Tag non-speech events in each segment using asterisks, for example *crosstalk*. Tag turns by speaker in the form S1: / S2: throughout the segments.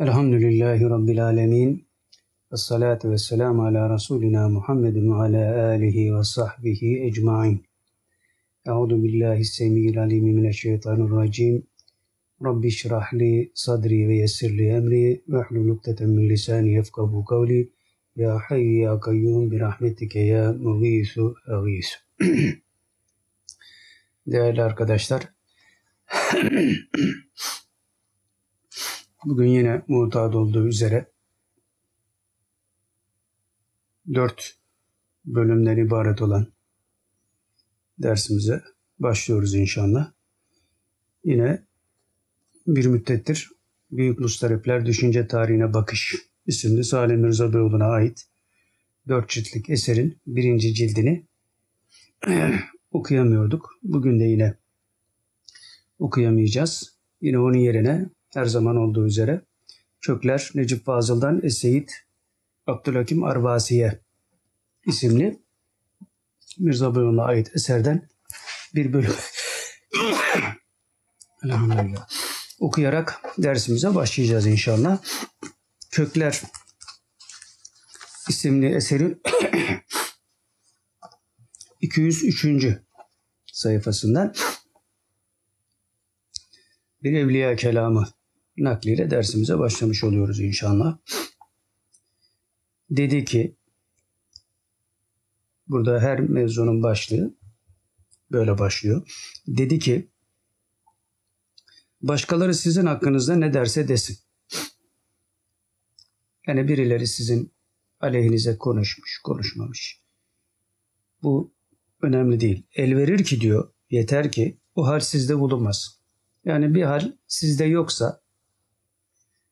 S1: الحمد لله رب العالمين الصلاة والسلام على رسولنا محمد وعلى آله وصحبه أجمعين أعوذ بالله السميع العليم من الشيطان الرجيم رب اشرح لي صدري ويسر لي أمري واحلل نكتة من لساني يفقه قولي يا حي يا قيوم برحمتك يا مغيث أغيث Değerli arkadaşlar, *clears throat* Bugün yine mutat olduğu üzere dört bölümden ibaret olan dersimize başlıyoruz inşallah. Yine bir müddettir Büyük Mustaripler Düşünce Tarihine Bakış isimli Salim Mirza Beyoğlu'na ait dört ciltlik eserin birinci cildini *clears throat* okuyamıyorduk. Bugün de yine okuyamayacağız. Yine onun yerine her zaman olduğu üzere Kökler Necip Fazıl'dan Eseyit Abdülhakim Arvasiye isimli Mirza Beyon'a ait eserden bir bölüm *coughs* Elhamdülillah okuyarak dersimize başlayacağız inşallah. Kökler isimli eserin *coughs* 203. sayfasından bir evliya kelamı nakliyle dersimize başlamış oluyoruz inşallah. Dedi ki burada her mevzunun başlığı böyle başlıyor. Dedi ki başkaları sizin hakkınızda ne derse desin. Yani birileri sizin aleyhinize konuşmuş, konuşmamış. Bu önemli değil. El verir ki diyor, yeter ki o hal sizde bulunmaz. Yani bir hal sizde yoksa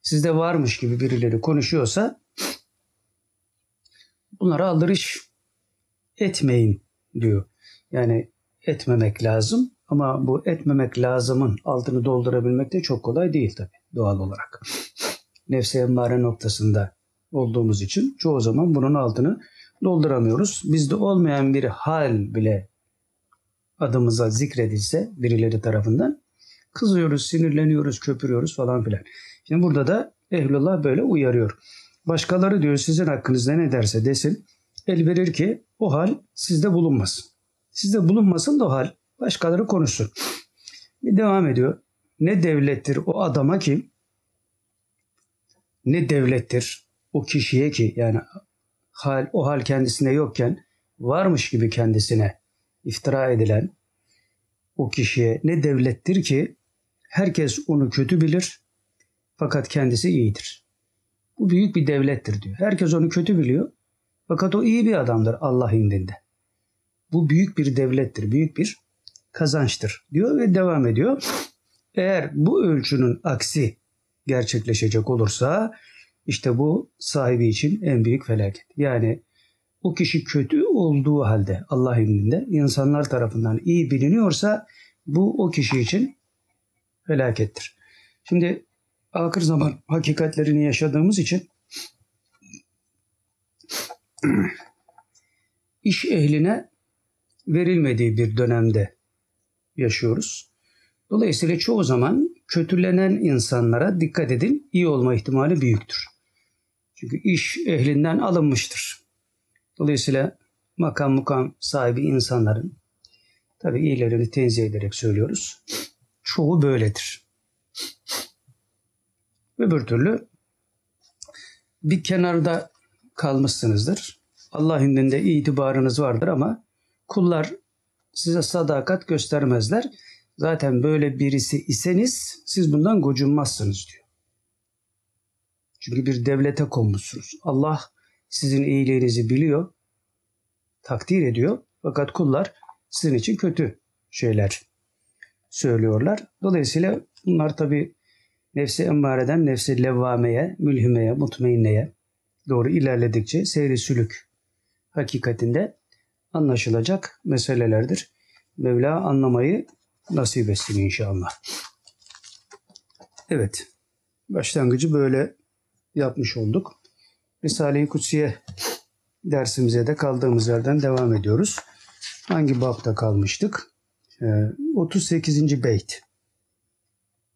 S1: sizde varmış gibi birileri konuşuyorsa bunlara aldırış etmeyin diyor. Yani etmemek lazım ama bu etmemek lazımın altını doldurabilmek de çok kolay değil tabi doğal olarak. Nefse emmare noktasında olduğumuz için çoğu zaman bunun altını dolduramıyoruz. Bizde olmayan bir hal bile adımıza zikredilse birileri tarafından kızıyoruz, sinirleniyoruz, köpürüyoruz falan filan. Şimdi burada da Ehlullah böyle uyarıyor. Başkaları diyor sizin hakkınızda ne derse desin el verir ki o hal sizde bulunmasın. Sizde bulunmasın da o hal başkaları konuşsun. Bir devam ediyor. Ne devlettir o adama ki ne devlettir o kişiye ki yani hal o hal kendisine yokken varmış gibi kendisine iftira edilen o kişiye ne devlettir ki herkes onu kötü bilir fakat kendisi iyidir. Bu büyük bir devlettir diyor. Herkes onu kötü biliyor. Fakat o iyi bir adamdır Allah indinde. Bu büyük bir devlettir, büyük bir kazançtır diyor ve devam ediyor. Eğer bu ölçünün aksi gerçekleşecek olursa işte bu sahibi için en büyük felaket. Yani o kişi kötü olduğu halde Allah indinde insanlar tarafından iyi biliniyorsa bu o kişi için felakettir. Şimdi akır zaman hakikatlerini yaşadığımız için iş ehline verilmediği bir dönemde yaşıyoruz. Dolayısıyla çoğu zaman kötülenen insanlara dikkat edin iyi olma ihtimali büyüktür. Çünkü iş ehlinden alınmıştır. Dolayısıyla makam mukam sahibi insanların tabi iyilerini tenzih ederek söylüyoruz. Çoğu böyledir. Öbür türlü bir kenarda kalmışsınızdır. Allah indinde itibarınız vardır ama kullar size sadakat göstermezler. Zaten böyle birisi iseniz siz bundan gocunmazsınız diyor. Çünkü bir devlete konmuşsunuz. Allah sizin iyiliğinizi biliyor, takdir ediyor. Fakat kullar sizin için kötü şeyler söylüyorlar. Dolayısıyla bunlar tabi nefsi emmareden nefsi levvameye, mülhimeye, mutmainneye doğru ilerledikçe seyri sülük hakikatinde anlaşılacak meselelerdir. Mevla anlamayı nasip etsin inşallah. Evet, başlangıcı böyle yapmış olduk. Risale-i Kutsiye dersimize de kaldığımız yerden devam ediyoruz. Hangi bapta kalmıştık? 38. Ee, beyt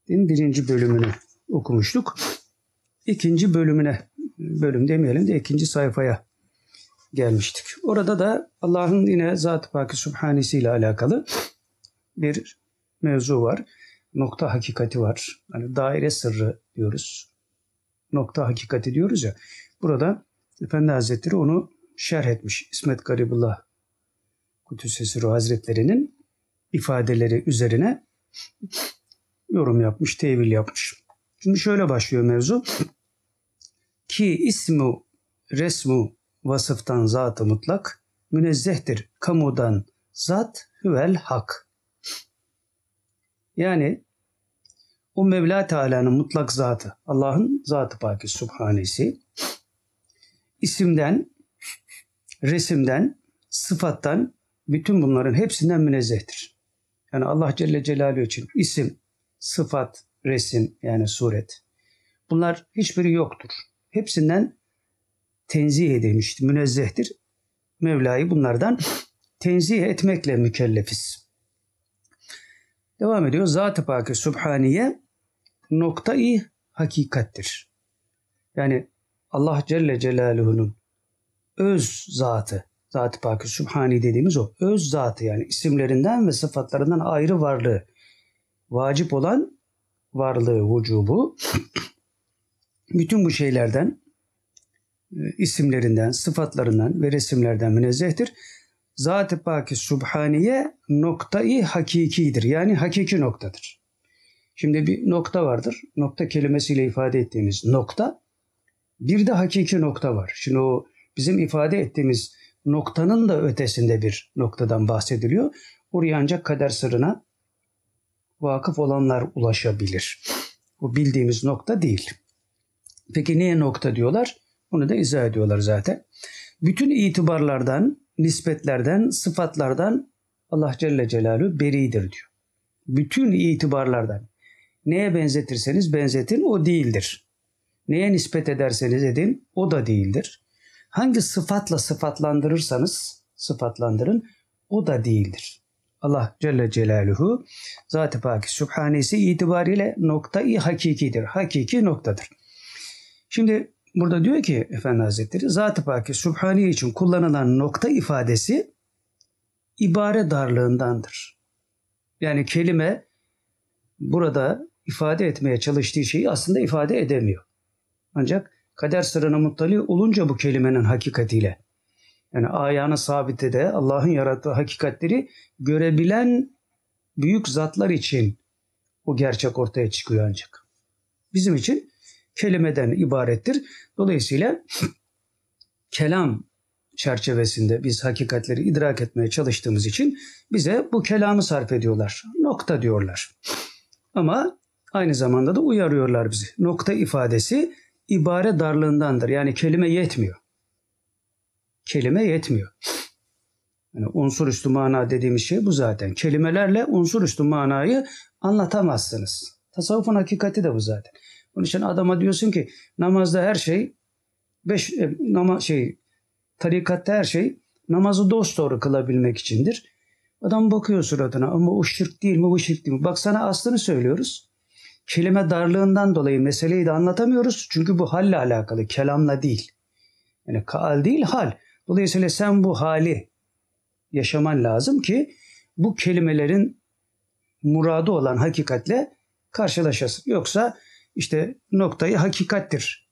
S1: birinci bölümünü okumuştuk. ikinci bölümüne, bölüm demeyelim de ikinci sayfaya gelmiştik. Orada da Allah'ın yine Zat-ı Pakı Subhanesi ile alakalı bir mevzu var. Nokta hakikati var. Hani daire sırrı diyoruz. Nokta hakikati diyoruz ya. Burada Efendi Hazretleri onu şerh etmiş. İsmet Garibullah Kudüs'ü Hazretleri'nin ifadeleri üzerine yorum yapmış, tevil yapmış. Şimdi şöyle başlıyor mevzu. Ki ismu resmu vasıftan zatı mutlak, münezzehtir kamudan zat hüvel hak. Yani o Mevla Teala'nın mutlak zatı, Allah'ın zatı paki subhanesi, isimden, resimden, sıfattan, bütün bunların hepsinden münezzehtir. Yani Allah Celle Celaluhu için isim, sıfat, resim yani suret. Bunlar hiçbiri yoktur. Hepsinden tenzih edilmiştir, münezzehtir. Mevla'yı bunlardan *laughs* tenzih etmekle mükellefiz. Devam ediyor. Zat-ı Pakı Subhaniye noktayı hakikattir. Yani Allah Celle Celaluhu'nun öz zatı, Zat-ı Pakı Sübhani dediğimiz o öz zatı yani isimlerinden ve sıfatlarından ayrı varlığı, vacip olan varlığı, vücubu bütün bu şeylerden e, isimlerinden, sıfatlarından ve resimlerden münezzehtir. Zat-ı Paki Subhaniye noktayı hakikidir. Yani hakiki noktadır. Şimdi bir nokta vardır. Nokta kelimesiyle ifade ettiğimiz nokta. Bir de hakiki nokta var. Şimdi o bizim ifade ettiğimiz noktanın da ötesinde bir noktadan bahsediliyor. Oraya ancak kader sırrına vakıf olanlar ulaşabilir. Bu bildiğimiz nokta değil. Peki niye nokta diyorlar? Onu da izah ediyorlar zaten. Bütün itibarlardan, nispetlerden, sıfatlardan Allah Celle Celaluhu beridir diyor. Bütün itibarlardan. Neye benzetirseniz benzetin o değildir. Neye nispet ederseniz edin o da değildir. Hangi sıfatla sıfatlandırırsanız sıfatlandırın o da değildir. Allah Celle Celaluhu Zat-ı Paki Sübhanesi itibariyle noktayı hakikidir. Hakiki noktadır. Şimdi burada diyor ki Efendi Hazretleri Zat-ı Paki Sübhani için kullanılan nokta ifadesi ibare darlığındandır. Yani kelime burada ifade etmeye çalıştığı şeyi aslında ifade edemiyor. Ancak kader sırrına muttali olunca bu kelimenin hakikatiyle yani ayağını sabite de Allah'ın yarattığı hakikatleri görebilen büyük zatlar için o gerçek ortaya çıkıyor ancak. Bizim için kelimeden ibarettir. Dolayısıyla *sniffs* kelam çerçevesinde biz hakikatleri idrak etmeye çalıştığımız için bize bu kelamı sarf ediyorlar. Nokta diyorlar. *sniffs* Ama aynı zamanda da uyarıyorlar bizi. Nokta ifadesi ibare darlığındandır. Yani kelime yetmiyor. Kelime yetmiyor. Yani unsur üstü mana dediğimiz şey bu zaten. Kelimelerle unsur üstü manayı anlatamazsınız. Tasavvufun hakikati de bu zaten. Onun için adama diyorsun ki namazda her şey beş e, nama şey tarikatta her şey namazı dost doğru kılabilmek içindir. Adam bakıyor suratına ama o şirk değil mi bu şirk değil mi? Bak sana aslını söylüyoruz. Kelime darlığından dolayı meseleyi de anlatamıyoruz. Çünkü bu halle alakalı, kelamla değil. Yani kaal değil, hal. Dolayısıyla sen bu hali yaşaman lazım ki bu kelimelerin muradı olan hakikatle karşılaşasın. Yoksa işte noktayı hakikattir.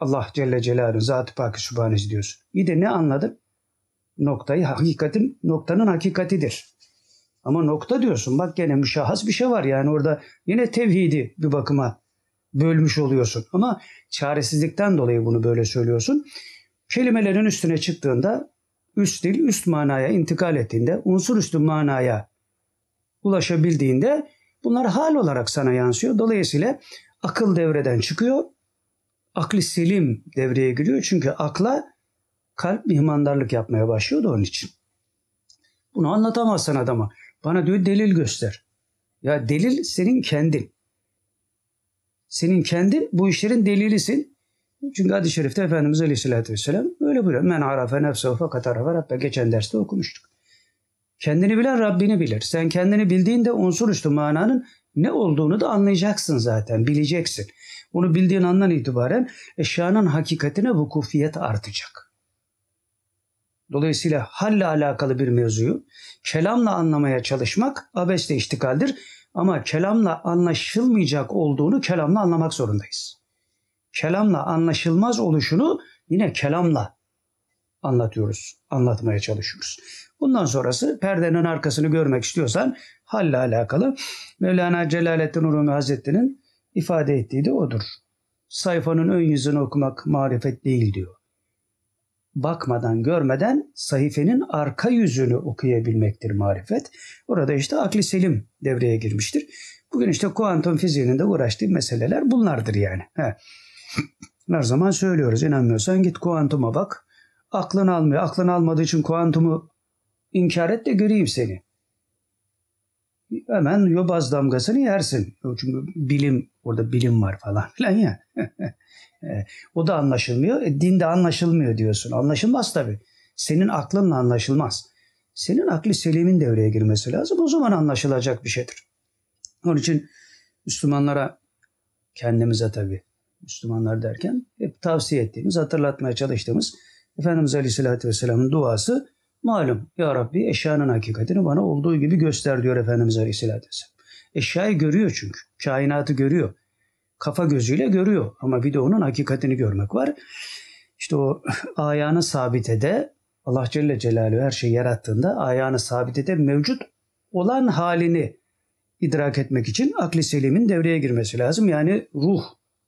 S1: Allah Celle Celaluhu Zat-ı Pakı Sübhanesi diyorsun. İyi de ne anladın? Noktayı hakikatin, noktanın hakikatidir. Ama nokta diyorsun. Bak gene müşahhas bir şey var yani orada yine tevhidi bir bakıma bölmüş oluyorsun. Ama çaresizlikten dolayı bunu böyle söylüyorsun. Kelimelerin üstüne çıktığında üst dil üst manaya intikal ettiğinde unsur üstü manaya ulaşabildiğinde bunlar hal olarak sana yansıyor. Dolayısıyla akıl devreden çıkıyor. Akli selim devreye giriyor. Çünkü akla kalp mihmandarlık yapmaya başlıyor da onun için. Bunu anlatamazsın adama. Bana diyor delil göster. Ya delil senin kendin. Senin kendin bu işlerin delilisin. Çünkü hadis-i şerifte Efendimiz Aleyhisselatü Vesselam öyle buyuruyor. Men arafe nefsehu fakat arafe Rabbe. Geçen derste okumuştuk. Kendini bilen Rabbini bilir. Sen kendini bildiğinde unsur üstü mananın ne olduğunu da anlayacaksın zaten, bileceksin. Onu bildiğin andan itibaren eşyanın hakikatine vukufiyet artacak. Dolayısıyla halle alakalı bir mevzuyu kelamla anlamaya çalışmak abesle iştikaldir. Ama kelamla anlaşılmayacak olduğunu kelamla anlamak zorundayız. Kelamla anlaşılmaz oluşunu yine kelamla anlatıyoruz, anlatmaya çalışıyoruz. Bundan sonrası perdenin arkasını görmek istiyorsan halle alakalı Mevlana Celaleddin Rumi Hazretleri'nin ifade ettiği de odur. Sayfanın ön yüzünü okumak marifet değil diyor. Bakmadan, görmeden sayfenin arka yüzünü okuyabilmektir marifet. Orada işte akli selim devreye girmiştir. Bugün işte kuantum fiziğinin de uğraştığı meseleler bunlardır yani. He. Her zaman söylüyoruz. İnanmıyorsan git kuantuma bak. Aklın almıyor. Aklın almadığı için kuantumu inkar et de göreyim seni. Hemen yobaz damgasını yersin. Çünkü bilim, orada bilim var falan filan ya. *laughs* E, o da anlaşılmıyor. E, din de anlaşılmıyor diyorsun. Anlaşılmaz tabii. Senin aklınla anlaşılmaz. Senin akli selimin devreye girmesi lazım. O zaman anlaşılacak bir şeydir. Onun için Müslümanlara kendimize tabii Müslümanlar derken hep tavsiye ettiğimiz, hatırlatmaya çalıştığımız Efendimiz Aleyhisselatü Vesselam'ın duası malum Ya Rabbi eşyanın hakikatini bana olduğu gibi göster diyor Efendimiz Aleyhisselatü Vesselam. Eşyayı görüyor çünkü. Kainatı görüyor. Kafa gözüyle görüyor ama bir de onun hakikatini görmek var. İşte o *laughs* ayağını sabitede Allah Celle Celaluhu her şeyi yarattığında ayağını sabitede mevcut olan halini idrak etmek için akli selimin devreye girmesi lazım. Yani ruh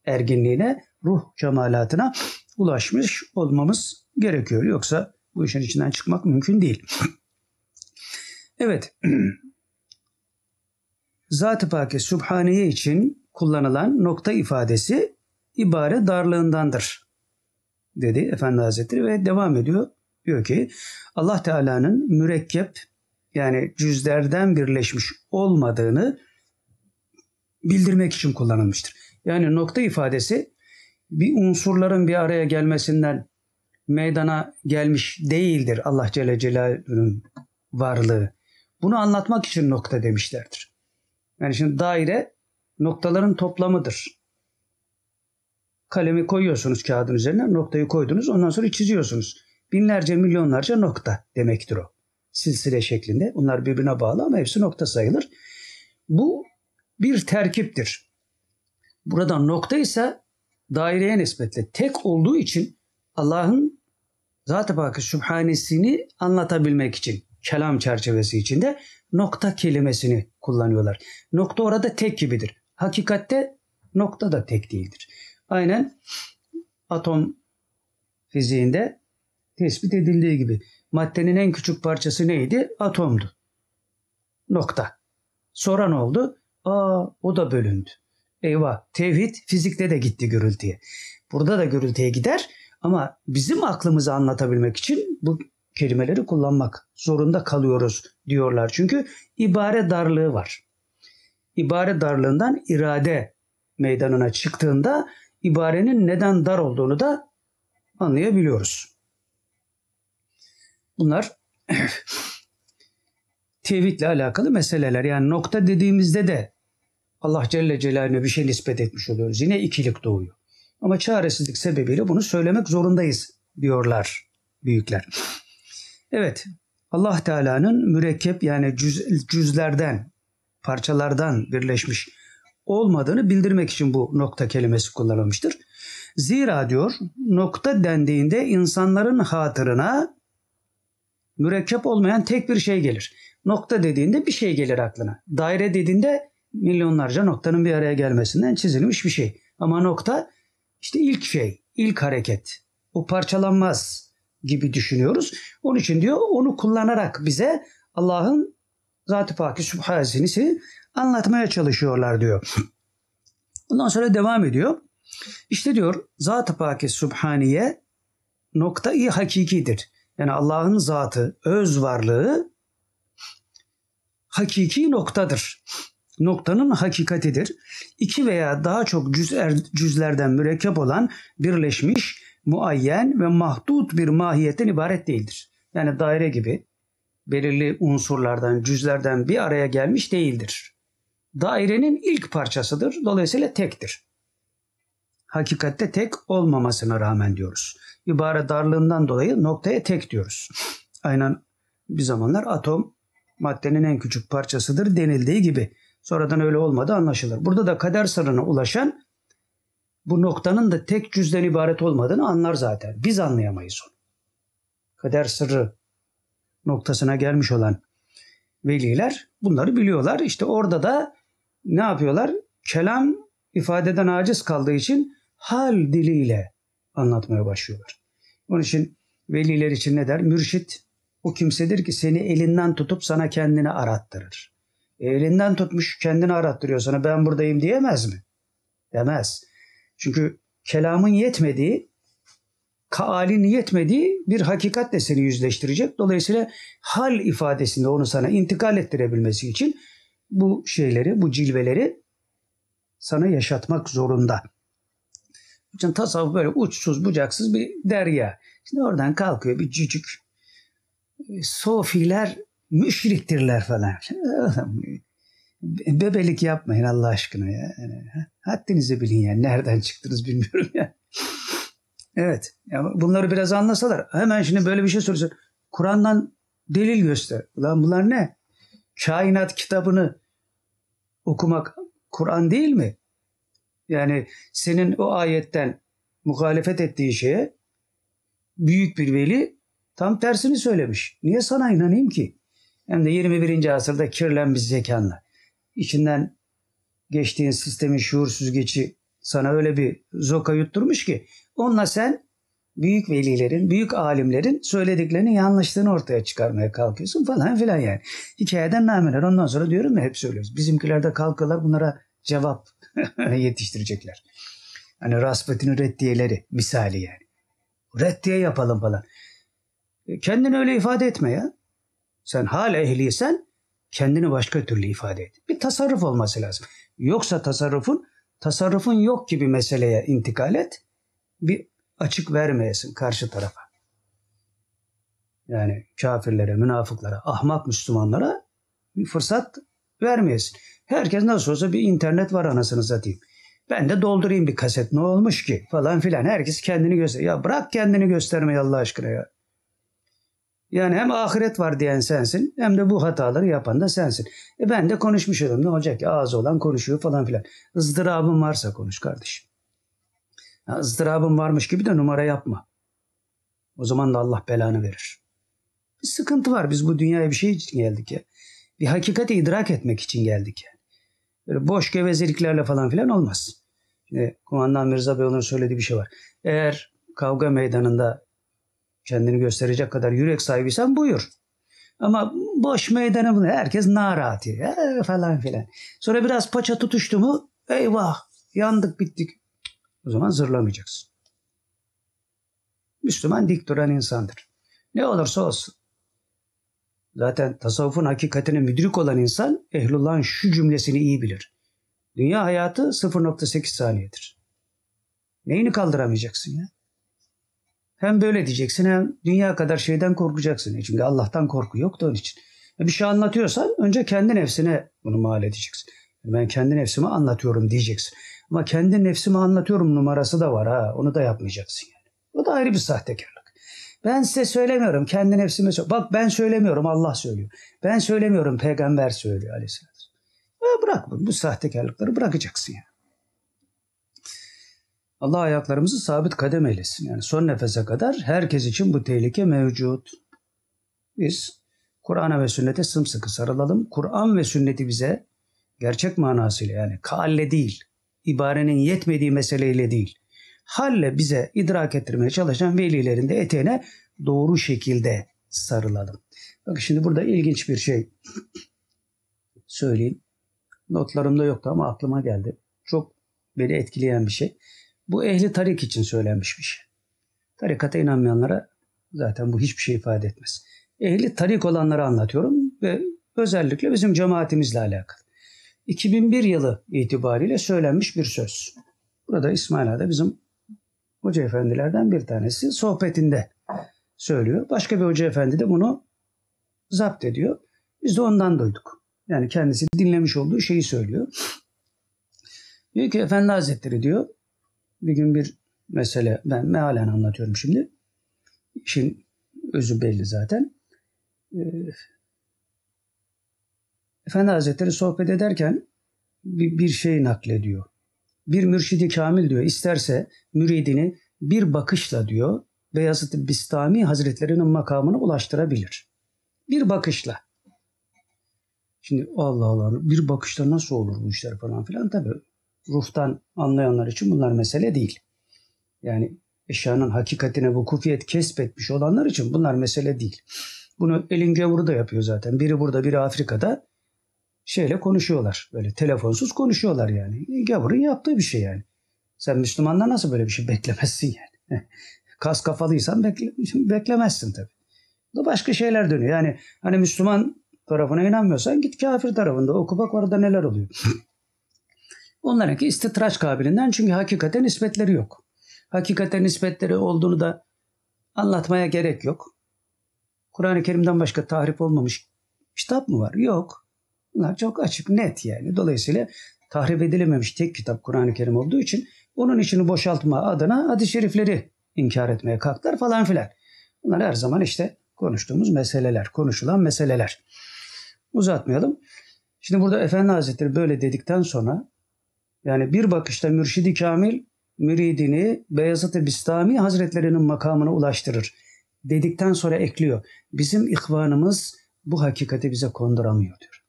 S1: erginliğine, ruh kemalatına ulaşmış olmamız gerekiyor. Yoksa bu işin içinden çıkmak mümkün değil. *clears throat* evet. *clears throat* Zat-ı Paki Subhaniye için kullanılan nokta ifadesi ibare darlığındandır dedi Efendi Hazretleri ve devam ediyor. Diyor ki Allah Teala'nın mürekkep yani cüzlerden birleşmiş olmadığını bildirmek için kullanılmıştır. Yani nokta ifadesi bir unsurların bir araya gelmesinden meydana gelmiş değildir Allah Celle Celaluhu'nun varlığı. Bunu anlatmak için nokta demişlerdir. Yani şimdi daire noktaların toplamıdır. Kalemi koyuyorsunuz kağıdın üzerine, noktayı koydunuz, ondan sonra çiziyorsunuz. Binlerce, milyonlarca nokta demektir o. Silsile şeklinde. Bunlar birbirine bağlı ama hepsi nokta sayılır. Bu bir terkiptir. Burada nokta ise daireye nispetle tek olduğu için Allah'ın Zat-ı Pakı Sübhanesini anlatabilmek için kelam çerçevesi içinde nokta kelimesini kullanıyorlar. Nokta orada tek gibidir. Hakikatte nokta da tek değildir. Aynen atom fiziğinde tespit edildiği gibi maddenin en küçük parçası neydi? Atomdu. Nokta. Sonra ne oldu? Aa o da bölündü. Eyvah tevhid fizikte de gitti gürültüye. Burada da gürültüye gider ama bizim aklımızı anlatabilmek için bu kelimeleri kullanmak zorunda kalıyoruz diyorlar. Çünkü ibare darlığı var. İbare darlığından irade meydanına çıktığında ibarenin neden dar olduğunu da anlayabiliyoruz. Bunlar *clears throat* tevhidle alakalı meseleler. Yani nokta dediğimizde de Allah Celle Celaluhu'na bir şey nispet etmiş oluyoruz. Yine ikilik doğuyor. Ama çaresizlik sebebiyle bunu söylemek zorundayız diyorlar büyükler. Evet Allah Teala'nın mürekkep yani cüz, cüzlerden, parçalardan birleşmiş olmadığını bildirmek için bu nokta kelimesi kullanılmıştır. Zira diyor nokta dendiğinde insanların hatırına mürekkep olmayan tek bir şey gelir. Nokta dediğinde bir şey gelir aklına. Daire dediğinde milyonlarca noktanın bir araya gelmesinden çizilmiş bir şey. Ama nokta işte ilk şey, ilk hareket. O parçalanmaz gibi düşünüyoruz. Onun için diyor onu kullanarak bize Allah'ın Zat-ı Paki Sübhanesini anlatmaya çalışıyorlar diyor. Bundan sonra devam ediyor. İşte diyor Zat-ı Paki Sübhaniye nokta-i hakikidir. Yani Allah'ın zatı, öz varlığı hakiki noktadır noktanın hakikatidir. İki veya daha çok cüzler, cüzlerden mürekkep olan birleşmiş, muayyen ve mahdut bir mahiyetten ibaret değildir. Yani daire gibi belirli unsurlardan, cüzlerden bir araya gelmiş değildir. dairenin ilk parçasıdır. Dolayısıyla tektir. Hakikatte tek olmamasına rağmen diyoruz. İbare darlığından dolayı noktaya tek diyoruz. Aynen bir zamanlar atom maddenin en küçük parçasıdır denildiği gibi. Sonradan öyle olmadı anlaşılır. Burada da kader sırrına ulaşan bu noktanın da tek cüzden ibaret olmadığını anlar zaten. Biz anlayamayız onu. Kader sırrı noktasına gelmiş olan veliler bunları biliyorlar. İşte orada da ne yapıyorlar? Kelam ifadeden aciz kaldığı için hal diliyle anlatmaya başlıyorlar. Onun için veliler için ne der? Mürşit o kimsedir ki seni elinden tutup sana kendini arattırır. Elinden tutmuş kendini arattırıyor sana ben buradayım diyemez mi? Demez. Çünkü kelamın yetmediği, kaalin yetmediği bir hakikatle seni yüzleştirecek. Dolayısıyla hal ifadesinde onu sana intikal ettirebilmesi için bu şeyleri, bu cilveleri sana yaşatmak zorunda. için tasavvuf böyle uçsuz bucaksız bir derya. Şimdi oradan kalkıyor bir cücük. Sofiler müşriktirler falan. Bebelik yapmayın Allah aşkına ya. Haddinizi bilin ya. Nereden çıktınız bilmiyorum ya. Evet. Ya bunları biraz anlasalar. Hemen şimdi böyle bir şey soruyorsun. Kur'an'dan delil göster. Ulan bunlar ne? Kainat kitabını okumak Kur'an değil mi? Yani senin o ayetten muhalefet ettiği şeye büyük bir veli tam tersini söylemiş. Niye sana inanayım ki? Hem de 21. asırda kirlenmiş zekanla içinden geçtiğin sistemin şuur süzgeci sana öyle bir zoka yutturmuş ki onunla sen büyük velilerin, büyük alimlerin söylediklerinin yanlışlığını ortaya çıkarmaya kalkıyorsun falan filan yani. Hikayeden nameler. Ondan sonra diyorum ya hep söylüyoruz. Bizimkiler de kalkıyorlar bunlara cevap *laughs* yetiştirecekler. Hani Rasputin'in reddiyeleri misali yani. Reddiye yapalım falan. E, kendini öyle ifade etme ya. Sen hal ehliysen kendini başka türlü ifade et. Bir tasarruf olması lazım. Yoksa tasarrufun, tasarrufun yok gibi meseleye intikal et. Bir açık vermeyesin karşı tarafa. Yani kafirlere, münafıklara, ahmak Müslümanlara bir fırsat vermeyesin. Herkes nasıl olsa bir internet var anasını satayım. Ben de doldurayım bir kaset ne olmuş ki falan filan. Herkes kendini göster. Ya bırak kendini göstermeyi Allah aşkına ya. Yani hem ahiret var diyen sensin hem de bu hataları yapan da sensin. E ben de konuşmuş ne olacak ki ağzı olan konuşuyor falan filan. Izdırabın varsa konuş kardeşim. Ya ızdırabın varmış gibi de numara yapma. O zaman da Allah belanı verir. Bir sıkıntı var. Biz bu dünyaya bir şey için geldik ya. Bir hakikati idrak etmek için geldik yani. Böyle boş gevezeliklerle falan filan olmaz. Şimdi Kumandan Mirza Beyoğlu'nun söylediği bir şey var. Eğer kavga meydanında kendini gösterecek kadar yürek sahibiysen buyur. Ama boş meydana bunu herkes narat e, falan filan. Sonra biraz paça tutuştu mu eyvah yandık bittik. O zaman zırlamayacaksın. Müslüman dik duran insandır. Ne olursa olsun. Zaten tasavvufun hakikatine müdrik olan insan ehlullahın şu cümlesini iyi bilir. Dünya hayatı 0.8 saniyedir. Neyini kaldıramayacaksın ya? Hem böyle diyeceksin hem dünya kadar şeyden korkacaksın. Çünkü Allah'tan korku yok da onun için. Bir şey anlatıyorsan önce kendi nefsine bunu mal edeceksin. Ben kendi nefsimi anlatıyorum diyeceksin. Ama kendi nefsimi anlatıyorum numarası da var ha. Onu da yapmayacaksın yani. O da ayrı bir sahtekarlık. Ben size söylemiyorum. Kendi nefsime söyle. Bak ben söylemiyorum Allah söylüyor. Ben söylemiyorum peygamber söylüyor aleyhisselam. Bırak bunu. Bu sahtekarlıkları bırakacaksın yani. Allah ayaklarımızı sabit kadem eylesin. Yani son nefese kadar herkes için bu tehlike mevcut. Biz Kur'an'a ve sünnete sımsıkı sarılalım. Kur'an ve sünneti bize gerçek manasıyla yani kalle değil, ibarenin yetmediği meseleyle değil, halle bize idrak ettirmeye çalışan velilerin de eteğine doğru şekilde sarılalım. Bakın şimdi burada ilginç bir şey söyleyeyim. Notlarımda yoktu ama aklıma geldi. Çok beni etkileyen bir şey. Bu ehli tarik için söylenmiş bir şey. Tarikata inanmayanlara zaten bu hiçbir şey ifade etmez. Ehli tarik olanları anlatıyorum ve özellikle bizim cemaatimizle alakalı. 2001 yılı itibariyle söylenmiş bir söz. Burada İsmail Ağa'da bizim hoca efendilerden bir tanesi sohbetinde söylüyor. Başka bir hoca efendi de bunu zapt ediyor. Biz de ondan duyduk. Yani kendisi dinlemiş olduğu şeyi söylüyor. Diyor ki Efendi Hazretleri diyor bir gün bir mesele ben mealen anlatıyorum şimdi. İşin özü belli zaten. Ee, Efendi Hazretleri sohbet ederken bir, bir şey naklediyor. Bir mürşidi kamil diyor isterse müridini bir bakışla diyor Beyazıt-ı Bistami Hazretlerinin makamına ulaştırabilir. Bir bakışla. Şimdi Allah Allah bir bakışta nasıl olur bu işler falan filan tabi ruhtan anlayanlar için bunlar mesele değil. Yani eşyanın hakikatine vukufiyet kesbetmiş olanlar için bunlar mesele değil. Bunu elin gavuru da yapıyor zaten. Biri burada biri Afrika'da şeyle konuşuyorlar. Böyle telefonsuz konuşuyorlar yani. Gavurun yaptığı bir şey yani. Sen Müslümandan nasıl böyle bir şey beklemezsin yani. *laughs* Kas kafalıysan bekle, beklemezsin tabii. Bu başka şeyler dönüyor. Yani hani Müslüman tarafına inanmıyorsan git kafir tarafında oku bak orada neler oluyor. *laughs* Onlarınki istitraç kabilinden çünkü hakikate nispetleri yok. Hakikate nispetleri olduğunu da anlatmaya gerek yok. Kur'an-ı Kerim'den başka tahrip olmamış kitap mı var? Yok. Bunlar çok açık, net yani. Dolayısıyla tahrip edilememiş tek kitap Kur'an-ı Kerim olduğu için onun içini boşaltma adına hadis-i şerifleri inkar etmeye kalktılar falan filan. Bunlar her zaman işte konuştuğumuz meseleler, konuşulan meseleler. Uzatmayalım. Şimdi burada Efendi Hazretleri böyle dedikten sonra yani bir bakışta mürşidi kamil müridini Beyazıt-ı Bistami Hazretlerinin makamına ulaştırır. Dedikten sonra ekliyor. Bizim ihvanımız bu hakikati bize konduramıyor diyor.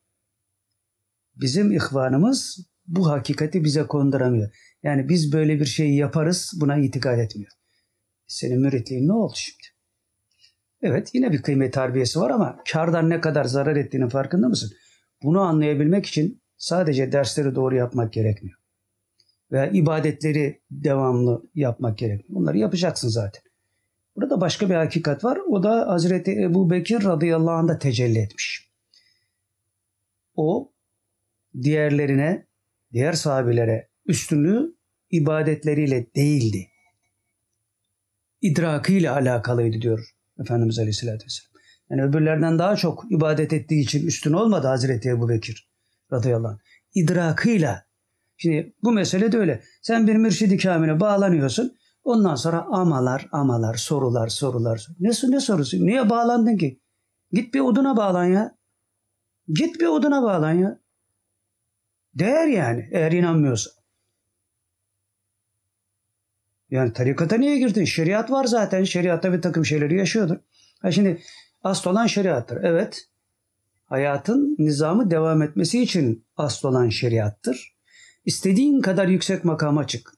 S1: Bizim ihvanımız bu hakikati bize konduramıyor. Yani biz böyle bir şeyi yaparız buna itikad etmiyor. Senin müritliğin ne oldu şimdi? Evet yine bir kıymet harbiyesi var ama kardan ne kadar zarar ettiğinin farkında mısın? Bunu anlayabilmek için sadece dersleri doğru yapmak gerekmiyor. Veya ibadetleri devamlı yapmak gerekmiyor. Bunları yapacaksın zaten. Burada başka bir hakikat var. O da Hazreti Ebu Bekir radıyallahu anh'da tecelli etmiş. O diğerlerine, diğer sahabilere üstünlüğü ibadetleriyle değildi. İdrakıyla alakalıydı diyor Efendimiz Aleyhisselatü Vesselam. Yani öbürlerden daha çok ibadet ettiği için üstün olmadı Hazreti Ebu Bekir radıyallahu anh. İdrakıyla. Şimdi bu mesele de öyle. Sen bir mürşidi kamile bağlanıyorsun. Ondan sonra amalar, amalar, sorular, sorular. Ne, ne sorusu? Niye bağlandın ki? Git bir oduna bağlan ya. Git bir oduna bağlan ya. Değer yani eğer inanmıyorsa. Yani tarikata niye girdin? Şeriat var zaten. Şeriatta bir takım şeyleri yaşıyordur. Ha şimdi asıl olan şeriattır. Evet. Hayatın nizamı devam etmesi için asıl olan şeriattır. İstediğin kadar yüksek makama çık.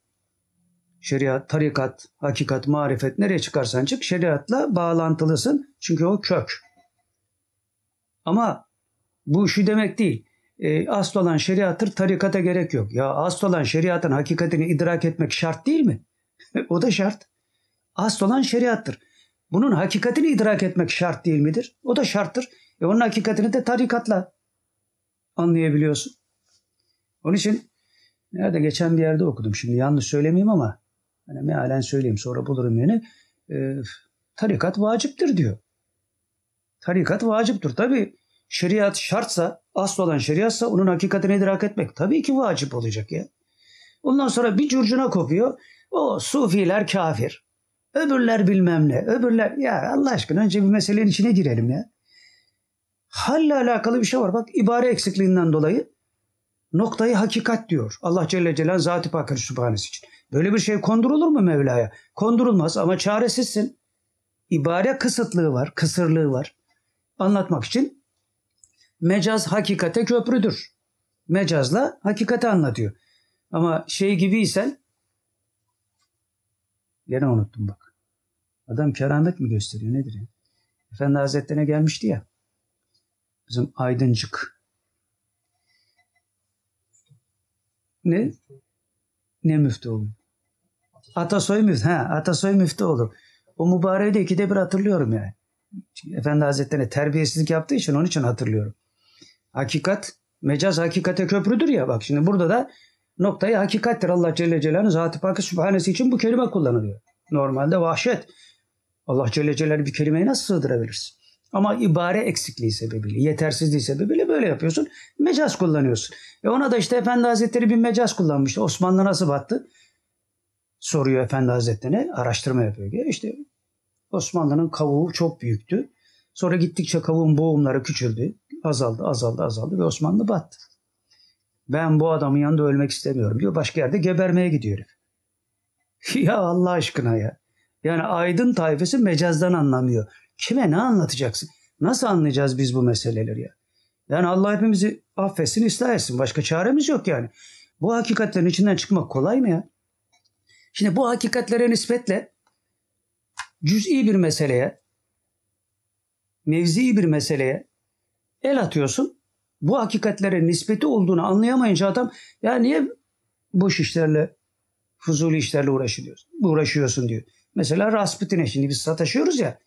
S1: Şeriat, tarikat, hakikat, marifet nereye çıkarsan çık şeriatla bağlantılısın. Çünkü o kök. Ama bu şu demek değil. E, asıl olan şeriattır, tarikata gerek yok. Ya asıl olan şeriatın hakikatini idrak etmek şart değil mi? *laughs* o da şart. Asıl olan şeriattır. Bunun hakikatini idrak etmek şart değil midir? O da şarttır. E onun hakikatini de tarikatla anlayabiliyorsun. Onun için nerede geçen bir yerde okudum. Şimdi yanlış söylemeyeyim ama hani mealen söyleyeyim sonra bulurum yine. E, tarikat vaciptir diyor. Tarikat vaciptir. Tabi şeriat şartsa, asıl olan şeriatsa onun hakikatini idrak etmek tabii ki vacip olacak ya. Ondan sonra bir curcuna kopuyor. O sufiler kafir. Öbürler bilmem ne. Öbürler ya Allah aşkına önce bir meselenin içine girelim ya. Halle alakalı bir şey var. Bak ibare eksikliğinden dolayı noktayı hakikat diyor. Allah Celle Celaluhu Zat-ı Pakir Sübhanesi için. Böyle bir şey kondurulur mu Mevla'ya? Kondurulmaz ama çaresizsin. İbare kısıtlığı var, kısırlığı var. Anlatmak için mecaz hakikate köprüdür. Mecazla hakikati anlatıyor. Ama şey gibiysen Gene unuttum bak. Adam keramet mi gösteriyor nedir ya? Efendi Hazretlerine gelmişti ya. Bizim Aydıncık. Ne? Ne Müftüoğlu? Atasoy Müftü. Ha, Atasoy Müftüoğlu. O mübareği de ikide bir hatırlıyorum yani. Efendi Hazretlerine terbiyesizlik yaptığı için onun için hatırlıyorum. Hakikat, mecaz hakikate köprüdür ya bak şimdi burada da noktayı hakikattir. Allah Celle Celaluhu Zat-ı Pakı Sübhanesi için bu kelime kullanılıyor. Normalde vahşet. Allah Celle Celaluhu bir kelimeyi nasıl sığdırabilirsin? Ama ibare eksikliği sebebiyle, yetersizliği sebebiyle böyle yapıyorsun. Mecaz kullanıyorsun. E ona da işte Efendi Hazretleri bir mecaz kullanmıştı. Osmanlı nasıl battı? Soruyor Efendi Hazretleri'ne. Araştırma yapıyor. İşte Osmanlı'nın kavuğu çok büyüktü. Sonra gittikçe kavuğun boğumları küçüldü. Azaldı, azaldı, azaldı ve Osmanlı battı. Ben bu adamın yanında ölmek istemiyorum diyor. Başka yerde gebermeye gidiyor. *laughs* ya Allah aşkına ya. Yani aydın tayfesi mecazdan anlamıyor. Kime ne anlatacaksın? Nasıl anlayacağız biz bu meseleleri ya? Yani Allah hepimizi affetsin, ıslah etsin. Başka çaremiz yok yani. Bu hakikatlerin içinden çıkmak kolay mı ya? Şimdi bu hakikatlere nispetle cüz'i bir meseleye, mevzi bir meseleye el atıyorsun. Bu hakikatlere nispeti olduğunu anlayamayınca adam ya niye boş işlerle, fuzuli işlerle uğraşıyorsun, uğraşıyorsun diyor. Mesela Rasputin'e şimdi biz sataşıyoruz ya.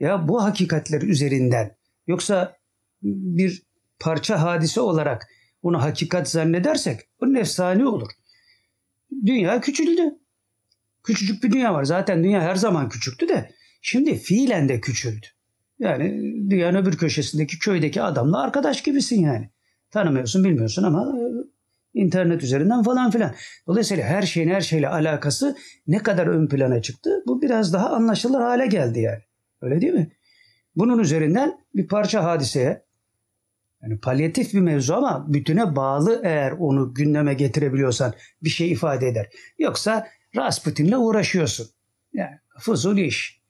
S1: Ya bu hakikatler üzerinden yoksa bir parça hadise olarak onu hakikat zannedersek bu nefsani olur. Dünya küçüldü. Küçücük bir dünya var. Zaten dünya her zaman küçüktü de şimdi fiilen de küçüldü. Yani dünyanın öbür köşesindeki köydeki adamla arkadaş gibisin yani. Tanımıyorsun bilmiyorsun ama e, internet üzerinden falan filan. Dolayısıyla her şeyin her şeyle alakası ne kadar ön plana çıktı bu biraz daha anlaşılır hale geldi yani. Öyle değil mi? Bunun üzerinden bir parça hadiseye yani palyatif bir mevzu ama bütüne bağlı eğer onu gündeme getirebiliyorsan bir şey ifade eder. Yoksa Rasputin'le uğraşıyorsun. Yani fuzul iş.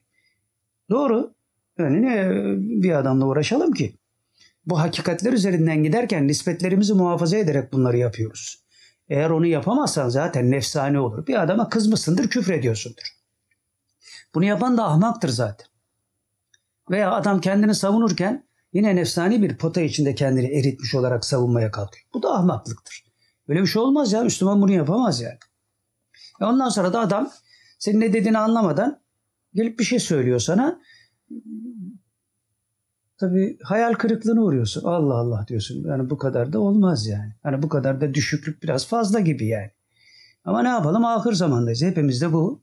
S1: Doğru. Yani ne bir adamla uğraşalım ki? Bu hakikatler üzerinden giderken nispetlerimizi muhafaza ederek bunları yapıyoruz. Eğer onu yapamazsan zaten nefsane olur. Bir adama kızmışsındır, küfür ediyorsundur. Bunu yapan da ahmaktır zaten. Veya adam kendini savunurken yine nefsani bir pota içinde kendini eritmiş olarak savunmaya kalkıyor. Bu da ahmaklıktır. Böyle bir şey olmaz ya. Müslüman bunu yapamaz yani. E ondan sonra da adam senin ne dediğini anlamadan gelip bir şey söylüyor sana. Tabii hayal kırıklığına uğruyorsun. Allah Allah diyorsun. Yani bu kadar da olmaz yani. Hani bu kadar da düşüklük biraz fazla gibi yani. Ama ne yapalım ahir zamandayız. Hepimizde bu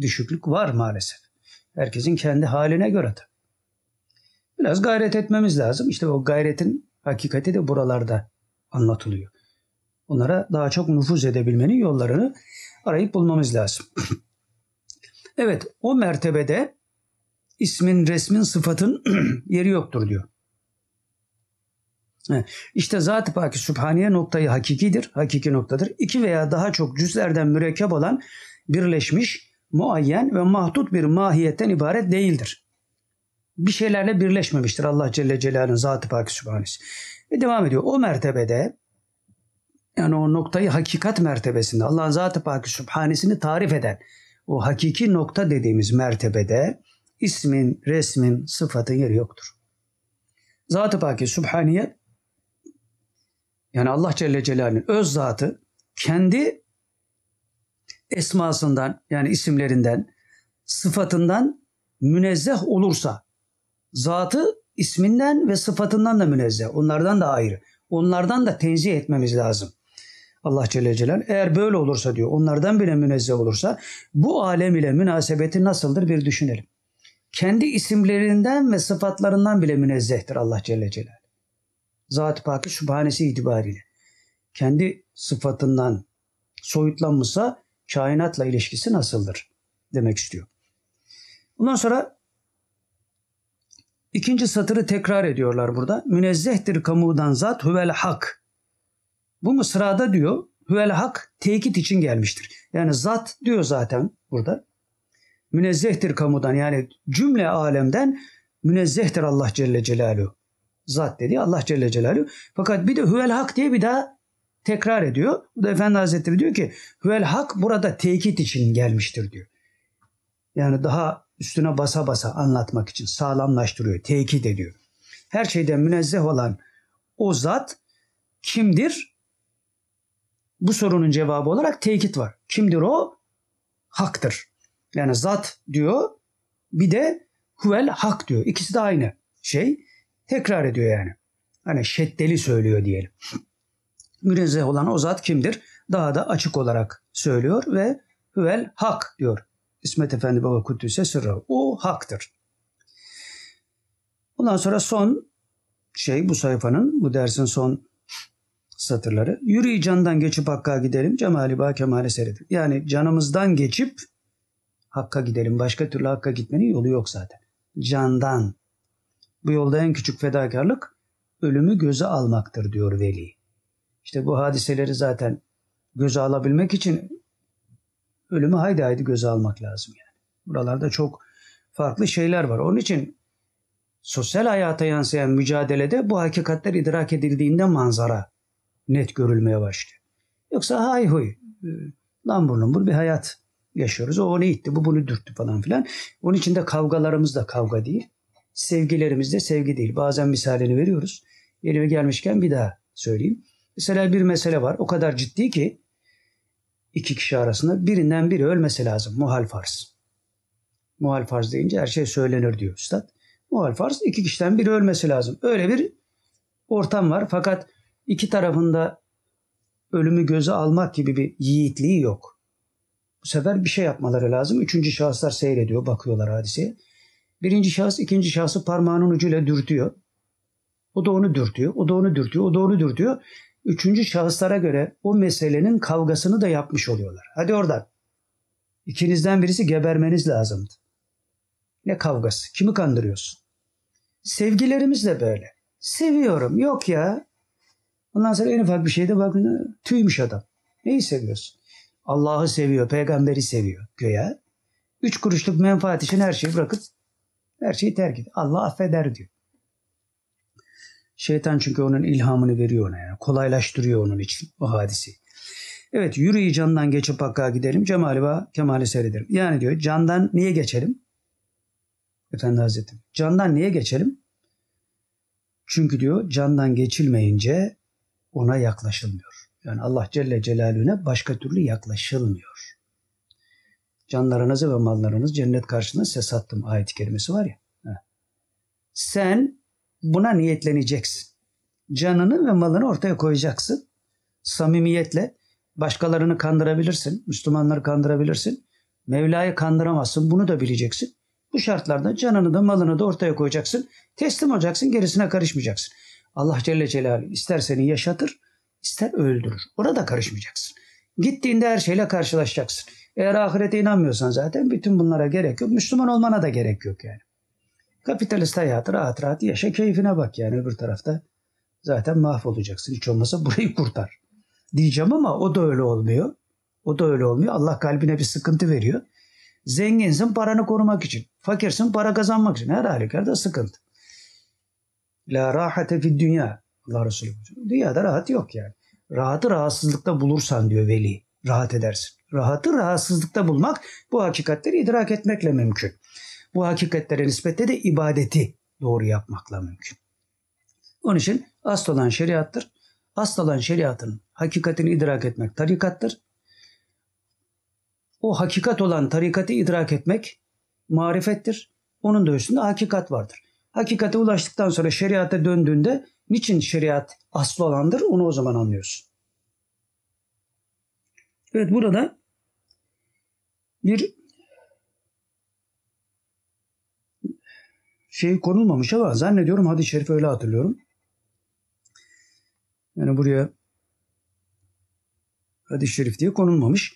S1: düşüklük var maalesef. Herkesin kendi haline göre de. Biraz gayret etmemiz lazım. İşte o gayretin hakikati de buralarda anlatılıyor. Onlara daha çok nüfuz edebilmenin yollarını arayıp bulmamız lazım. *clears throat* evet o mertebede ismin, resmin, sıfatın *clears throat* yeri yoktur diyor. İşte Zat-ı Paki Sübhaniye noktayı hakikidir, hakiki noktadır. İki veya daha çok cüzlerden mürekkep olan birleşmiş, muayyen ve mahdut bir mahiyetten ibaret değildir. Bir şeylerle birleşmemiştir Allah Celle Celaluhu'nun Zat-ı Sübhanesi. Ve devam ediyor. O mertebede yani o noktayı hakikat mertebesinde Allah'ın Zat-ı Paki Sübhanesini tarif eden o hakiki nokta dediğimiz mertebede ismin, resmin, sıfatın yeri yoktur. Zat-ı Paki Sübhaniye yani Allah Celle Celaluhu'nun öz zatı kendi esmasından yani isimlerinden, sıfatından münezzeh olursa zatı isminden ve sıfatından da münezzeh. Onlardan da ayrı. Onlardan da tenzih etmemiz lazım. Allah Celle Celal eğer böyle olursa diyor onlardan bile münezzeh olursa bu alem ile münasebeti nasıldır bir düşünelim. Kendi isimlerinden ve sıfatlarından bile münezzehtir Allah Celle Celal. Zat-ı Pak'ı Sübhanesi itibariyle. Kendi sıfatından soyutlanmışsa kainatla ilişkisi nasıldır demek istiyor. Ondan sonra ikinci satırı tekrar ediyorlar burada. Münezzehtir kamudan zat huvel hak. Bu mısrada diyor huvel hak tekit için gelmiştir. Yani zat diyor zaten burada. Münezzehtir kamudan yani cümle alemden münezzehtir Allah Celle Celaluhu. Zat dedi Allah Celle Celaluhu. Fakat bir de huvel hak diye bir daha tekrar ediyor. Bu da Efendi Hazretleri diyor ki huvel hak burada tekit için gelmiştir diyor. Yani daha üstüne basa basa anlatmak için sağlamlaştırıyor, tekit ediyor. Her şeyden münezzeh olan o zat kimdir? Bu sorunun cevabı olarak tekit var. Kimdir o? Haktır. Yani zat diyor bir de huvel hak diyor. İkisi de aynı şey. Tekrar ediyor yani. Hani şeddeli söylüyor diyelim. Münezzeh olan o zat kimdir? Daha da açık olarak söylüyor ve huvel hak diyor. İsmet Efendi Baba Kuddüs'e sırrı. O haktır. Ondan sonra son şey bu sayfanın, bu dersin son satırları. Yürü candan geçip hakka gidelim, cemali ba kemale seyredir. Yani canımızdan geçip hakka gidelim. Başka türlü hakka gitmenin yolu yok zaten. Candan. Bu yolda en küçük fedakarlık ölümü göze almaktır diyor Veli. İşte bu hadiseleri zaten göze alabilmek için ölümü haydi haydi göze almak lazım yani. Buralarda çok farklı şeyler var. Onun için sosyal hayata yansıyan mücadelede bu hakikatler idrak edildiğinde manzara net görülmeye başlıyor. Yoksa hay huy e, lan burnum bir hayat yaşıyoruz. O onu itti, bu bunu dürttü falan filan. Onun için de kavgalarımız da kavga değil. Sevgilerimiz de sevgi değil. Bazen misalini veriyoruz. Yerime gelmişken bir daha söyleyeyim. Mesela bir mesele var. O kadar ciddi ki iki kişi arasında birinden biri ölmesi lazım. Muhal farz. Muhal farz deyince her şey söylenir diyor üstad. Muhal farz iki kişiden biri ölmesi lazım. Öyle bir ortam var. Fakat iki tarafında ölümü göze almak gibi bir yiğitliği yok. Bu sefer bir şey yapmaları lazım. Üçüncü şahıslar seyrediyor, bakıyorlar hadiseye. Birinci şahıs ikinci şahsı parmağının ucuyla dürtüyor. O da onu dürtüyor, o da onu dürtüyor, o da onu dürtüyor. Üçüncü şahıslara göre o meselenin kavgasını da yapmış oluyorlar. Hadi oradan. İkinizden birisi gebermeniz lazımdı. Ne kavgası? Kimi kandırıyorsun? Sevgilerimiz de böyle. Seviyorum. Yok ya. Ondan sonra en ufak bir şeyde bakın tüymüş adam. Neyi seviyorsun? Allah'ı seviyor, peygamberi seviyor göğe. Üç kuruşluk menfaat için her şeyi bırakıp her şeyi terk ediyor. Allah affeder diyor. Şeytan çünkü onun ilhamını veriyor ona yani. Kolaylaştırıyor onun için o hadisi. Evet yürüyü candan geçip hakka gidelim. Cemali ve kemali seyrederim. Yani diyor candan niye geçelim? Efendi Hazretleri. Candan niye geçelim? Çünkü diyor candan geçilmeyince ona yaklaşılmıyor. Yani Allah Celle Celaluhu'na başka türlü yaklaşılmıyor. Canlarınızı ve mallarınız cennet karşısında size sattım ayet-i kerimesi var ya. Sen buna niyetleneceksin. Canını ve malını ortaya koyacaksın. Samimiyetle başkalarını kandırabilirsin. Müslümanları kandırabilirsin. Mevla'yı kandıramazsın. Bunu da bileceksin. Bu şartlarda canını da malını da ortaya koyacaksın. Teslim olacaksın. Gerisine karışmayacaksın. Allah Celle Celaluhu ister seni yaşatır, ister öldürür. Orada karışmayacaksın. Gittiğinde her şeyle karşılaşacaksın. Eğer ahirete inanmıyorsan zaten bütün bunlara gerek yok. Müslüman olmana da gerek yok yani. Kapitalist hayatı rahat rahat yaşa keyfine bak yani öbür tarafta. Zaten mahvolacaksın. Hiç olmasa *laughs* burayı kurtar. Diyeceğim ama o da öyle olmuyor. O da öyle olmuyor. Allah kalbine bir sıkıntı veriyor. Zenginsin paranı korumak için. Fakirsin para kazanmak için. Her halükarda sıkıntı. La rahate fi dünya. Allah Resulü. Dünyada rahat yok yani. Rahatı rahatsızlıkta bulursan diyor veli. Rahat edersin. Rahatı rahatsızlıkta bulmak bu hakikatleri idrak etmekle mümkün. Bu hakikatlere nispetle de ibadeti doğru yapmakla mümkün. Onun için asıl olan şeriattır. Asıl olan şeriatın hakikatini idrak etmek tarikattır. O hakikat olan tarikatı idrak etmek marifettir. Onun da üstünde hakikat vardır. Hakikate ulaştıktan sonra şeriata döndüğünde niçin şeriat aslı olandır onu o zaman anlıyorsun. Evet burada bir şey konulmamış ama zannediyorum hadis-i şerif öyle hatırlıyorum. Yani buraya hadis-i şerif diye konulmamış.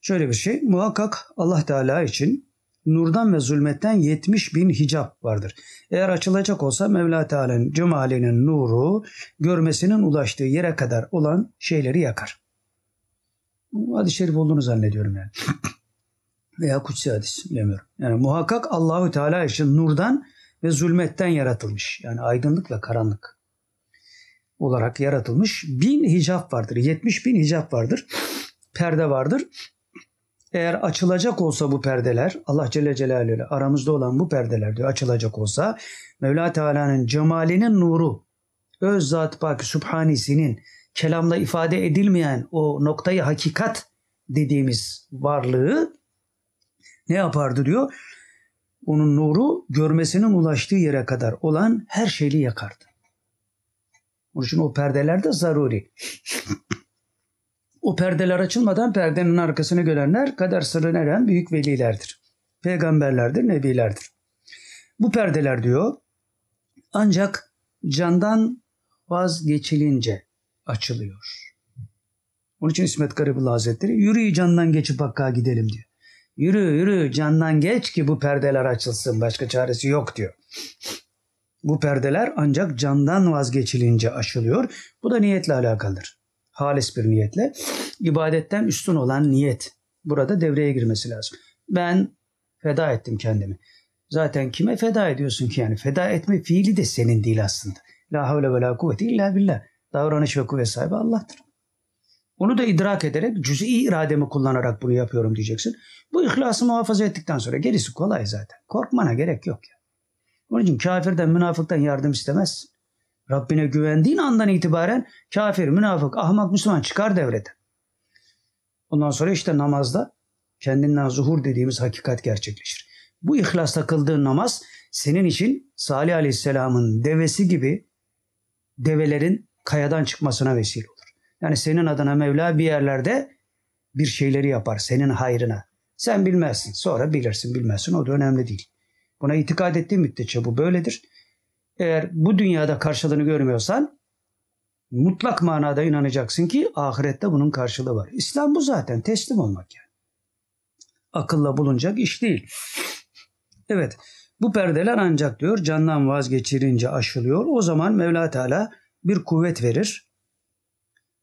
S1: Şöyle bir şey muhakkak Allah Teala için nurdan ve zulmetten 70 bin hicap vardır. Eğer açılacak olsa Mevla Teala'nın cemalinin nuru görmesinin ulaştığı yere kadar olan şeyleri yakar. Hadis-i şerif olduğunu zannediyorum yani. *clears throat* Veya kutsi hadis bilemiyorum. Yani muhakkak Allahü Teala için nurdan ve zulmetten yaratılmış. Yani aydınlık ve karanlık olarak yaratılmış. Bin hicap vardır. 70 bin hicap vardır. Perde vardır. Eğer açılacak olsa bu perdeler, Allah Celle Celaluhu aramızda olan bu perdeler diyor açılacak olsa Mevla Teala'nın cemalinin nuru, öz zat pak Subhanisi'nin kelamla ifade edilmeyen o noktayı hakikat dediğimiz varlığı ne yapardı diyor? Onun nuru görmesinin ulaştığı yere kadar olan her şeyi yakardı. Onun için o perdeler de zaruri. *laughs* o perdeler açılmadan perdenin arkasını görenler kader sırrına eren büyük velilerdir. Peygamberlerdir, nebilerdir. Bu perdeler diyor ancak candan vazgeçilince açılıyor. Onun için İsmet Garibullah Hazretleri yürü candan geçip Hakk'a gidelim diyor. Yürü yürü candan geç ki bu perdeler açılsın başka çaresi yok diyor. Bu perdeler ancak candan vazgeçilince aşılıyor. Bu da niyetle alakalıdır. Halis bir niyetle. ibadetten üstün olan niyet. Burada devreye girmesi lazım. Ben feda ettim kendimi. Zaten kime feda ediyorsun ki yani? Feda etme fiili de senin değil aslında. La havle ve la kuvvete illa billah. Davranış ve kuvvet sahibi Allah'tır. Onu da idrak ederek cüz'i irademi kullanarak bunu yapıyorum diyeceksin. Bu ihlası muhafaza ettikten sonra gerisi kolay zaten. Korkmana gerek yok ya. Onun için kafirden, münafıktan yardım istemezsin. Rabbine güvendiğin andan itibaren kafir, münafık, ahmak, Müslüman çıkar devreden. Ondan sonra işte namazda kendinden zuhur dediğimiz hakikat gerçekleşir. Bu ihlasla kıldığın namaz senin için Salih Aleyhisselam'ın devesi gibi develerin kayadan çıkmasına vesile olur. Yani senin adına Mevla bir yerlerde bir şeyleri yapar senin hayrına. Sen bilmezsin. Sonra bilirsin bilmezsin. O da önemli değil. Buna itikad ettiğin müddetçe bu böyledir. Eğer bu dünyada karşılığını görmüyorsan mutlak manada inanacaksın ki ahirette bunun karşılığı var. İslam bu zaten teslim olmak yani. Akılla bulunacak iş değil. Evet bu perdeler ancak diyor candan vazgeçirince aşılıyor. O zaman Mevla Teala bir kuvvet verir.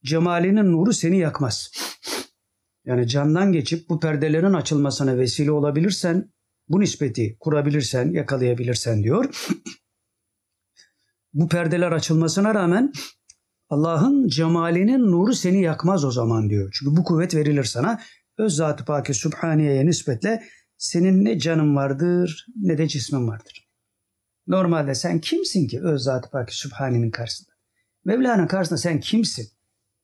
S1: Cemalinin nuru seni yakmaz. Yani candan geçip bu perdelerin açılmasına vesile olabilirsen, bu nispeti kurabilirsen, yakalayabilirsen diyor. bu perdeler açılmasına rağmen Allah'ın cemalinin nuru seni yakmaz o zaman diyor. Çünkü bu kuvvet verilir sana. Öz Zat-ı Paki Sübhaniye'ye nispetle senin ne canın vardır ne de cismin vardır. Normalde sen kimsin ki öz Zat-ı Paki Sübhaniye'nin karşısında? Mevla'nın karşısında sen kimsin?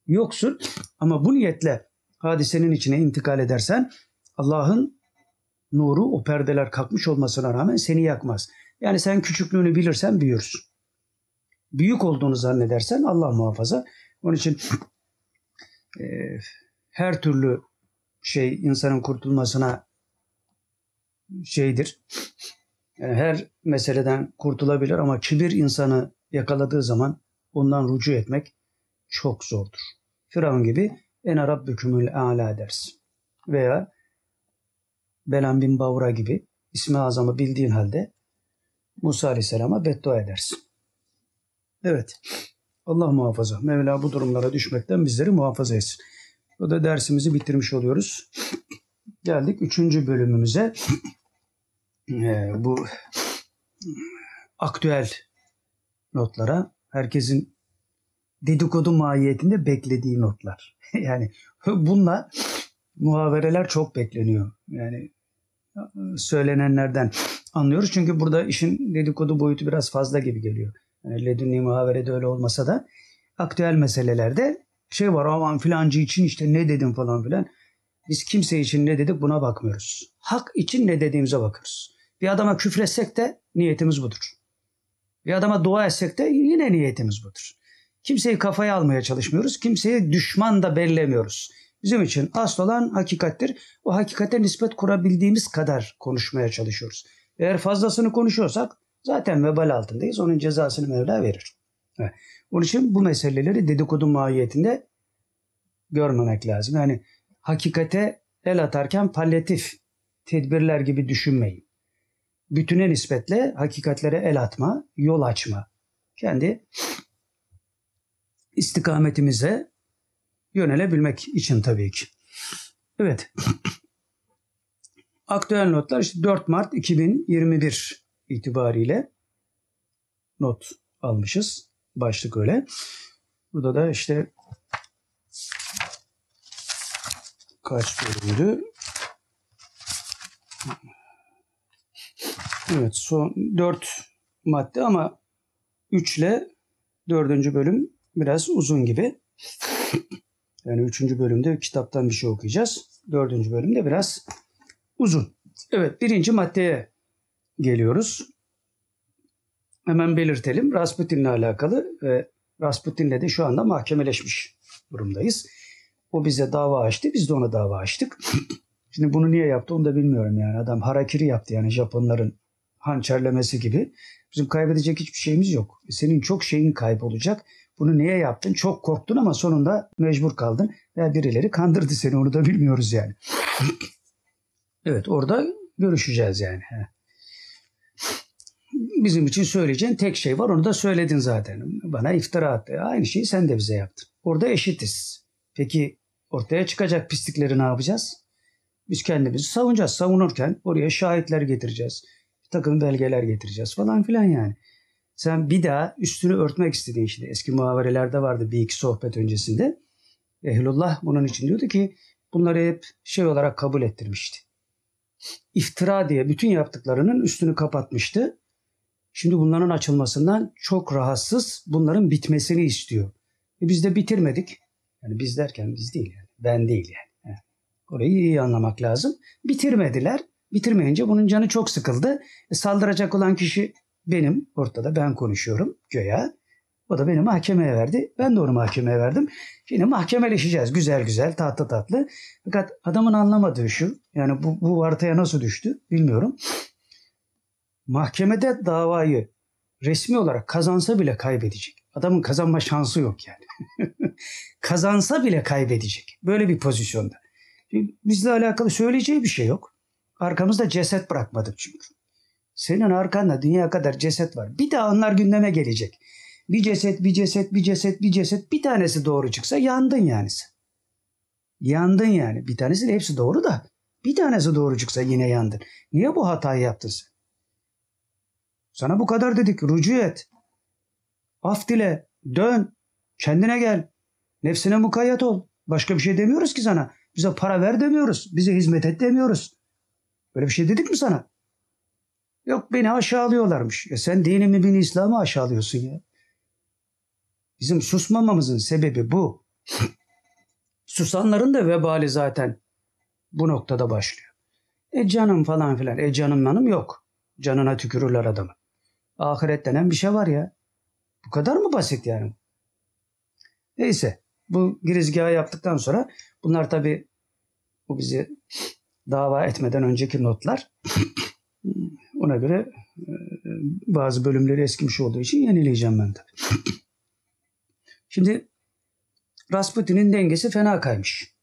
S1: Yoksun ama bu niyetle hadisenin içine intikal edersen Allah'ın nuru o perdeler kalkmış olmasına rağmen seni yakmaz. Yani sen küçüklüğünü bilirsen büyürsün. Büyük olduğunu zannedersen Allah muhafaza. Onun için e, her türlü şey insanın kurtulmasına şeydir. Yani her meseleden kurtulabilir ama kibir insanı yakaladığı zaman ondan rucu etmek çok zordur. Firavun gibi ene rabbükümül a'la dersin. Veya Belan bin Bavra gibi ismi azamı bildiğin halde Musa Aleyhisselam'a beddua edersin. Evet. Allah muhafaza. Mevla bu durumlara düşmekten bizleri muhafaza etsin. O da dersimizi bitirmiş oluyoruz. Geldik üçüncü bölümümüze. Ee, bu aktüel notlara. Herkesin dedikodu mahiyetinde beklediği notlar. *laughs* yani bununla muhavereler çok bekleniyor. Yani söylenenlerden anlıyoruz. Çünkü burada işin dedikodu boyutu biraz fazla gibi geliyor. Yani ledünni muhaverede öyle olmasa da aktüel meselelerde şey var aman filancı için işte ne dedim falan filan. Biz kimse için ne dedik buna bakmıyoruz. Hak için ne dediğimize bakıyoruz. Bir adama küfretsek de niyetimiz budur. Bir adama dua etsek de yine niyetimiz budur. Kimseyi kafaya almaya çalışmıyoruz. Kimseye düşman da bellemiyoruz. Bizim için asıl olan hakikattir. O hakikate nispet kurabildiğimiz kadar konuşmaya çalışıyoruz. Eğer fazlasını konuşuyorsak zaten vebal altındayız. Onun cezasını Mevla verir. Onun için bu meseleleri dedikodu mahiyetinde görmemek lazım. Yani hakikate el atarken palyatif tedbirler gibi düşünmeyin. Bütüne nispetle hakikatlere el atma, yol açma. Kendi istikametimize yönelebilmek için tabii ki. Evet. *clears throat* Aktüel notlar işte 4 Mart 2021 itibariyle not almışız. Başlık öyle. Burada da işte kaç bölümdü? Evet son 4 madde ama 3 ile 4. bölüm biraz uzun gibi. Yani 3. bölümde kitaptan bir şey okuyacağız. 4. bölümde biraz uzun. Evet birinci maddeye geliyoruz. Hemen belirtelim. Rasputin'le alakalı ve Rasputin'le de şu anda mahkemeleşmiş durumdayız. O bize dava açtı, biz de ona dava açtık. Şimdi bunu niye yaptı onu da bilmiyorum yani. Adam harakiri yaptı yani Japonların hançerlemesi gibi. Bizim kaybedecek hiçbir şeyimiz yok. Senin çok şeyin kaybolacak. Bunu niye yaptın? Çok korktun ama sonunda mecbur kaldın. Veya birileri kandırdı seni onu da bilmiyoruz yani. evet orada görüşeceğiz yani. Bizim için söyleyeceğin tek şey var onu da söyledin zaten. Bana iftira attı. Aynı şeyi sen de bize yaptın. Orada eşitiz. Peki ortaya çıkacak pislikleri ne yapacağız? Biz kendimizi savunacağız. Savunurken oraya şahitler getireceğiz. Bir takım belgeler getireceğiz falan filan yani. Sen bir daha üstünü örtmek istediğin şimdi eski muhaberelerde vardı bir iki sohbet öncesinde. Ehlullah bunun için diyordu ki bunları hep şey olarak kabul ettirmişti. İftira diye bütün yaptıklarının üstünü kapatmıştı. Şimdi bunların açılmasından çok rahatsız bunların bitmesini istiyor. E biz de bitirmedik. Yani biz derken biz değil yani. Ben değil yani. Orayı iyi anlamak lazım. Bitirmediler. Bitirmeyince bunun canı çok sıkıldı. E saldıracak olan kişi benim ortada ben konuşuyorum göya. O da beni mahkemeye verdi. Ben de onu mahkemeye verdim. Şimdi mahkemeleşeceğiz güzel güzel tatlı tatlı. Fakat adamın anlamadığı şu. Yani bu, bu vartaya nasıl düştü bilmiyorum. Mahkemede davayı resmi olarak kazansa bile kaybedecek. Adamın kazanma şansı yok yani. *laughs* kazansa bile kaybedecek. Böyle bir pozisyonda. Bizle alakalı söyleyeceği bir şey yok. Arkamızda ceset bırakmadık çünkü. Senin arkanda dünya kadar ceset var. Bir daha onlar gündeme gelecek. Bir ceset, bir ceset, bir ceset, bir ceset. Bir tanesi doğru çıksa yandın yani sen. Yandın yani. Bir tanesi de hepsi doğru da bir tanesi doğru çıksa yine yandın. Niye bu hatayı yaptın sen? Sana bu kadar dedik. Rücu et. Af dile. Dön. Kendine gel. Nefsine mukayyet ol. Başka bir şey demiyoruz ki sana. Bize para ver demiyoruz. Bize hizmet et demiyoruz. Böyle bir şey dedik mi sana? Yok beni aşağılıyorlarmış. Ya sen dinimi bin İslam'ı aşağılıyorsun ya. Bizim susmamamızın sebebi bu. *laughs* Susanların da vebali zaten bu noktada başlıyor. E canım falan filan. E canım manım yok. Canına tükürürler adamı. Ahiret denen bir şey var ya. Bu kadar mı basit yani? Neyse. Bu girizgahı yaptıktan sonra bunlar tabi bu bizi dava etmeden önceki notlar. *laughs* Ona göre e, bazı bölümleri eskimiş olduğu için yenileyeceğim ben tabii. *clears throat* Şimdi Rasputin'in dengesi fena kaymış.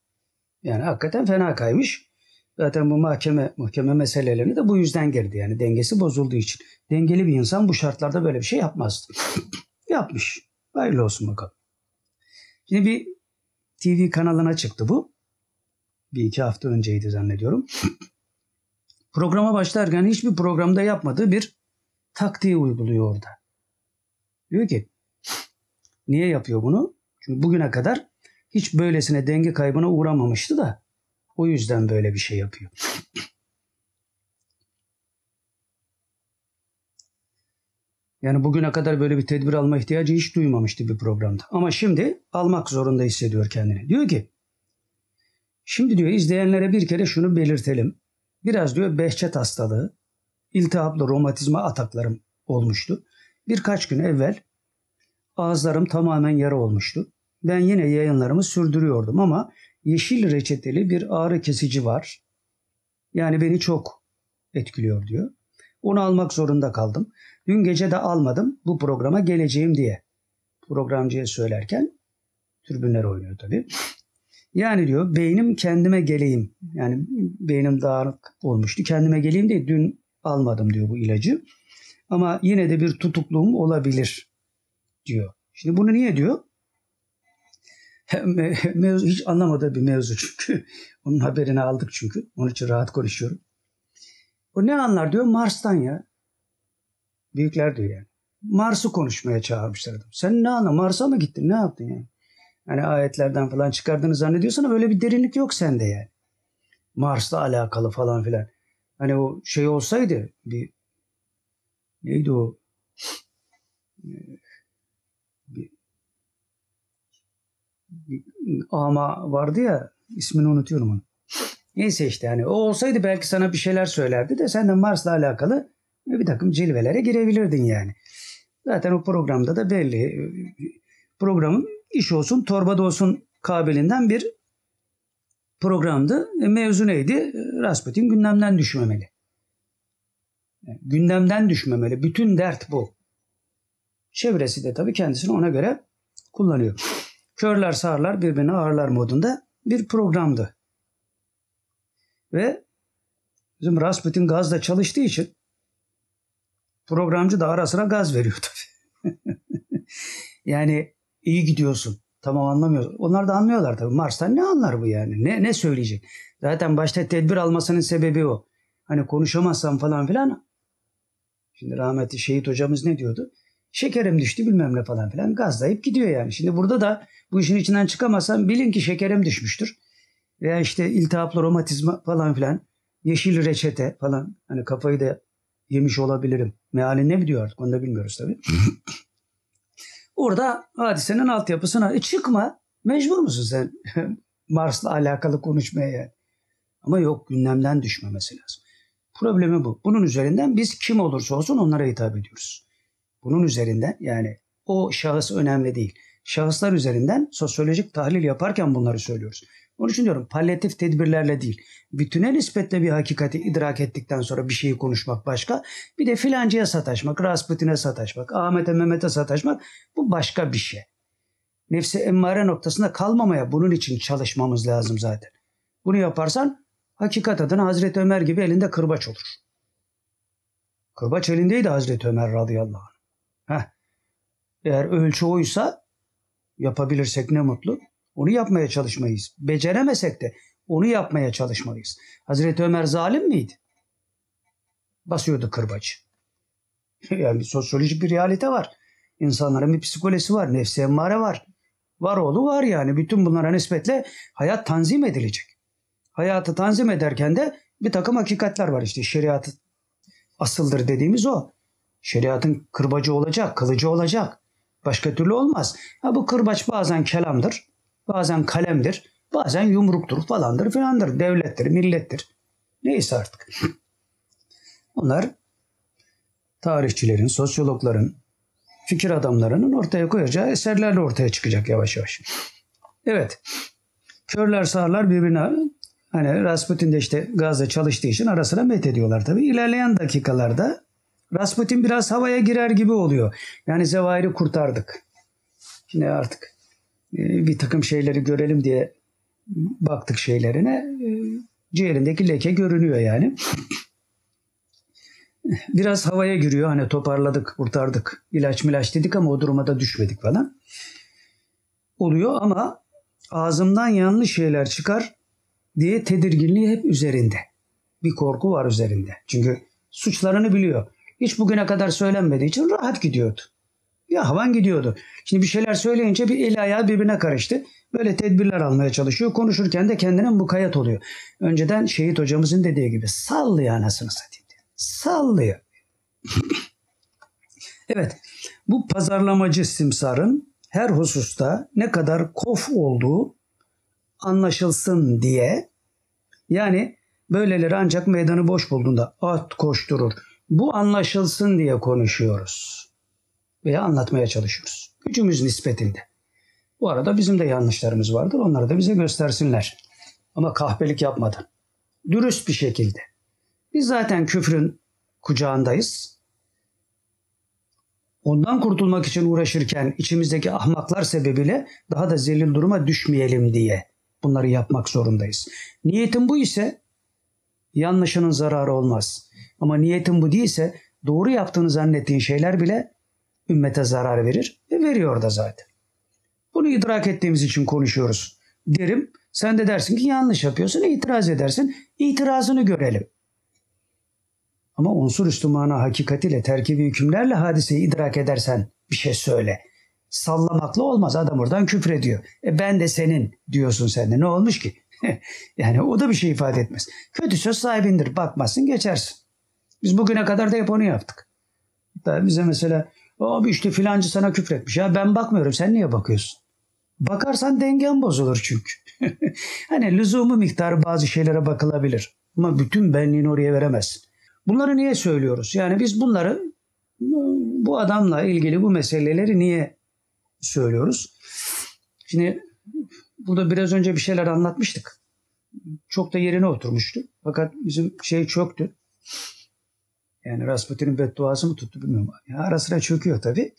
S1: Yani hakikaten fena kaymış. Zaten bu mahkeme mahkeme meselelerini de bu yüzden girdi. Yani dengesi bozulduğu için. Dengeli bir insan bu şartlarda böyle bir şey yapmazdı. *clears throat* Yapmış. Hayırlı olsun bakalım. Şimdi bir TV kanalına çıktı bu. Bir iki hafta önceydi zannediyorum. *clears throat* Programa başlarken hiçbir programda yapmadığı bir taktiği uyguluyor orada. Diyor ki niye yapıyor bunu? Çünkü bugüne kadar hiç böylesine denge kaybına uğramamıştı da o yüzden böyle bir şey yapıyor. *clears throat* Yani bugüne kadar böyle bir tedbir alma ihtiyacı hiç duymamıştı bir programda. Ama şimdi almak zorunda hissediyor kendini. Diyor ki şimdi diyor izleyenlere bir kere şunu belirtelim. Biraz diyor behçet hastalığı, iltihaplı romatizma ataklarım olmuştu. Birkaç gün evvel ağızlarım tamamen yara olmuştu. Ben yine yayınlarımı sürdürüyordum ama yeşil reçeteli bir ağrı kesici var. Yani beni çok etkiliyor diyor. Onu almak zorunda kaldım. Dün gece de almadım bu programa geleceğim diye. Programcıya söylerken türbünler oynuyor tabii. Yani diyor beynim kendime geleyim. Yani beynim dağınık olmuştu. Kendime geleyim diye dün almadım diyor bu ilacı. Ama yine de bir tutukluğum olabilir diyor. Şimdi bunu niye diyor? mevzu hiç anlamadığı bir mevzu çünkü. *laughs* Onun haberini aldık çünkü. Onun için rahat konuşuyorum. O ne anlar diyor? Mars'tan ya. Büyükler diyor yani. Mars'ı konuşmaya çağırmışlar adam. Sen ne anla? Mars'a mı gittin? Ne yaptın yani? Hani ayetlerden falan çıkardığını zannediyorsan böyle bir derinlik yok sende yani. Mars'la alakalı falan filan. Hani o şey olsaydı bir neydi o bir, bir ama vardı ya ismini unutuyorum onu. Neyse işte yani o olsaydı belki sana bir şeyler söylerdi de sen de Mars'la alakalı bir takım cilvelere girebilirdin yani. Zaten o programda da belli. Programın iş olsun torbada olsun kabilinden bir programdı. E, mevzu neydi? Rasputin gündemden düşmemeli. Gündemden düşmemeli. Bütün dert bu. Çevresi de tabii kendisini ona göre kullanıyor. Körler sağırlar birbirini ağırlar modunda bir programdı. Ve bizim Rasputin gazla çalıştığı için programcı da ara sıra gaz veriyor tabii. *laughs* yani iyi gidiyorsun. Tamam anlamıyor. Onlar da anlıyorlar tabii. Mars'tan ne anlar bu yani? Ne ne söyleyecek? Zaten başta tedbir almasının sebebi o. Hani konuşamazsam falan filan. Şimdi rahmetli şehit hocamız ne diyordu? Şekerim düştü bilmem ne falan filan gazlayıp gidiyor yani. Şimdi burada da bu işin içinden çıkamazsan bilin ki şekerim düşmüştür. Veya işte iltihaplı romatizma falan filan. Yeşil reçete falan. Hani kafayı da yemiş olabilirim. Meali ne biliyor artık onu da bilmiyoruz tabii. *laughs* Orada hadisenin altyapısına e çıkma. Mecbur musun sen *laughs* Mars'la alakalı konuşmaya. Ama yok gündemden düşmemesi lazım. Problemi bu. Bunun üzerinden biz kim olursa olsun onlara hitap ediyoruz. Bunun üzerinden yani o şahıs önemli değil. Şahıslar üzerinden sosyolojik tahlil yaparken bunları söylüyoruz. Onun için diyorum palyatif tedbirlerle değil. Bütüne nispetle bir hakikati idrak ettikten sonra bir şeyi konuşmak başka. Bir de filancıya sataşmak, Rasputin'e sataşmak, Ahmet'e Mehmet'e sataşmak bu başka bir şey. Nefsi emmare noktasında kalmamaya bunun için çalışmamız lazım zaten. Bunu yaparsan hakikat adına Hazreti Ömer gibi elinde kırbaç olur. Kırbaç elindeydi Hazreti Ömer radıyallahu anh. Heh. Eğer ölçü oysa yapabilirsek ne mutlu. Onu yapmaya çalışmayız. Beceremesek de onu yapmaya çalışmalıyız. Hazreti Ömer zalim miydi? Basıyordu kırbacı. *laughs* Yani bir sosyolojik bir realite var. İnsanların bir psikolojisi var. Nefsi emmare var. Var oğlu var yani. Bütün bunlara nispetle hayat tanzim edilecek. Hayatı tanzim ederken de bir takım hakikatler var işte. Şeriatı asıldır dediğimiz o. Şeriatın kırbacı olacak, kılıcı olacak. Başka türlü olmaz. Ha, bu kırbaç bazen kelamdır, bazen kalemdir, bazen yumruktur falandır filandır. Devlettir, millettir. Neyse artık. *clears throat* Onlar tarihçilerin, sosyologların, fikir adamlarının ortaya koyacağı eserlerle ortaya çıkacak yavaş yavaş. *clears throat* Evet. Körler sağırlar birbirine hani Rasputin de işte gazda çalıştığı için ara sıra met ediyorlar tabii. İlerleyen dakikalarda Rasputin biraz havaya girer gibi oluyor. Yani Zevahir'i kurtardık. Şimdi artık bir takım şeyleri görelim diye baktık şeylerine. E, ciğerindeki leke görünüyor yani. *laughs* Biraz havaya giriyor. Hani toparladık, kurtardık. İlaç milaç dedik ama o duruma da düşmedik falan. Oluyor ama ağzımdan yanlış şeyler çıkar diye tedirginliği hep üzerinde. Bir korku var üzerinde. Çünkü suçlarını biliyor. Hiç bugüne kadar söylenmediği için rahat gidiyordu. Ya havan gidiyordu. Şimdi bir şeyler söyleyince bir eli ayağı birbirine karıştı. Böyle tedbirler almaya çalışıyor. Konuşurken de kendine mukayyet oluyor. Önceden şehit hocamızın dediği gibi sallıyor anasını satayım. Diye. Sallıyor. *laughs* evet. Bu pazarlamacı simsarın her hususta ne kadar kof olduğu anlaşılsın diye yani böyleleri ancak meydanı boş bulduğunda at koşturur. Bu anlaşılsın diye konuşuyoruz veya anlatmaya çalışıyoruz. Gücümüz nispetinde. Bu arada bizim de yanlışlarımız vardır. Onları da bize göstersinler. Ama kahpelik yapmadan. Dürüst bir şekilde. Biz zaten küfrün kucağındayız. Ondan kurtulmak için uğraşırken içimizdeki ahmaklar sebebiyle daha da zelil duruma düşmeyelim diye bunları yapmak zorundayız. Niyetin bu ise yanlışının zararı olmaz. Ama niyetin bu değilse doğru yaptığını zannettiğin şeyler bile ümmete zarar verir ve veriyor da zaten. Bunu idrak ettiğimiz için konuşuyoruz derim. Sen de dersin ki yanlış yapıyorsun, itiraz edersin. İtirazını görelim. Ama unsur üstü mana hakikatiyle, terkibi hükümlerle hadiseyi idrak edersen bir şey söyle. Sallamakla olmaz. Adam oradan küfrediyor. E ben de senin diyorsun sen de. Ne olmuş ki? *laughs* yani o da bir şey ifade etmez. Kötü söz sahibindir. Bakmazsın geçersin. Biz bugüne kadar da hep onu yaptık. Hatta bize mesela abi işte filancı sana küfretmiş. Ya ben bakmıyorum sen niye bakıyorsun? Bakarsan dengen bozulur çünkü. *laughs* hani lüzumu miktarı bazı şeylere bakılabilir. Ama bütün benliğini oraya veremezsin. Bunları niye söylüyoruz? Yani biz bunları bu adamla ilgili bu meseleleri niye söylüyoruz? Şimdi burada biraz önce bir şeyler anlatmıştık. Çok da yerine oturmuştu. Fakat bizim şey çöktü. Yani Rasputin'in bedduası mı tuttu bilmiyorum. Ya ara sıra çöküyor tabii.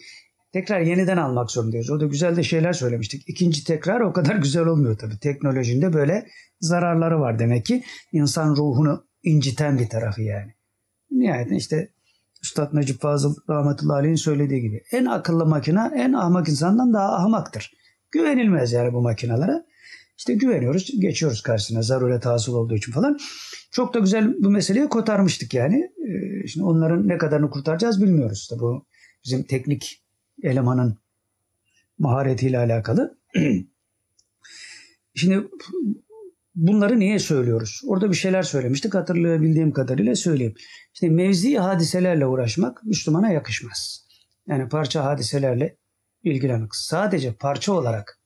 S1: Tekrar yeniden almak zorundayız. Orada güzel de şeyler söylemiştik. İkinci tekrar o kadar *laughs* güzel olmuyor tabii. Teknolojinde böyle zararları var demek ki. insan ruhunu inciten bir tarafı yani. Nihayetinde işte Üstad Necip Fazıl rahmetullahi aleyhin söylediği gibi en akıllı makine en ahmak insandan daha ahmaktır. Güvenilmez yani bu makinelere. İşte güveniyoruz, geçiyoruz karşısına zaruret hasıl olduğu için falan. Çok da güzel bu meseleyi kotarmıştık yani. Ee, şimdi onların ne kadarını kurtaracağız bilmiyoruz. İşte bu bizim teknik elemanın maharetiyle alakalı. *clears throat* Şimdi bunları niye söylüyoruz? Orada bir şeyler söylemiştik. Hatırlayabildiğim kadarıyla söyleyeyim. İşte mevzi hadiselerle uğraşmak Müslümana yakışmaz. Yani parça hadiselerle ilgilenmek. Sadece parça olarak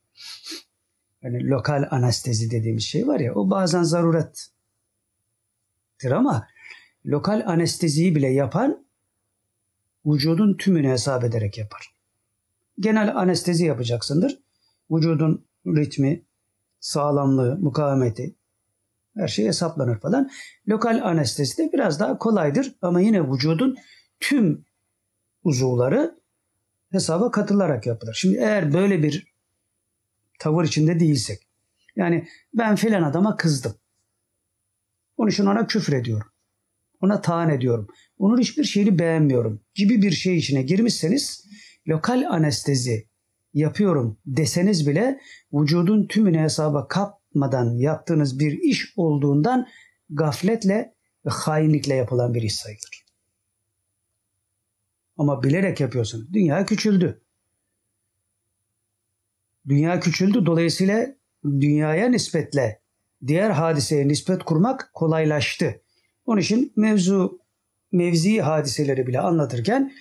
S1: yani lokal anestezi dediğimiz şey var ya o bazen zarurettir ama lokal anesteziyi bile yapan vücudun tümünü hesap ederek yapar. Genel anestezi yapacaksındır. Vücudun ritmi, sağlamlığı, mukavemeti her şey hesaplanır falan. Lokal anestezi de biraz daha kolaydır ama yine vücudun tüm uzuvları hesaba katılarak yapılır. Şimdi eğer böyle bir tavır içinde değilsek yani ben filan adama kızdım. Onun için ona küfür ediyorum. Ona taan ediyorum. Onun hiçbir şeyini beğenmiyorum gibi bir şey içine girmişseniz lokal anestezi yapıyorum deseniz bile vücudun tümünü hesaba kapmadan yaptığınız bir iş olduğundan gafletle ve hainlikle yapılan bir iş sayılır. Ama bilerek yapıyorsun. Dünya küçüldü. Dünya küçüldü. Dolayısıyla dünyaya nispetle diğer hadiseye nispet kurmak kolaylaştı. Onun için mevzu mevzi hadiseleri bile anlatırken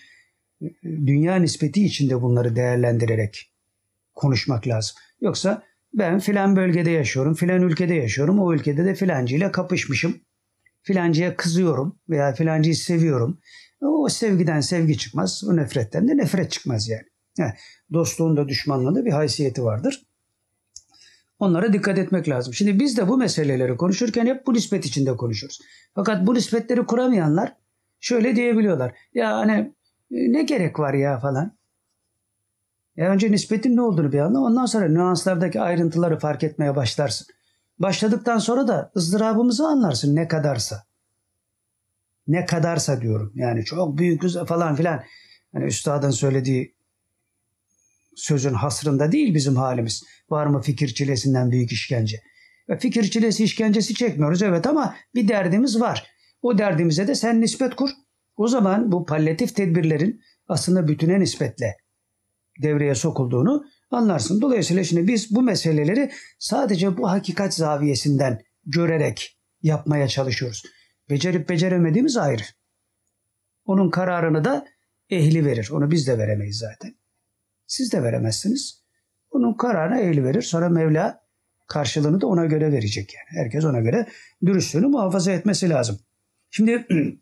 S1: dünya nispeti içinde bunları değerlendirerek konuşmak lazım. Yoksa ben filan bölgede yaşıyorum, filan ülkede yaşıyorum, o ülkede de filancıyla kapışmışım. Filancıya kızıyorum veya filancıyı seviyorum. O sevgiden sevgi çıkmaz, o nefretten de nefret çıkmaz yani. yani dostluğun da düşmanlığın bir haysiyeti vardır. Onlara dikkat etmek lazım. Şimdi biz de bu meseleleri konuşurken hep bu nispet içinde konuşuruz. Fakat bu nispetleri kuramayanlar şöyle diyebiliyorlar. Ya hani e, ne gerek var ya falan. Ya önce nispetin ne olduğunu bir anla. Ondan sonra nüanslardaki ayrıntıları fark etmeye başlarsın. Başladıktan sonra da ızdırabımızı anlarsın ne kadarsa. Ne kadarsa diyorum. Yani çok büyük falan filan. Hani üstadın söylediği sözün hasrında değil bizim halimiz. Var mı fikir çilesinden büyük işkence? Ve fikir çilesi işkencesi çekmiyoruz evet ama bir derdimiz var. O derdimize de sen nispet kur. O zaman bu palyatif tedbirlerin aslında bütüne nispetle devreye sokulduğunu anlarsın. Dolayısıyla şimdi biz bu meseleleri sadece bu hakikat zaviyesinden görerek yapmaya çalışıyoruz. Becerip beceremediğimiz ayrı. Onun kararını da ehli verir. Onu biz de veremeyiz zaten. Siz de veremezsiniz. Bunun kararına eğil verir. Sonra Mevla karşılığını da ona göre verecek yani. Herkes ona göre dürüstlüğünü muhafaza etmesi lazım. Şimdi *clears throat*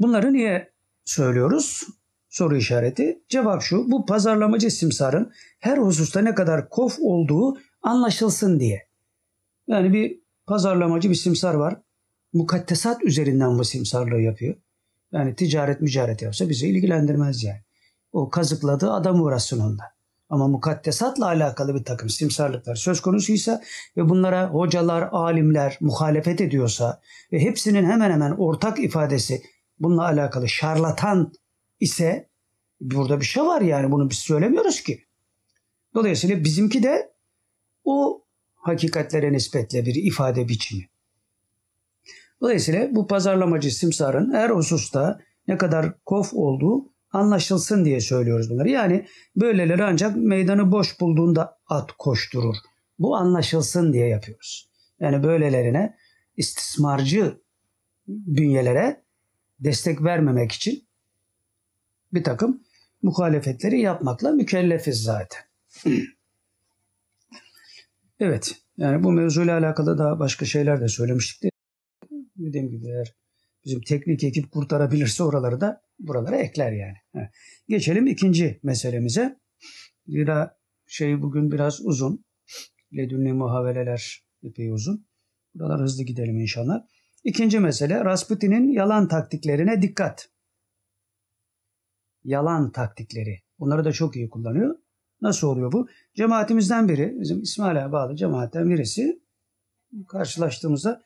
S1: bunları niye söylüyoruz? Soru işareti. Cevap şu. Bu pazarlamacı simsarın her hususta ne kadar kof olduğu anlaşılsın diye. Yani bir pazarlamacı bir simsar var. Mukaddesat üzerinden bu simsarlığı yapıyor. Yani ticaret mücaret yapsa bizi ilgilendirmez yani o kazıkladığı adam uğraşsın onda. Ama mukaddesatla alakalı bir takım simsarlıklar söz konusuysa ve bunlara hocalar, alimler muhalefet ediyorsa ve hepsinin hemen hemen ortak ifadesi bununla alakalı şarlatan ise burada bir şey var yani bunu biz söylemiyoruz ki. Dolayısıyla bizimki de o hakikatlere nispetle bir ifade biçimi. Dolayısıyla bu pazarlamacı simsarın her hususta ne kadar kof olduğu anlaşılsın diye söylüyoruz bunları. Yani böyleleri ancak meydanı boş bulduğunda at koşturur. Bu anlaşılsın diye yapıyoruz. Yani böylelerine istismarcı bünyelere destek vermemek için bir takım muhalefetleri yapmakla mükellefiz zaten. evet. Yani bu mevzuyla alakalı daha başka şeyler de söylemiştik de dediğim gibi eğer bizim teknik ekip kurtarabilirse oraları da buralara ekler yani. Geçelim ikinci meselemize. Zira şey bugün biraz uzun. Ledünni muhaveleler epey uzun. Buralar hızlı gidelim inşallah. İkinci mesele Rasputin'in yalan taktiklerine dikkat. Yalan taktikleri. Bunları da çok iyi kullanıyor. Nasıl oluyor bu? Cemaatimizden biri, bizim İsmail'e bağlı cemaatten birisi karşılaştığımızda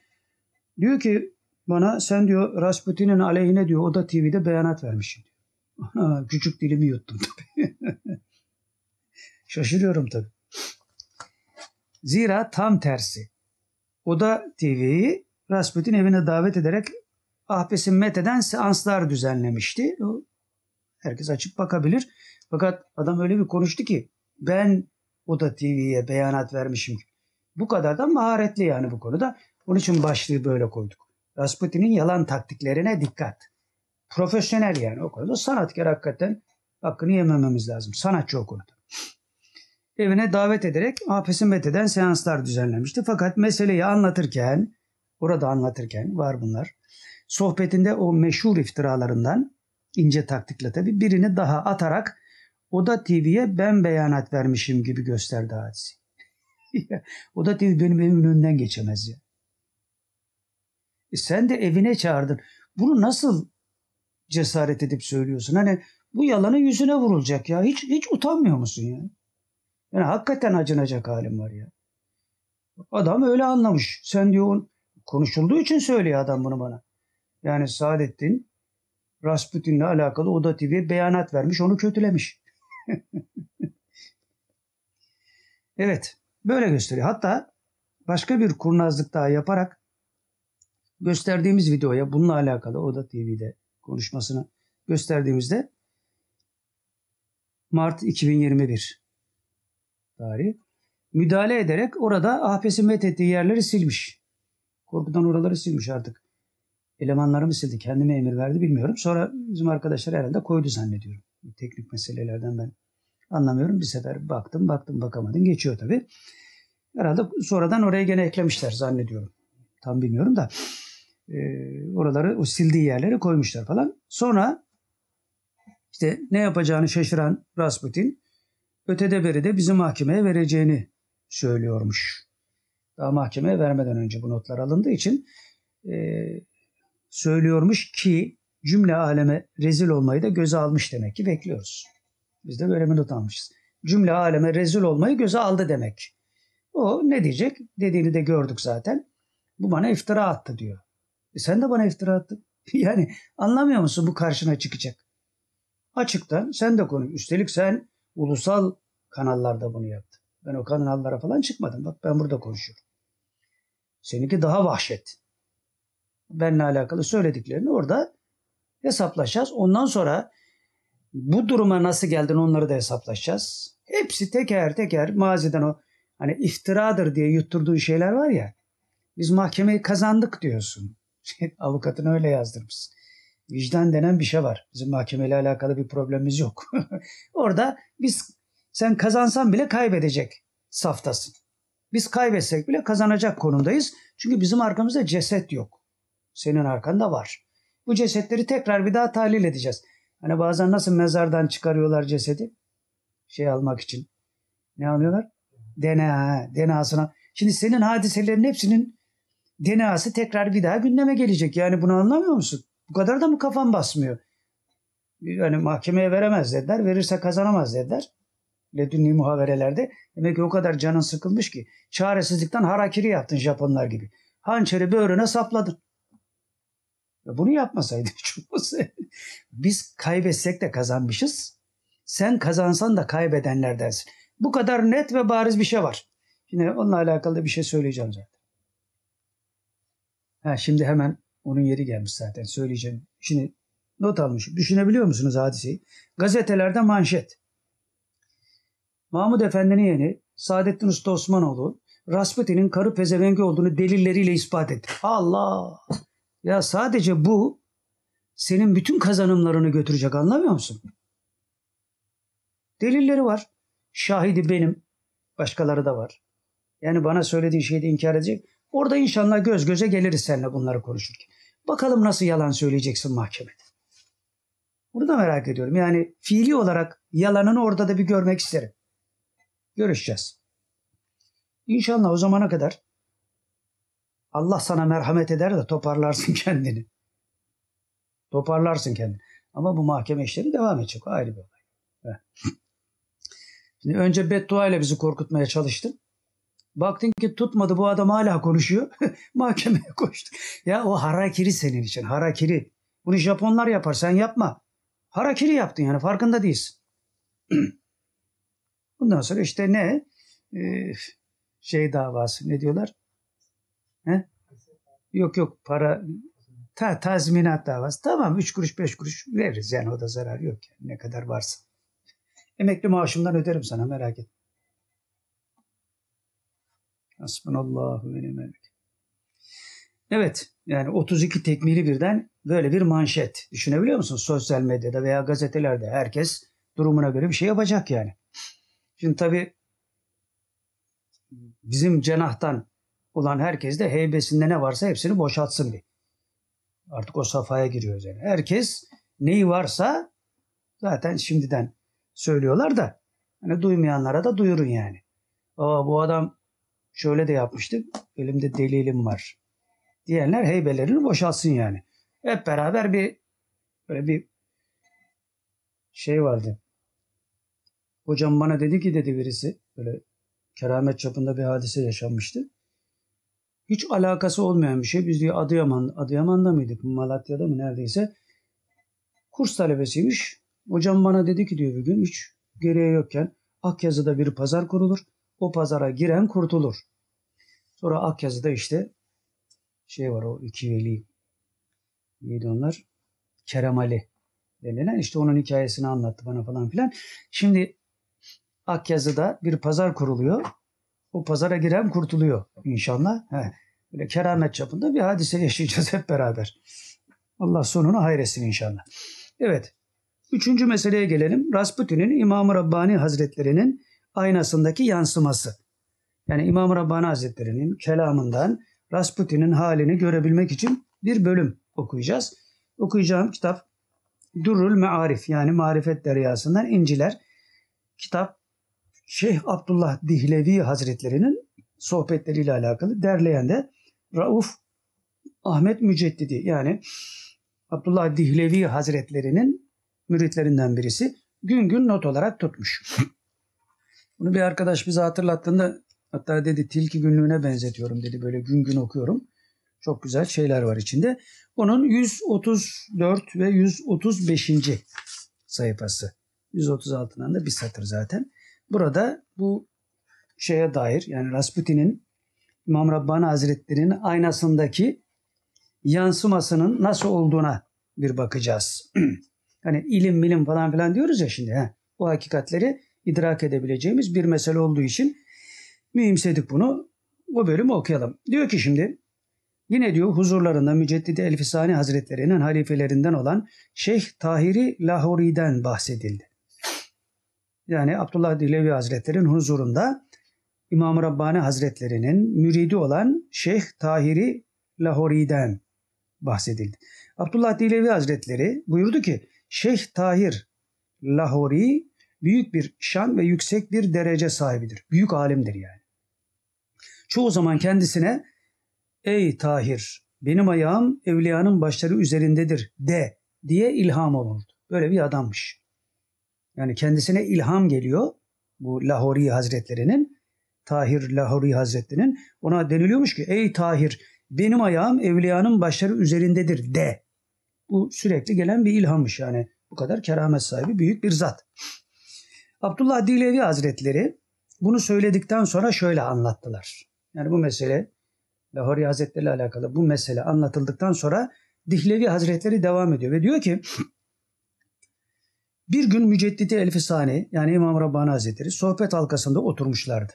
S1: diyor ki bana sen diyor Rasputin'in aleyhine diyor Oda TV'de beyanat vermişsin diyor. Küçük dilimi yuttum tabii. *laughs* Şaşırıyorum tabii. Zira tam tersi. Oda TV'yi Rasputin evine davet ederek Ahbes'in Mete'den seanslar düzenlemişti. Herkes açıp bakabilir. Fakat adam öyle bir konuştu ki ben Oda TV'ye beyanat vermişim. Bu kadar da maharetli yani bu konuda. Onun için başlığı böyle koyduk. Rasputin'in yalan taktiklerine dikkat. Profesyonel yani o konuda sanatkar hakikaten hakkını yemememiz lazım. Sanatçı o konuda. Evine davet ederek Hafiz'in Mete'den seanslar düzenlemişti. Fakat meseleyi anlatırken, orada anlatırken var bunlar. Sohbetinde o meşhur iftiralarından ince taktikle tabii birini daha atarak Oda TV'ye ben beyanat vermişim gibi gösterdi hadisi. *laughs* Oda TV benim evimin önünden geçemez ya. E sen de evine çağırdın. Bunu nasıl cesaret edip söylüyorsun? Hani bu yalanı yüzüne vurulacak ya. Hiç hiç utanmıyor musun ya? Yani hakikaten acınacak halim var ya. Adam öyle anlamış. Sen diyor konuşulduğu için söylüyor adam bunu bana. Yani Saadettin Rasputin'le alakalı Oda TV'ye beyanat vermiş, onu kötülemiş. *laughs* evet, böyle gösteriyor. Hatta başka bir kurnazlık daha yaparak gösterdiğimiz videoya bununla alakalı Oda TV'de konuşmasını gösterdiğimizde Mart 2021 tarihi müdahale ederek orada APS'in methettiği yerleri silmiş. Korkudan oraları silmiş artık. Elemanları mı sildi, kendime emir verdi bilmiyorum. Sonra bizim arkadaşlar herhalde koydu zannediyorum. Teknik meselelerden ben anlamıyorum. Bir sefer baktım, baktım bakamadım. Geçiyor tabii. Herhalde sonradan oraya gene eklemişler zannediyorum. Tam bilmiyorum da e, oraları o sildiği yerlere koymuşlar falan. Sonra işte ne yapacağını şaşıran Rasputin ötede beri de bizi mahkemeye vereceğini söylüyormuş. Daha mahkemeye vermeden önce bu notlar alındığı için e, söylüyormuş ki cümle aleme rezil olmayı da göze almış demek ki bekliyoruz. Biz de böyle bir not almışız. Cümle aleme rezil olmayı göze aldı demek. O ne diyecek? Dediğini de gördük zaten. Bu bana iftira attı diyor. E sen de bana iftira attın. *laughs* yani anlamıyor musun bu karşına çıkacak? Açıktan sen de konuş. Üstelik sen ulusal kanallarda bunu yaptın. Ben o kanallara falan çıkmadım. Bak ben burada konuşuyorum. Seninki daha vahşet. Benle alakalı söylediklerini orada hesaplaşacağız. Ondan sonra bu duruma nasıl geldin onları da hesaplaşacağız. Hepsi teker teker maziden o hani iftiradır diye yutturduğun şeyler var ya. Biz mahkemeyi kazandık diyorsun. Avukatın öyle yazdırmış. Vicdan denen bir şey var. Bizim mahkemeyle alakalı bir problemimiz yok. *laughs* Orada biz sen kazansan bile kaybedecek saftasın. Biz kaybetsek bile kazanacak konumdayız. Çünkü bizim arkamızda ceset yok. Senin arkanda var. Bu cesetleri tekrar bir daha tahlil edeceğiz. Hani bazen nasıl mezardan çıkarıyorlar cesedi? Şey almak için. Ne alıyorlar? DNA, DNA'sına. Şimdi senin hadiselerin hepsinin DNA'sı tekrar bir daha gündeme gelecek. Yani bunu anlamıyor musun? Bu kadar da mı kafan basmıyor? Yani mahkemeye veremez dediler. Verirse kazanamaz dediler. Ledünni muhaverelerde. Demek ki o kadar canın sıkılmış ki. Çaresizlikten harakiri yaptın Japonlar gibi. Hançeri böğrüne sapladın. Bunu yapmasaydın hiç *laughs* Biz kaybetsek de kazanmışız. Sen kazansan da kaybedenlerdensin. Bu kadar net ve bariz bir şey var. Şimdi onunla alakalı bir şey söyleyeceğim zaten. Ha, şimdi hemen onun yeri gelmiş zaten söyleyeceğim. Şimdi not almış. Düşünebiliyor musunuz hadiseyi? Gazetelerde manşet. Mahmud Efendi'nin yeni Saadettin Usta Osmanoğlu Rasputin'in karı pezevengi olduğunu delilleriyle ispat etti. Allah! Ya sadece bu senin bütün kazanımlarını götürecek anlamıyor musun? Delilleri var. Şahidi benim. Başkaları da var. Yani bana söylediğin şeyi de inkar edecek. Orada inşallah göz göze geliriz seninle bunları konuşurken. Bakalım nasıl yalan söyleyeceksin mahkemede. Bunu da merak ediyorum. Yani fiili olarak yalanını orada da bir görmek isterim. Görüşeceğiz. İnşallah o zamana kadar Allah sana merhamet eder de toparlarsın *laughs* kendini. Toparlarsın kendini. Ama bu mahkeme işleri devam edecek. O ayrı bir olay. Şimdi önce beddua ile bizi korkutmaya çalıştın. Baktın ki tutmadı bu adam hala konuşuyor. *laughs* Mahkemeye koştuk. Ya o harakiri senin için. Harakiri. Bunu Japonlar yapar sen yapma. Harakiri yaptın yani farkında değilsin. *clears throat* Bundan sonra işte ne? Ee, şey davası ne diyorlar? He? Yok yok para ta, tazminat davası. Tamam 3 kuruş 5 kuruş veririz yani o da zarar yok yani ne kadar varsa. Emekli maaşımdan öderim sana merak etme. Hasbunallahu ve ni'mel Evet yani 32 tekmili birden böyle bir manşet. Düşünebiliyor musun? Sosyal medyada veya gazetelerde herkes durumuna göre bir şey yapacak yani. Şimdi tabii bizim cenahtan olan herkes de heybesinde ne varsa hepsini boşaltsın bir. Artık o safhaya giriyoruz yani. Herkes neyi varsa zaten şimdiden söylüyorlar da hani duymayanlara da duyurun yani. Aa, bu adam şöyle de yapmıştı. Elimde delilim var. Diyenler heybelerini boşaltsın yani. Hep beraber bir böyle bir şey vardı. Hocam bana dedi ki dedi birisi böyle keramet çapında bir hadise yaşanmıştı. Hiç alakası olmayan bir şey. Biz diyor Adıyaman, Adıyaman'da mıydık? Malatya'da mı neredeyse. Kurs talebesiymiş. Hocam bana dedi ki diyor bir gün hiç gereği yokken Akyazı'da bir pazar kurulur. O pazara giren kurtulur. Sonra Akyazı'da işte şey var o iki veli neydi onlar? Kerem Ali denilen işte onun hikayesini anlattı bana falan filan. Şimdi Akyazı'da bir pazar kuruluyor. O pazara giren kurtuluyor inşallah. He. Böyle keramet çapında bir hadise yaşayacağız hep beraber. Allah sonunu hayretsin inşallah. Evet. Üçüncü meseleye gelelim. Rasputin'in İmam-ı Rabbani Hazretleri'nin aynasındaki yansıması. Yani İmam-ı Rabbani Hazretleri'nin kelamından Rasputin'in halini görebilmek için bir bölüm okuyacağız. Okuyacağım kitap Durrul Mearif yani Marifet Deryası'ndan inciler. Kitap Şeyh Abdullah Dihlevi Hazretleri'nin sohbetleriyle alakalı. Derleyen de Rauf Ahmet Müceddidi yani Abdullah Dihlevi Hazretleri'nin müritlerinden birisi gün gün not olarak tutmuş. Bunu bir arkadaş bize hatırlattığında hatta dedi tilki günlüğüne benzetiyorum dedi böyle gün gün okuyorum. Çok güzel şeyler var içinde. Onun 134 ve 135. sayfası. 136'dan da bir satır zaten. Burada bu şeye dair yani Rasputin'in İmam Rabbani Hazretleri'nin aynasındaki yansımasının nasıl olduğuna bir bakacağız. *clears throat* hani ilim milim falan filan diyoruz ya şimdi. He. Bu hakikatleri idrak edebileceğimiz bir mesele olduğu için mühimsedik bunu. O bölümü okuyalım. Diyor ki şimdi yine diyor huzurlarında Müceddidi Elfisani Hazretleri'nin halifelerinden olan Şeyh Tahiri Lahori'den bahsedildi yani Abdullah Dilevi Hazretleri'nin huzurunda İmam Rabbani Hazretleri'nin müridi olan Şeyh Tahiri Lahori'den bahsedildi. Abdullah Dilevi Hazretleri buyurdu ki Şeyh Tahir Lahori büyük bir şan ve yüksek bir derece sahibidir. Büyük alimdir yani. Çoğu zaman kendisine ey Tahir benim ayağım evliyanın başları üzerindedir de diye ilham olurdu. Böyle bir adammış. Yani kendisine ilham geliyor bu Lahori Hazretleri'nin. Tahir Lahori Hazretleri'nin ona deniliyormuş ki ey Tahir benim ayağım evliyanın başları üzerindedir de. Bu sürekli gelen bir ilhammış yani bu kadar keramet sahibi büyük bir zat. Abdullah Dilevi Hazretleri bunu söyledikten sonra şöyle anlattılar. Yani bu mesele Lahori Hazretleri ile alakalı bu mesele anlatıldıktan sonra Dihlevi Hazretleri devam ediyor ve diyor ki bir gün Müceddidi Elfisani yani İmam Rabbani Hazretleri sohbet halkasında oturmuşlardı.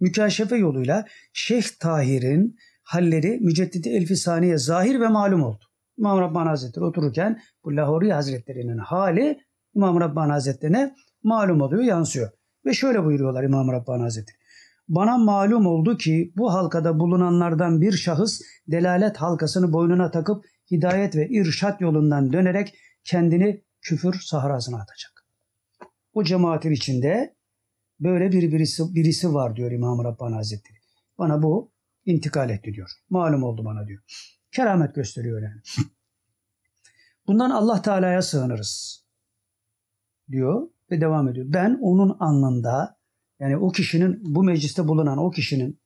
S1: Mükaşefe yoluyla Şeyh Tahir'in halleri Müceddidi Elfisani'ye zahir ve malum oldu. İmam Rabbani Hazretleri otururken bu Lahori Hazretleri'nin hali İmam Rabbani Hazretleri'ne malum oluyor, yansıyor. Ve şöyle buyuruyorlar İmam Rabbani Hazretleri. Bana malum oldu ki bu halkada bulunanlardan bir şahıs delalet halkasını boynuna takıp hidayet ve irşat yolundan dönerek kendini küfür sahrasına atacak. O cemaatin içinde böyle bir birisi, birisi var diyor İmam Rabbani Hazretleri. Bana bu intikal etti diyor. Malum oldu bana diyor. Keramet gösteriyor yani. *clears throat* Bundan Allah Teala'ya sığınırız diyor ve devam ediyor. Ben onun alnında yani o kişinin bu mecliste bulunan o kişinin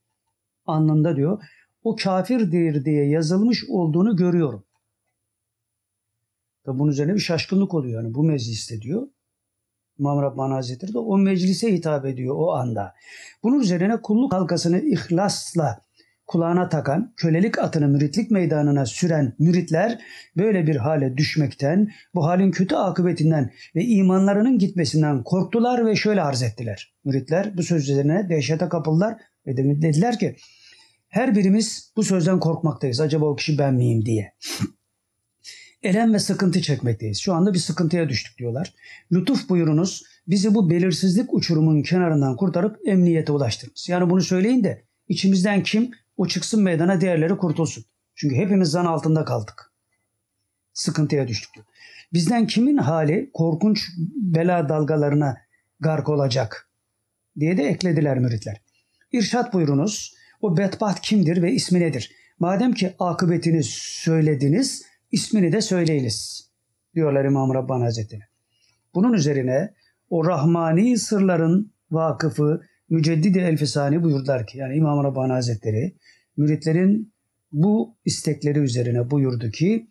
S1: alnında diyor o kafirdir diye yazılmış olduğunu görüyorum. Tabi bunun üzerine bir şaşkınlık oluyor. Yani bu mecliste diyor. İmam Rabbani Hazretleri de o meclise hitap ediyor o anda. Bunun üzerine kulluk halkasını ihlasla kulağına takan, kölelik atını müritlik meydanına süren müritler böyle bir hale düşmekten, bu halin kötü akıbetinden ve imanlarının gitmesinden korktular ve şöyle arz ettiler. Müritler bu sözlerine dehşete kapıldılar ve dediler ki her birimiz bu sözden korkmaktayız. Acaba o kişi ben miyim diye. Elem ve sıkıntı çekmekteyiz. Şu anda bir sıkıntıya düştük diyorlar. Lütuf buyurunuz bizi bu belirsizlik uçurumun kenarından kurtarıp emniyete ulaştırınız. Yani bunu söyleyin de içimizden kim o çıksın meydana diğerleri kurtulsun. Çünkü hepimiz zan altında kaldık. Sıkıntıya düştük. Bizden kimin hali korkunç bela dalgalarına gark olacak diye de eklediler müritler. İrşat buyurunuz o bedbaht kimdir ve ismi nedir? Madem ki akıbetini söylediniz, ismini de söyleyiniz diyorlar İmam Rabbani Hazretleri. Bunun üzerine o rahmani sırların vakıfı Müceddidi Elfisani buyurdular ki yani İmam Rabbani Hazretleri müritlerin bu istekleri üzerine buyurdu ki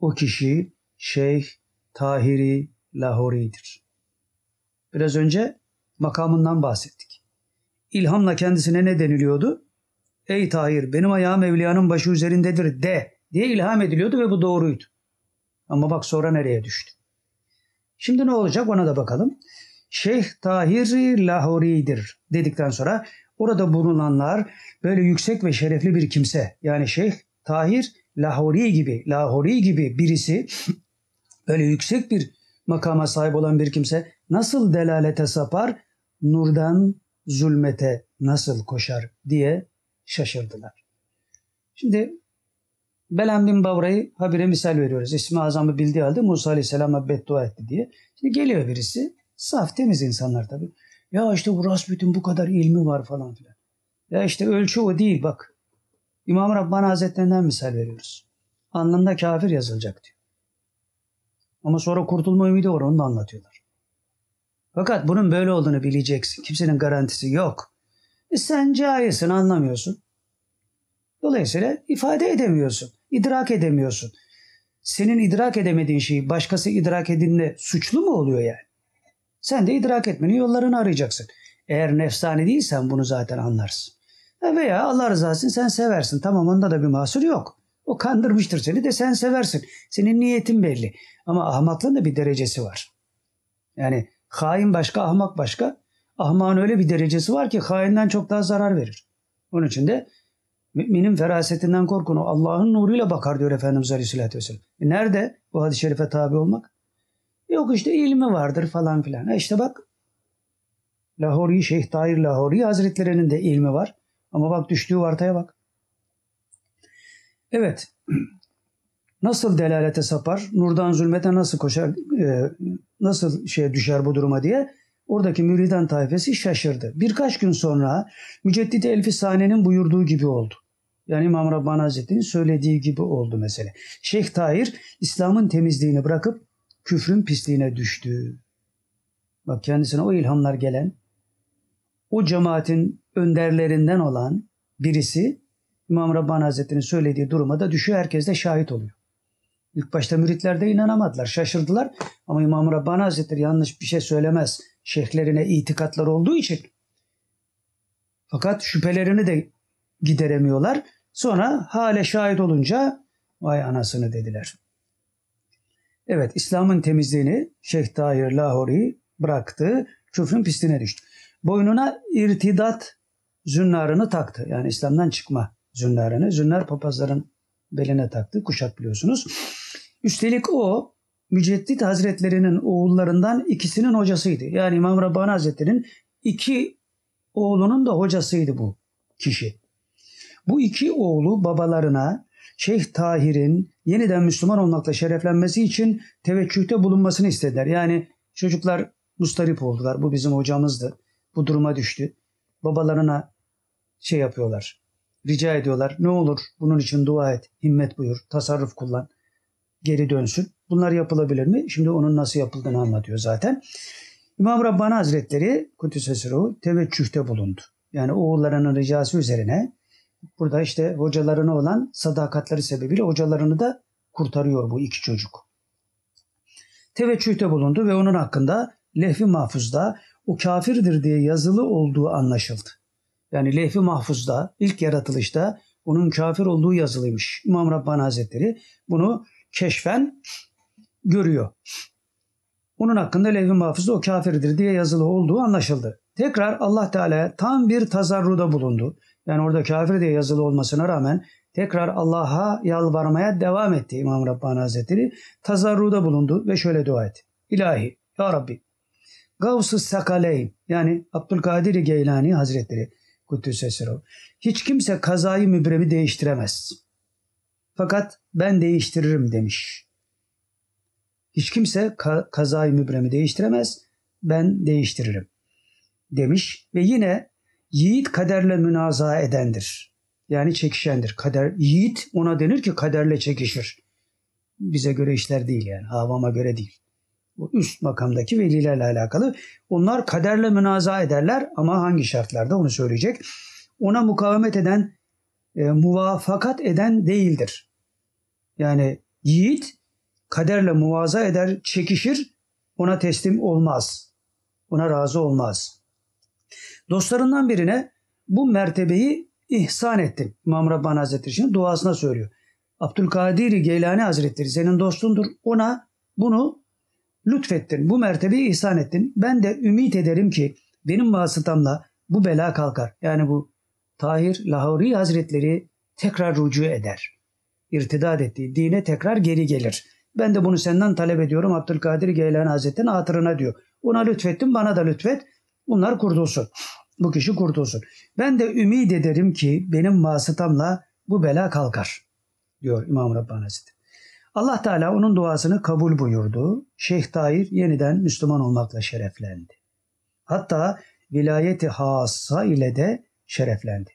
S1: o kişi Şeyh Tahiri Lahori'dir. Biraz önce makamından bahsettik. İlhamla kendisine ne deniliyordu? Ey Tahir benim ayağım evliyanın başı üzerindedir de diye ilham ediliyordu ve bu doğruydu. Ama bak sonra nereye düştü. Şimdi ne olacak ona da bakalım. Şeyh Tahir Lahori'dir dedikten sonra orada bulunanlar böyle yüksek ve şerefli bir kimse yani Şeyh Tahir Lahori gibi Lahori gibi birisi *sniffs* böyle yüksek bir makama sahip olan bir kimse nasıl delalete sapar nurdan zulmete nasıl koşar diye şaşırdılar. Şimdi Belen bin Bavra'yı habire misal veriyoruz. İsmi azamı bildiği halde Musa Aleyhisselam'a beddua etti diye. Şimdi geliyor birisi. Saf temiz insanlar tabii. Ya işte bu Rasbüt'ün bu kadar ilmi var falan filan. Ya işte ölçü o değil bak. İmam Rabbani Hazretlerinden misal veriyoruz. Anlamda kafir yazılacak diyor. Ama sonra kurtulma ümidi var onu da anlatıyorlar. Fakat bunun böyle olduğunu bileceksin. Kimsenin garantisi yok. E sen cahilsin anlamıyorsun. Dolayısıyla ifade edemiyorsun. idrak edemiyorsun. Senin idrak edemediğin şeyi başkası idrak edinle suçlu mu oluyor yani? Sen de idrak etmenin yollarını arayacaksın. Eğer nefsani değilsen bunu zaten anlarsın. Veya Allah rızası sen seversin. Tamam onda da bir mahsur yok. O kandırmıştır seni de sen seversin. Senin niyetin belli. Ama ahmaklığın da bir derecesi var. Yani hain başka, ahmak başka. Ahmağın öyle bir derecesi var ki hainden çok daha zarar verir. Onun için de müminin ferasetinden korkun. O Allah'ın nuruyla bakar diyor Efendimiz Aleyhisselatü Vesselam. E nerede bu hadis-i şerife tabi olmak? Yok işte ilmi vardır falan filan. E işte bak Lahori, Şeyh Tahir Lahori Hazretlerinin de ilmi var. Ama bak düştüğü vartaya bak. Evet. Nasıl delalete sapar? Nurdan zulmete nasıl koşar? E, nasıl şeye düşer bu duruma diye oradaki müridan tayfesi şaşırdı. Birkaç gün sonra Müceddit Elfisane'nin buyurduğu gibi oldu. Yani İmam Rabbani Hazretleri'nin söylediği gibi oldu mesele. Şeyh Tahir İslam'ın temizliğini bırakıp küfrün pisliğine düştü. Bak kendisine o ilhamlar gelen, o cemaatin önderlerinden olan birisi İmam Rabbani Hazretleri'nin söylediği duruma da düşüyor. Herkes de şahit oluyor. İlk başta müritler de inanamadılar, şaşırdılar. Ama İmam Rabbani Hazretleri yanlış bir şey söylemez. Şeyhlerine itikatlar olduğu için. Fakat şüphelerini de gideremiyorlar. Sonra hale şahit olunca vay anasını dediler. Evet İslam'ın temizliğini Şeyh Tahir Lahori bıraktı. Küfrün pisliğine düştü. Boynuna irtidat zünnarını taktı. Yani İslam'dan çıkma zünnarını. Zünnar papazların beline taktı. Kuşak biliyorsunuz. Üstelik o Müceddit Hazretlerinin oğullarından ikisinin hocasıydı. Yani İmam Rabbani Hazretleri'nin iki oğlunun da hocasıydı bu kişi. Bu iki oğlu babalarına Şeyh Tahir'in yeniden Müslüman olmakla şereflenmesi için teveccühte bulunmasını istediler. Yani çocuklar mustarip oldular. Bu bizim hocamızdı. Bu duruma düştü. Babalarına şey yapıyorlar. rica ediyorlar. Ne olur bunun için dua et, himmet buyur, tasarruf kullan, geri dönsün. Bunlar yapılabilir mi? Şimdi onun nasıl yapıldığını anlatıyor zaten. İmam Rabbani Hazretleri Kudüs'e teveccühte bulundu. Yani oğullarının ricası üzerine burada işte hocalarına olan sadakatleri sebebiyle hocalarını da kurtarıyor bu iki çocuk. Teveccühte bulundu ve onun hakkında lehvi mahfuzda o kafirdir diye yazılı olduğu anlaşıldı. Yani lehvi mahfuzda ilk yaratılışta onun kafir olduğu yazılıymış. İmam Rabbani Hazretleri bunu keşfen görüyor. Onun hakkında levh-i mahfuzda o kafirdir diye yazılı olduğu anlaşıldı. Tekrar Allah Teala tam bir tazarruda bulundu. Yani orada kafir diye yazılı olmasına rağmen tekrar Allah'a yalvarmaya devam etti İmam Rabbani Hazretleri. Tazarruda bulundu ve şöyle dua etti. İlahi, Ya Rabbi, Gavs-ı Sakaleyn yani Abdülkadir Geylani Hazretleri Kuddüs'e Hiç kimse kazayı mübremi değiştiremez. Fakat ben değiştiririm demiş. Hiç kimse ka- kazayı mübremi değiştiremez. Ben değiştiririm demiş ve yine yiğit kaderle münaza edendir. Yani çekişendir. Kader yiğit ona denir ki kaderle çekişir. Bize göre işler değil yani. Havama göre değil. Bu üst makamdaki velilerle alakalı. Onlar kaderle münaza ederler ama hangi şartlarda onu söyleyecek. Ona mukavemet eden, e, muvafakat eden değildir. Yani yiğit kaderle muvaza eder, çekişir, ona teslim olmaz. Ona razı olmaz. Dostlarından birine bu mertebeyi ihsan ettin. İmam Rabbani Hazretleri şimdi duasına söylüyor. Abdülkadir Geylani Hazretleri senin dostundur. Ona bunu lütfettin. Bu mertebeyi ihsan ettin. Ben de ümit ederim ki benim vasıtamla bu bela kalkar. Yani bu Tahir Lahori Hazretleri tekrar rücu eder. İrtidat ettiği dine tekrar geri gelir. Ben de bunu senden talep ediyorum Abdülkadir Geylani Hazretleri'nin hatırına diyor. Ona lütfettin bana da lütfet. Bunlar kurtulsun. Bu kişi kurtulsun. Ben de ümit ederim ki benim vasıtamla bu bela kalkar diyor İmam Rabbani Hazretleri. Allah Teala onun duasını kabul buyurdu. Şeyh Tahir yeniden Müslüman olmakla şereflendi. Hatta vilayeti hassa ile de şereflendi.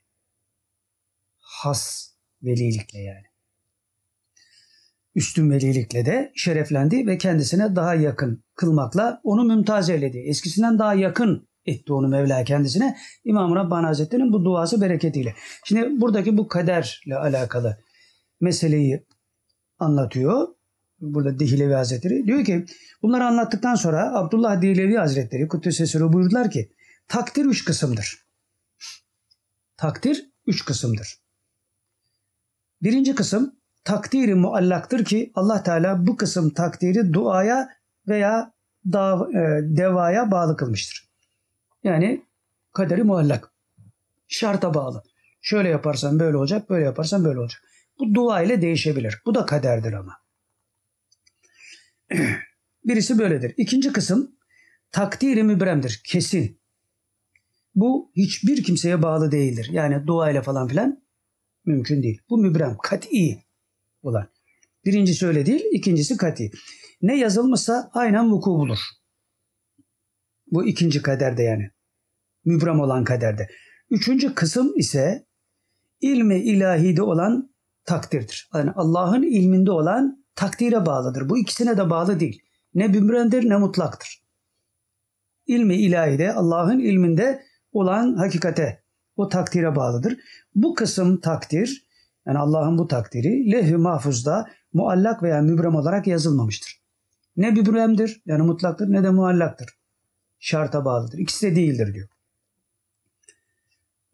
S1: Has velilikle yani. Üstün velilikle de şereflendi ve kendisine daha yakın kılmakla onu mümtaz eyledi. Eskisinden daha yakın etti onu Mevla kendisine. İmam Rabbani Hazretleri'nin bu duası bereketiyle. Şimdi buradaki bu kaderle alakalı meseleyi anlatıyor. Burada Dihlevi Hazretleri. Diyor ki bunları anlattıktan sonra Abdullah Dihlevi Hazretleri Kuddüs'e buyurdular ki takdir üç kısımdır. Takdir üç kısımdır. Birinci kısım takdiri muallaktır ki Allah Teala bu kısım takdiri duaya veya da, e, devaya bağlı kılmıştır. Yani kaderi muallak. Şarta bağlı. Şöyle yaparsan böyle olacak, böyle yaparsan böyle olacak. Bu dua ile değişebilir. Bu da kaderdir ama. *clears throat* Birisi böyledir. İkinci kısım takdiri mübremdir. Kesin. Bu hiçbir kimseye bağlı değildir. Yani dua ile falan filan mümkün değil. Bu mübrem, kat'i olan. Birincisi öyle değil, ikincisi kat'i. Ne yazılmışsa aynen vuku bulur. Bu ikinci kaderde yani. Mübrem olan kaderde. Üçüncü kısım ise ilmi ilahide olan takdirdir. Yani Allah'ın ilminde olan takdire bağlıdır. Bu ikisine de bağlı değil. Ne mübremdir ne mutlaktır. İlmi ilahide Allah'ın ilminde olan hakikate, o takdire bağlıdır. Bu kısım takdir, yani Allah'ın bu takdiri lehü mahfuzda muallak veya mübrem olarak yazılmamıştır. Ne mübremdir yani mutlaktır ne de muallaktır. Şarta bağlıdır. İkisi de değildir diyor.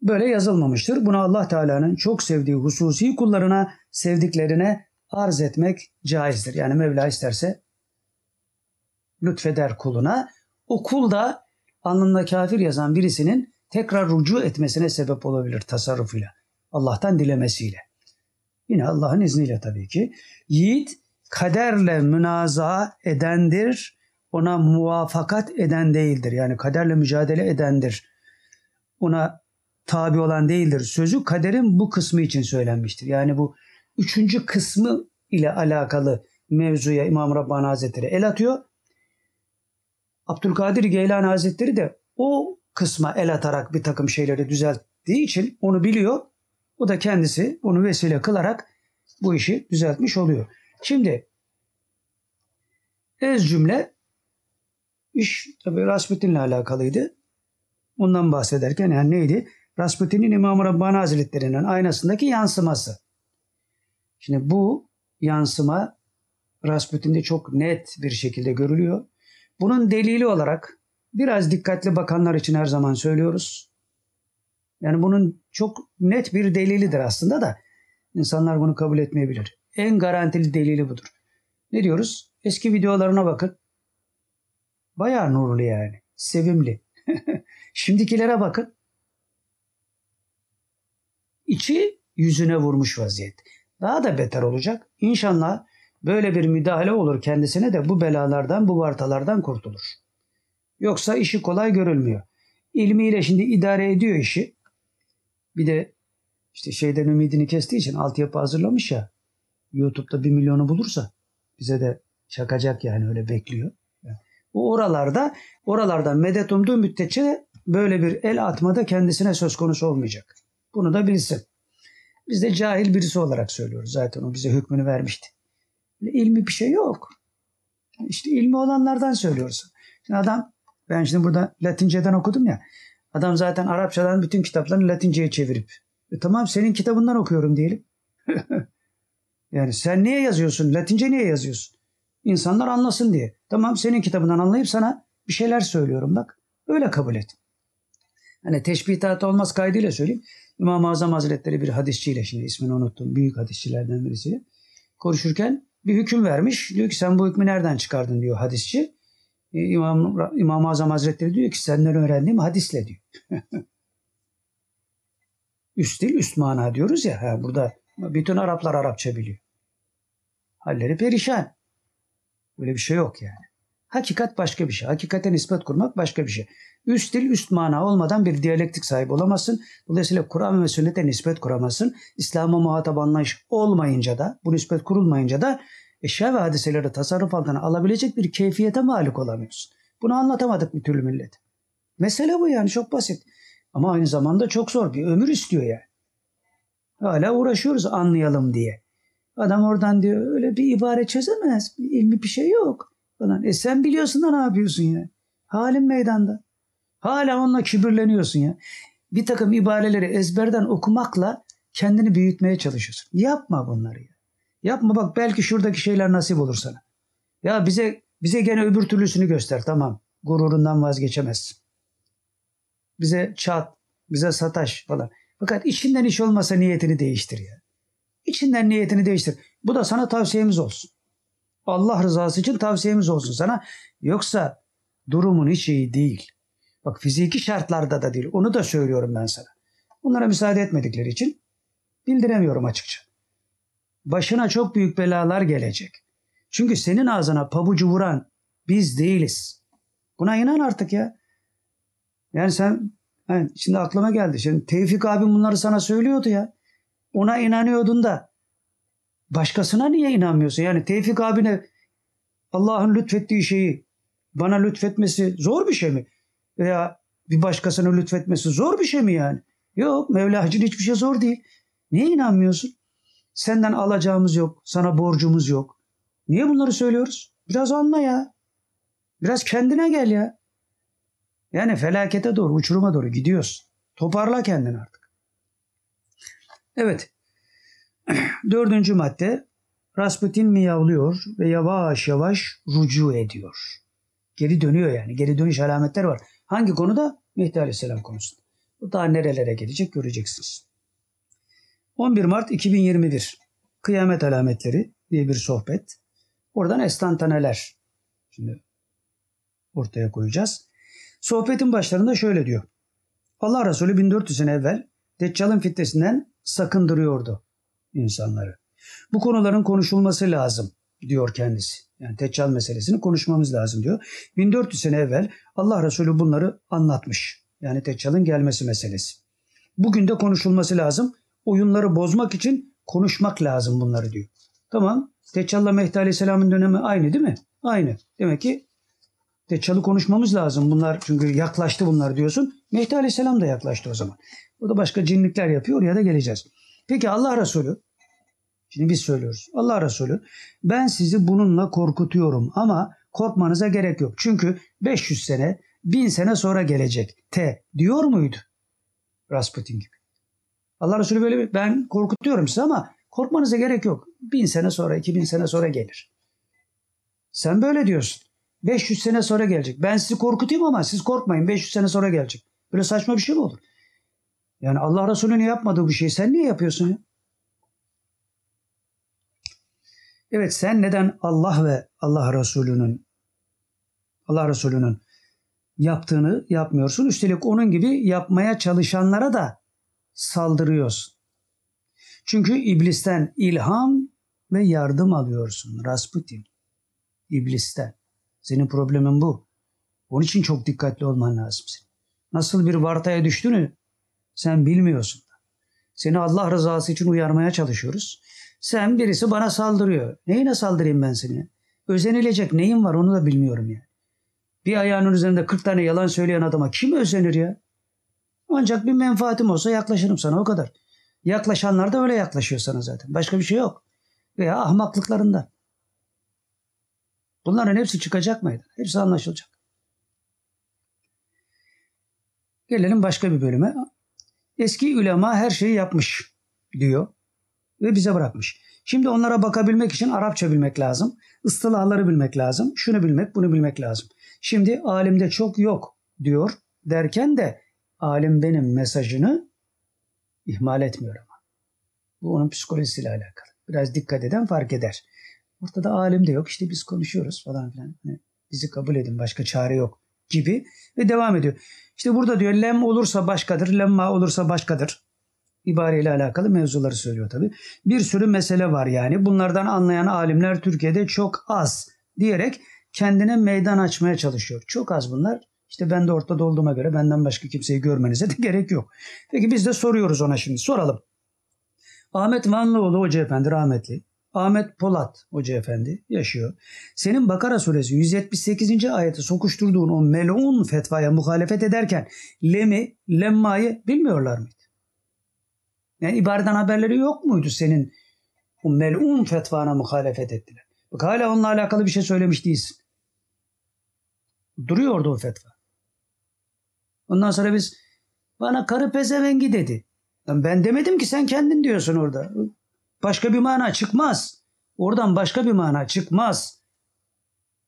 S1: Böyle yazılmamıştır. Buna Allah Teala'nın çok sevdiği hususi kullarına, sevdiklerine arz etmek caizdir. Yani Mevla isterse lütfeder kuluna. O kul da alnında kafir yazan birisinin tekrar rucu etmesine sebep olabilir tasarrufuyla. Allah'tan dilemesiyle. Yine Allah'ın izniyle tabii ki. Yiğit kaderle münaza edendir. Ona muvafakat eden değildir. Yani kaderle mücadele edendir. Ona tabi olan değildir. Sözü kaderin bu kısmı için söylenmiştir. Yani bu üçüncü kısmı ile alakalı mevzuya İmam Rabbani Hazretleri el atıyor. Abdülkadir Geylani Hazretleri de o kısma el atarak bir takım şeyleri düzelttiği için onu biliyor. O da kendisi onu vesile kılarak bu işi düzeltmiş oluyor. Şimdi ez cümle iş tabi Rasputin'le alakalıydı. Ondan bahsederken yani neydi? Rasputin'in İmam-ı Rabbani Hazretleri'nin aynasındaki yansıması. Şimdi bu yansıma Rasputin'de çok net bir şekilde görülüyor. Bunun delili olarak biraz dikkatli bakanlar için her zaman söylüyoruz. Yani bunun çok net bir delilidir aslında da insanlar bunu kabul etmeyebilir. En garantili delili budur. Ne diyoruz? Eski videolarına bakın. Bayağı nurlu yani. Sevimli. *laughs* Şimdikilere bakın. İçi yüzüne vurmuş vaziyette. Daha da beter olacak. İnşallah böyle bir müdahale olur kendisine de bu belalardan, bu vartalardan kurtulur. Yoksa işi kolay görülmüyor. İlmiyle şimdi idare ediyor işi. Bir de işte şeyden ümidini kestiği için altyapı hazırlamış ya. YouTube'da bir milyonu bulursa bize de çakacak yani öyle bekliyor. Bu oralarda oralardan medet umduğu müddetçe böyle bir el atmada kendisine söz konusu olmayacak. Bunu da bilsin. Biz de cahil birisi olarak söylüyoruz. Zaten o bize hükmünü vermişti. İlmi bir şey yok. İşte ilmi olanlardan söylüyoruz. Şimdi adam ben şimdi burada Latinceden okudum ya. Adam zaten Arapçadan bütün kitaplarını Latinceye çevirip. E tamam senin kitabından okuyorum diyelim. *laughs* yani sen niye yazıyorsun? Latince niye yazıyorsun? İnsanlar anlasın diye. Tamam senin kitabından anlayıp sana bir şeyler söylüyorum bak. Öyle kabul et. Hani teşbihat olmaz kaydıyla söyleyeyim. İmam-ı Azam Hazretleri bir hadisçiyle şimdi ismini unuttum. Büyük hadisçilerden birisi. Konuşurken bir hüküm vermiş. Diyor ki sen bu hükmü nereden çıkardın diyor hadisçi. E, İmam, İmam-ı Azam Hazretleri diyor ki senden öğrendiğim hadisle diyor. *laughs* üst dil üst mana diyoruz ya. Ha, burada bütün Araplar Arapça biliyor. Halleri perişan. Böyle bir şey yok yani. Hakikat başka bir şey. Hakikate nispet kurmak başka bir şey. Üst dil üst mana olmadan bir diyalektik sahibi olamazsın. Dolayısıyla Kur'an ve sünnete nispet kuramazsın. İslam'a muhatap anlayış olmayınca da, bu nispet kurulmayınca da eşya ve hadiseleri tasarruf altına alabilecek bir keyfiyete malik olamıyorsun. Bunu anlatamadık bir türlü millet. Mesele bu yani çok basit. Ama aynı zamanda çok zor bir ömür istiyor yani. Hala uğraşıyoruz anlayalım diye. Adam oradan diyor öyle bir ibare çözemez. İlmi bir şey yok. Falan. E sen biliyorsun da ne yapıyorsun ya? Halin meydanda. Hala onunla kibirleniyorsun ya. Bir takım ibareleri ezberden okumakla kendini büyütmeye çalışıyorsun. Yapma bunları ya. Yapma bak belki şuradaki şeyler nasip olur sana. Ya bize bize gene öbür türlüsünü göster tamam. Gururundan vazgeçemezsin. Bize çat, bize sataş falan. Fakat içinden iş olmasa niyetini değiştir ya. İçinden niyetini değiştir. Bu da sana tavsiyemiz olsun. Allah rızası için tavsiyemiz olsun sana. Yoksa durumun hiç iyi değil. Bak fiziki şartlarda da değil. Onu da söylüyorum ben sana. Bunlara müsaade etmedikleri için bildiremiyorum açıkça. Başına çok büyük belalar gelecek. Çünkü senin ağzına pabucu vuran biz değiliz. Buna inan artık ya. Yani sen yani şimdi aklıma geldi. Şimdi Tevfik abim bunları sana söylüyordu ya. Ona inanıyordun da başkasına niye inanmıyorsun? Yani Tevfik abine Allah'ın lütfettiği şeyi bana lütfetmesi zor bir şey mi? Veya bir başkasına lütfetmesi zor bir şey mi yani? Yok Mevla için hiçbir şey zor değil. Niye inanmıyorsun? Senden alacağımız yok, sana borcumuz yok. Niye bunları söylüyoruz? Biraz anla ya. Biraz kendine gel ya. Yani felakete doğru, uçuruma doğru gidiyorsun. Toparla kendini artık. Evet. *clears throat* Dördüncü madde. Rasputin miyavlıyor ve yavaş yavaş rucu ediyor. Geri dönüyor yani. Geri dönüş alametleri var. Hangi konuda? Mehdi Aleyhisselam konusunda. Bu daha nerelere gelecek göreceksiniz. 11 Mart 2021 Kıyamet Alametleri diye bir sohbet. Oradan estantaneler şimdi ortaya koyacağız. Sohbetin başlarında şöyle diyor. Allah Resulü 1400 sene evvel Deccal'ın fitnesinden sakındırıyordu insanları. Bu konuların konuşulması lazım diyor kendisi. Yani Deccal meselesini konuşmamız lazım diyor. 1400 sene evvel Allah Resulü bunları anlatmış. Yani Deccal'ın gelmesi meselesi. Bugün de konuşulması lazım. Oyunları bozmak için konuşmak lazım bunları diyor. Tamam. Deccal'la Mehdi Aleyhisselam'ın dönemi aynı değil mi? Aynı. Demek ki Deccal'ı konuşmamız lazım. Bunlar çünkü yaklaştı bunlar diyorsun. Mehdi Aleyhisselam da yaklaştı o zaman. O da başka cinlikler yapıyor. Oraya da geleceğiz. Peki Allah Resulü Şimdi biz söylüyoruz. Allah Resulü ben sizi bununla korkutuyorum ama korkmanıza gerek yok. Çünkü 500 sene, 1000 sene sonra gelecek. T diyor muydu? Rasputin gibi. Allah Resulü böyle bir, ben korkutuyorum size ama korkmanıza gerek yok. 1000 sene sonra, 2000 sene sonra gelir. Sen böyle diyorsun. 500 sene sonra gelecek. Ben sizi korkutayım ama siz korkmayın. 500 sene sonra gelecek. Böyle saçma bir şey mi olur? Yani Allah Resulü'nün yapmadığı bir şey sen niye yapıyorsun ya? Evet sen neden Allah ve Allah Resulü'nün Allah Resulü'nün yaptığını yapmıyorsun. Üstelik onun gibi yapmaya çalışanlara da saldırıyorsun. Çünkü iblisten ilham ve yardım alıyorsun. Rasputin. İblisten. Senin problemin bu. Onun için çok dikkatli olman lazım senin. Nasıl bir vartaya düştüğünü sen bilmiyorsun. Seni Allah rızası için uyarmaya çalışıyoruz. Sen birisi bana saldırıyor. Neyine saldırayım ben seni? Özenilecek neyim var onu da bilmiyorum ya. Bir ayağının üzerinde 40 tane yalan söyleyen adama kim özenir ya? Ancak bir menfaatim olsa yaklaşırım sana o kadar. Yaklaşanlar da öyle yaklaşıyor sana zaten. Başka bir şey yok. Veya ahmaklıklarında. Bunların hepsi çıkacak mıydı? Hepsi anlaşılacak. Gelelim başka bir bölüme. Eski ulema her şeyi yapmış diyor ve bize bırakmış. Şimdi onlara bakabilmek için Arapça bilmek lazım. ıstılahları bilmek lazım. Şunu bilmek, bunu bilmek lazım. Şimdi alimde çok yok diyor derken de alim benim mesajını ihmal etmiyor ama. Bu onun psikolojisiyle alakalı. Biraz dikkat eden fark eder. Ortada alim de yok. İşte biz konuşuyoruz falan filan. Hani bizi kabul edin başka çare yok gibi ve devam ediyor. İşte burada diyor lem olursa başkadır, lemma olursa başkadır ibareyle alakalı mevzuları söylüyor tabi. Bir sürü mesele var yani. Bunlardan anlayan alimler Türkiye'de çok az diyerek kendine meydan açmaya çalışıyor. Çok az bunlar. İşte ben de ortada olduğuma göre benden başka kimseyi görmenize de *laughs* gerek yok. Peki biz de soruyoruz ona şimdi. Soralım. Ahmet Vanlıoğlu Hoca Efendi rahmetli. Ahmet Polat Hoca Efendi yaşıyor. Senin Bakara suresi 178. ayeti sokuşturduğun o melun fetvaya muhalefet ederken lemi, lemmayı bilmiyorlar mıydı? Yani ibareden haberleri yok muydu senin o melun fetvana muhalefet ettiler. Bak hala onunla alakalı bir şey söylemiş değilsin. Duruyordu o fetva. Ondan sonra biz bana karı pezevengi dedi. Ben demedim ki sen kendin diyorsun orada. Başka bir mana çıkmaz. Oradan başka bir mana çıkmaz.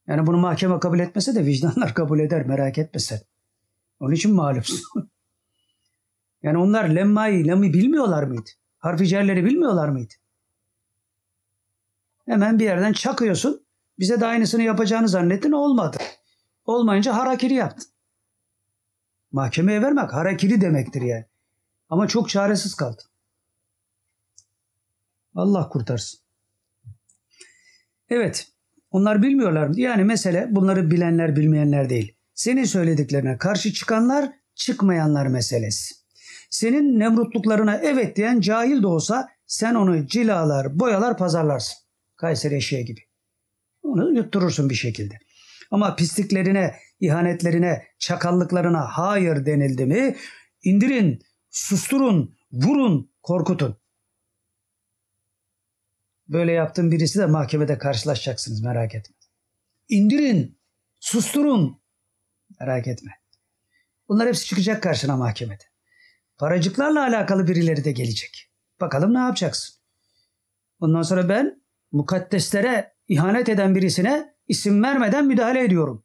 S1: Yani bunu mahkeme kabul etmese de vicdanlar *laughs* kabul eder merak etme sen. Onun için mağlupsun. *laughs* yani onlar lemmayı, lemmi bilmiyorlar mıydı? Harfi cerleri bilmiyorlar mıydı? Hemen bir yerden çakıyorsun. Bize de aynısını yapacağını zannettin olmadı. Olmayınca harakiri yaptın. Mahkemeye vermek harakiri demektir yani. Ama çok çaresiz kaldın. Allah kurtarsın. Evet. Onlar bilmiyorlar mı? Yani mesele bunları bilenler bilmeyenler değil. Senin söylediklerine karşı çıkanlar çıkmayanlar meselesi. Senin nemrutluklarına evet diyen cahil de olsa sen onu cilalar, boyalar, pazarlarsın. Kayseri eşeği gibi. Onu yutturursun bir şekilde. Ama pisliklerine, ihanetlerine, çakallıklarına hayır denildi mi indirin, susturun, vurun, korkutun. Böyle yaptığın birisi de mahkemede karşılaşacaksınız merak etme. İndirin, susturun. Merak etme. Bunlar hepsi çıkacak karşına mahkemede. Paracıklarla alakalı birileri de gelecek. Bakalım ne yapacaksın? Ondan sonra ben mukaddeslere ihanet eden birisine isim vermeden müdahale ediyorum.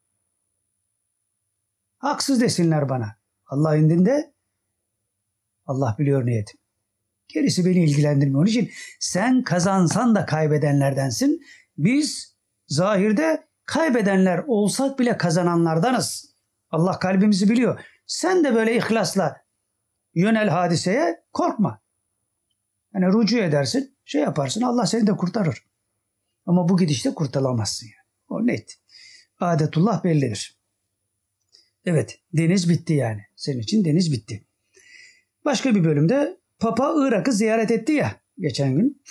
S1: Haksız desinler bana. Allah indinde Allah biliyor niyetim. Gerisi beni ilgilendirmiyor. Onun için sen kazansan da kaybedenlerdensin. Biz zahirde kaybedenler olsak bile kazananlardanız. Allah kalbimizi biliyor. Sen de böyle ihlasla yönel hadiseye korkma. Yani rucu edersin, şey yaparsın Allah seni de kurtarır. Ama bu gidişte kurtulamazsın yani. O net. Adetullah bellidir. Evet deniz bitti yani. Senin için deniz bitti. Başka bir bölümde Papa Irak'ı ziyaret etti ya geçen gün.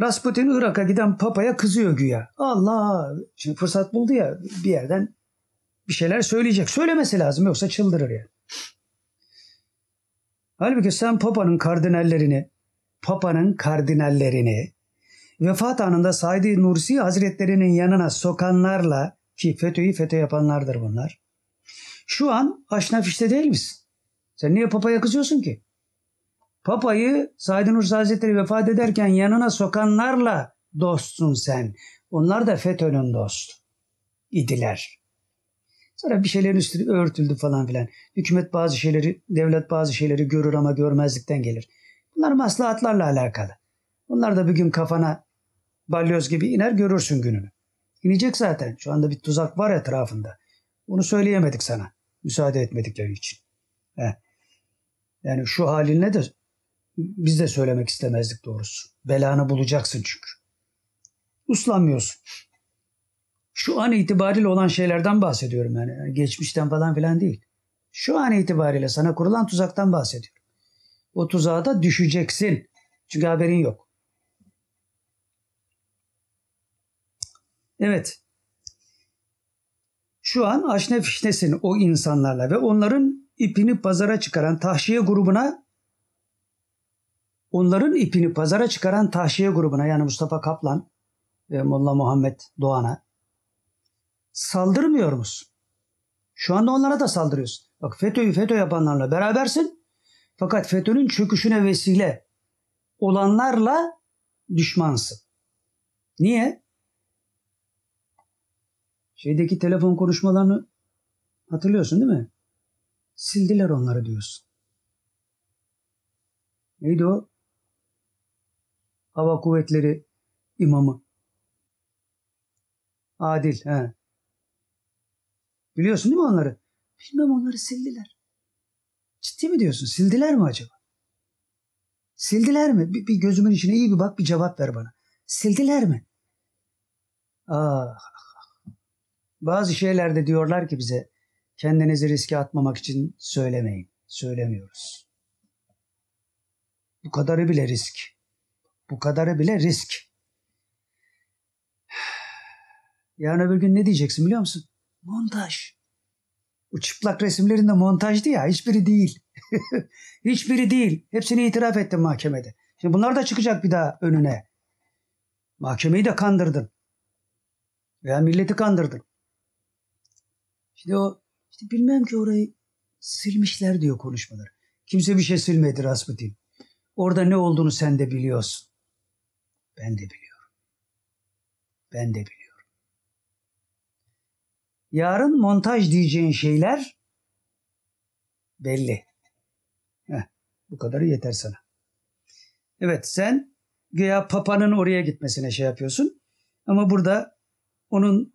S1: Rasputin Irak'a giden Papa'ya kızıyor güya. Allah şimdi fırsat buldu ya bir yerden bir şeyler söyleyecek. Söylemesi lazım yoksa çıldırır ya. Halbuki sen Papa'nın kardinallerini Papa'nın kardinallerini vefat anında Said Nursi Hazretlerinin yanına sokanlarla ki FETÖ'yü FETÖ yapanlardır bunlar. Şu an aşnaf işte değil misin? Sen niye Papa'ya kızıyorsun ki? Papa'yı Said Nursi Hazretleri vefat ederken yanına sokanlarla dostsun sen. Onlar da FETÖ'nün dostu idiler. Sonra bir şeylerin üstü örtüldü falan filan. Hükümet bazı şeyleri, devlet bazı şeyleri görür ama görmezlikten gelir. Bunlar maslahatlarla alakalı. Bunlar da bir gün kafana balyoz gibi iner görürsün gününü. İnecek zaten. Şu anda bir tuzak var etrafında. Bunu söyleyemedik sana. Müsaade etmedikleri için. Heh. Yani şu halinle de biz de söylemek istemezdik doğrusu. Belanı bulacaksın çünkü. Uslanmıyorsun. Şu an itibariyle olan şeylerden bahsediyorum yani. Geçmişten falan filan değil. Şu an itibariyle sana kurulan tuzaktan bahsediyorum. O tuzağa da düşeceksin. Çünkü haberin yok. Evet. Şu an aşne fişnesin o insanlarla ve onların ipini pazara çıkaran tahşiye grubuna onların ipini pazara çıkaran tahşiye grubuna yani Mustafa Kaplan ve Molla Muhammed Doğan'a saldırmıyor musun? Şu anda onlara da saldırıyorsun. Bak FETÖ'yü FETÖ yapanlarla berabersin. Fakat FETÖ'nün çöküşüne vesile olanlarla düşmansın. Niye? Şeydeki telefon konuşmalarını hatırlıyorsun değil mi? Sildiler onları diyorsun. Neydi o? Hava Kuvvetleri imamı. Adil. He. Biliyorsun değil mi onları? Bilmem onları sildiler. Ciddi mi diyorsun? Sildiler mi acaba? Sildiler mi? Bir, bir gözümün içine iyi bir bak bir cevap ver bana. Sildiler mi? Ah, bazı şeylerde diyorlar ki bize kendinizi riske atmamak için söylemeyin. Söylemiyoruz. Bu kadarı bile risk. Bu kadarı bile risk. Yarın öbür gün ne diyeceksin biliyor musun? Montaj. Bu çıplak resimlerin de montajdı ya. Hiçbiri değil. *laughs* hiçbiri değil. Hepsini itiraf ettim mahkemede. Şimdi bunlar da çıkacak bir daha önüne. Mahkemeyi de kandırdın. Veya milleti kandırdın. Şimdi o işte bilmem ki orayı silmişler diyor konuşmalar. Kimse bir şey silmedi Rasputin. Orada ne olduğunu sen de biliyorsun. Ben de biliyorum. Ben de biliyorum. Yarın montaj diyeceğin şeyler belli. Heh, bu kadarı yeter sana. Evet sen güya Papa'nın oraya gitmesine şey yapıyorsun. Ama burada onun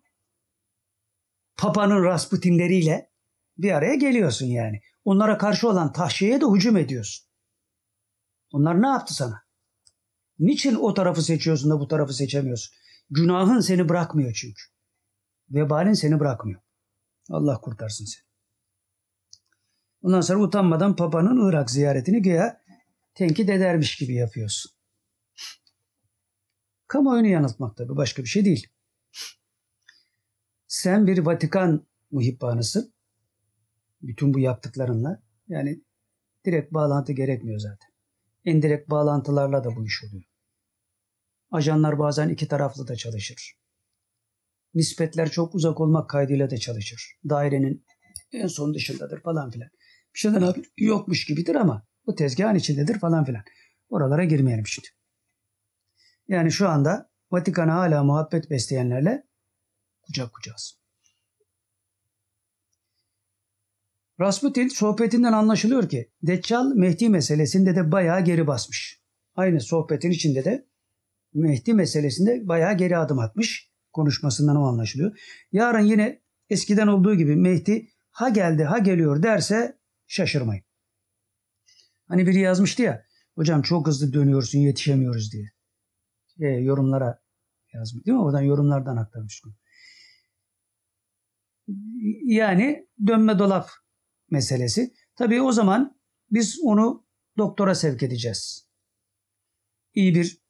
S1: Papa'nın Rasputinleriyle bir araya geliyorsun yani. Onlara karşı olan tahşiye de hücum ediyorsun. Onlar ne yaptı sana? Niçin o tarafı seçiyorsun da bu tarafı seçemiyorsun? Günahın seni bırakmıyor çünkü. Vebalin seni bırakmıyor. Allah kurtarsın seni. Ondan sonra utanmadan Papa'nın Irak ziyaretini güya tenkit edermiş gibi yapıyorsun. Kamuoyunu yanıltmak tabii başka bir şey değil. Sen bir Vatikan muhibbanısın. Bütün bu yaptıklarınla. Yani direkt bağlantı gerekmiyor zaten. Endirekt bağlantılarla da bu iş oluyor. Ajanlar bazen iki taraflı da çalışır nispetler çok uzak olmak kaydıyla da çalışır. Dairenin en son dışındadır falan filan. Bir şeyden yokmuş gibidir ama bu tezgahın içindedir falan filan. Oralara girmeyelim şimdi. Yani şu anda Vatikan'a hala muhabbet besleyenlerle kucak kucağız. Rasputin sohbetinden anlaşılıyor ki Deccal Mehdi meselesinde de bayağı geri basmış. Aynı sohbetin içinde de Mehdi meselesinde bayağı geri adım atmış konuşmasından o anlaşılıyor. Yarın yine eskiden olduğu gibi Mehdi ha geldi ha geliyor derse şaşırmayın. Hani biri yazmıştı ya hocam çok hızlı dönüyorsun yetişemiyoruz diye. E, yorumlara yazmış değil mi? Oradan yorumlardan aktarmış. Yani dönme dolap meselesi. Tabii o zaman biz onu doktora sevk edeceğiz. İyi bir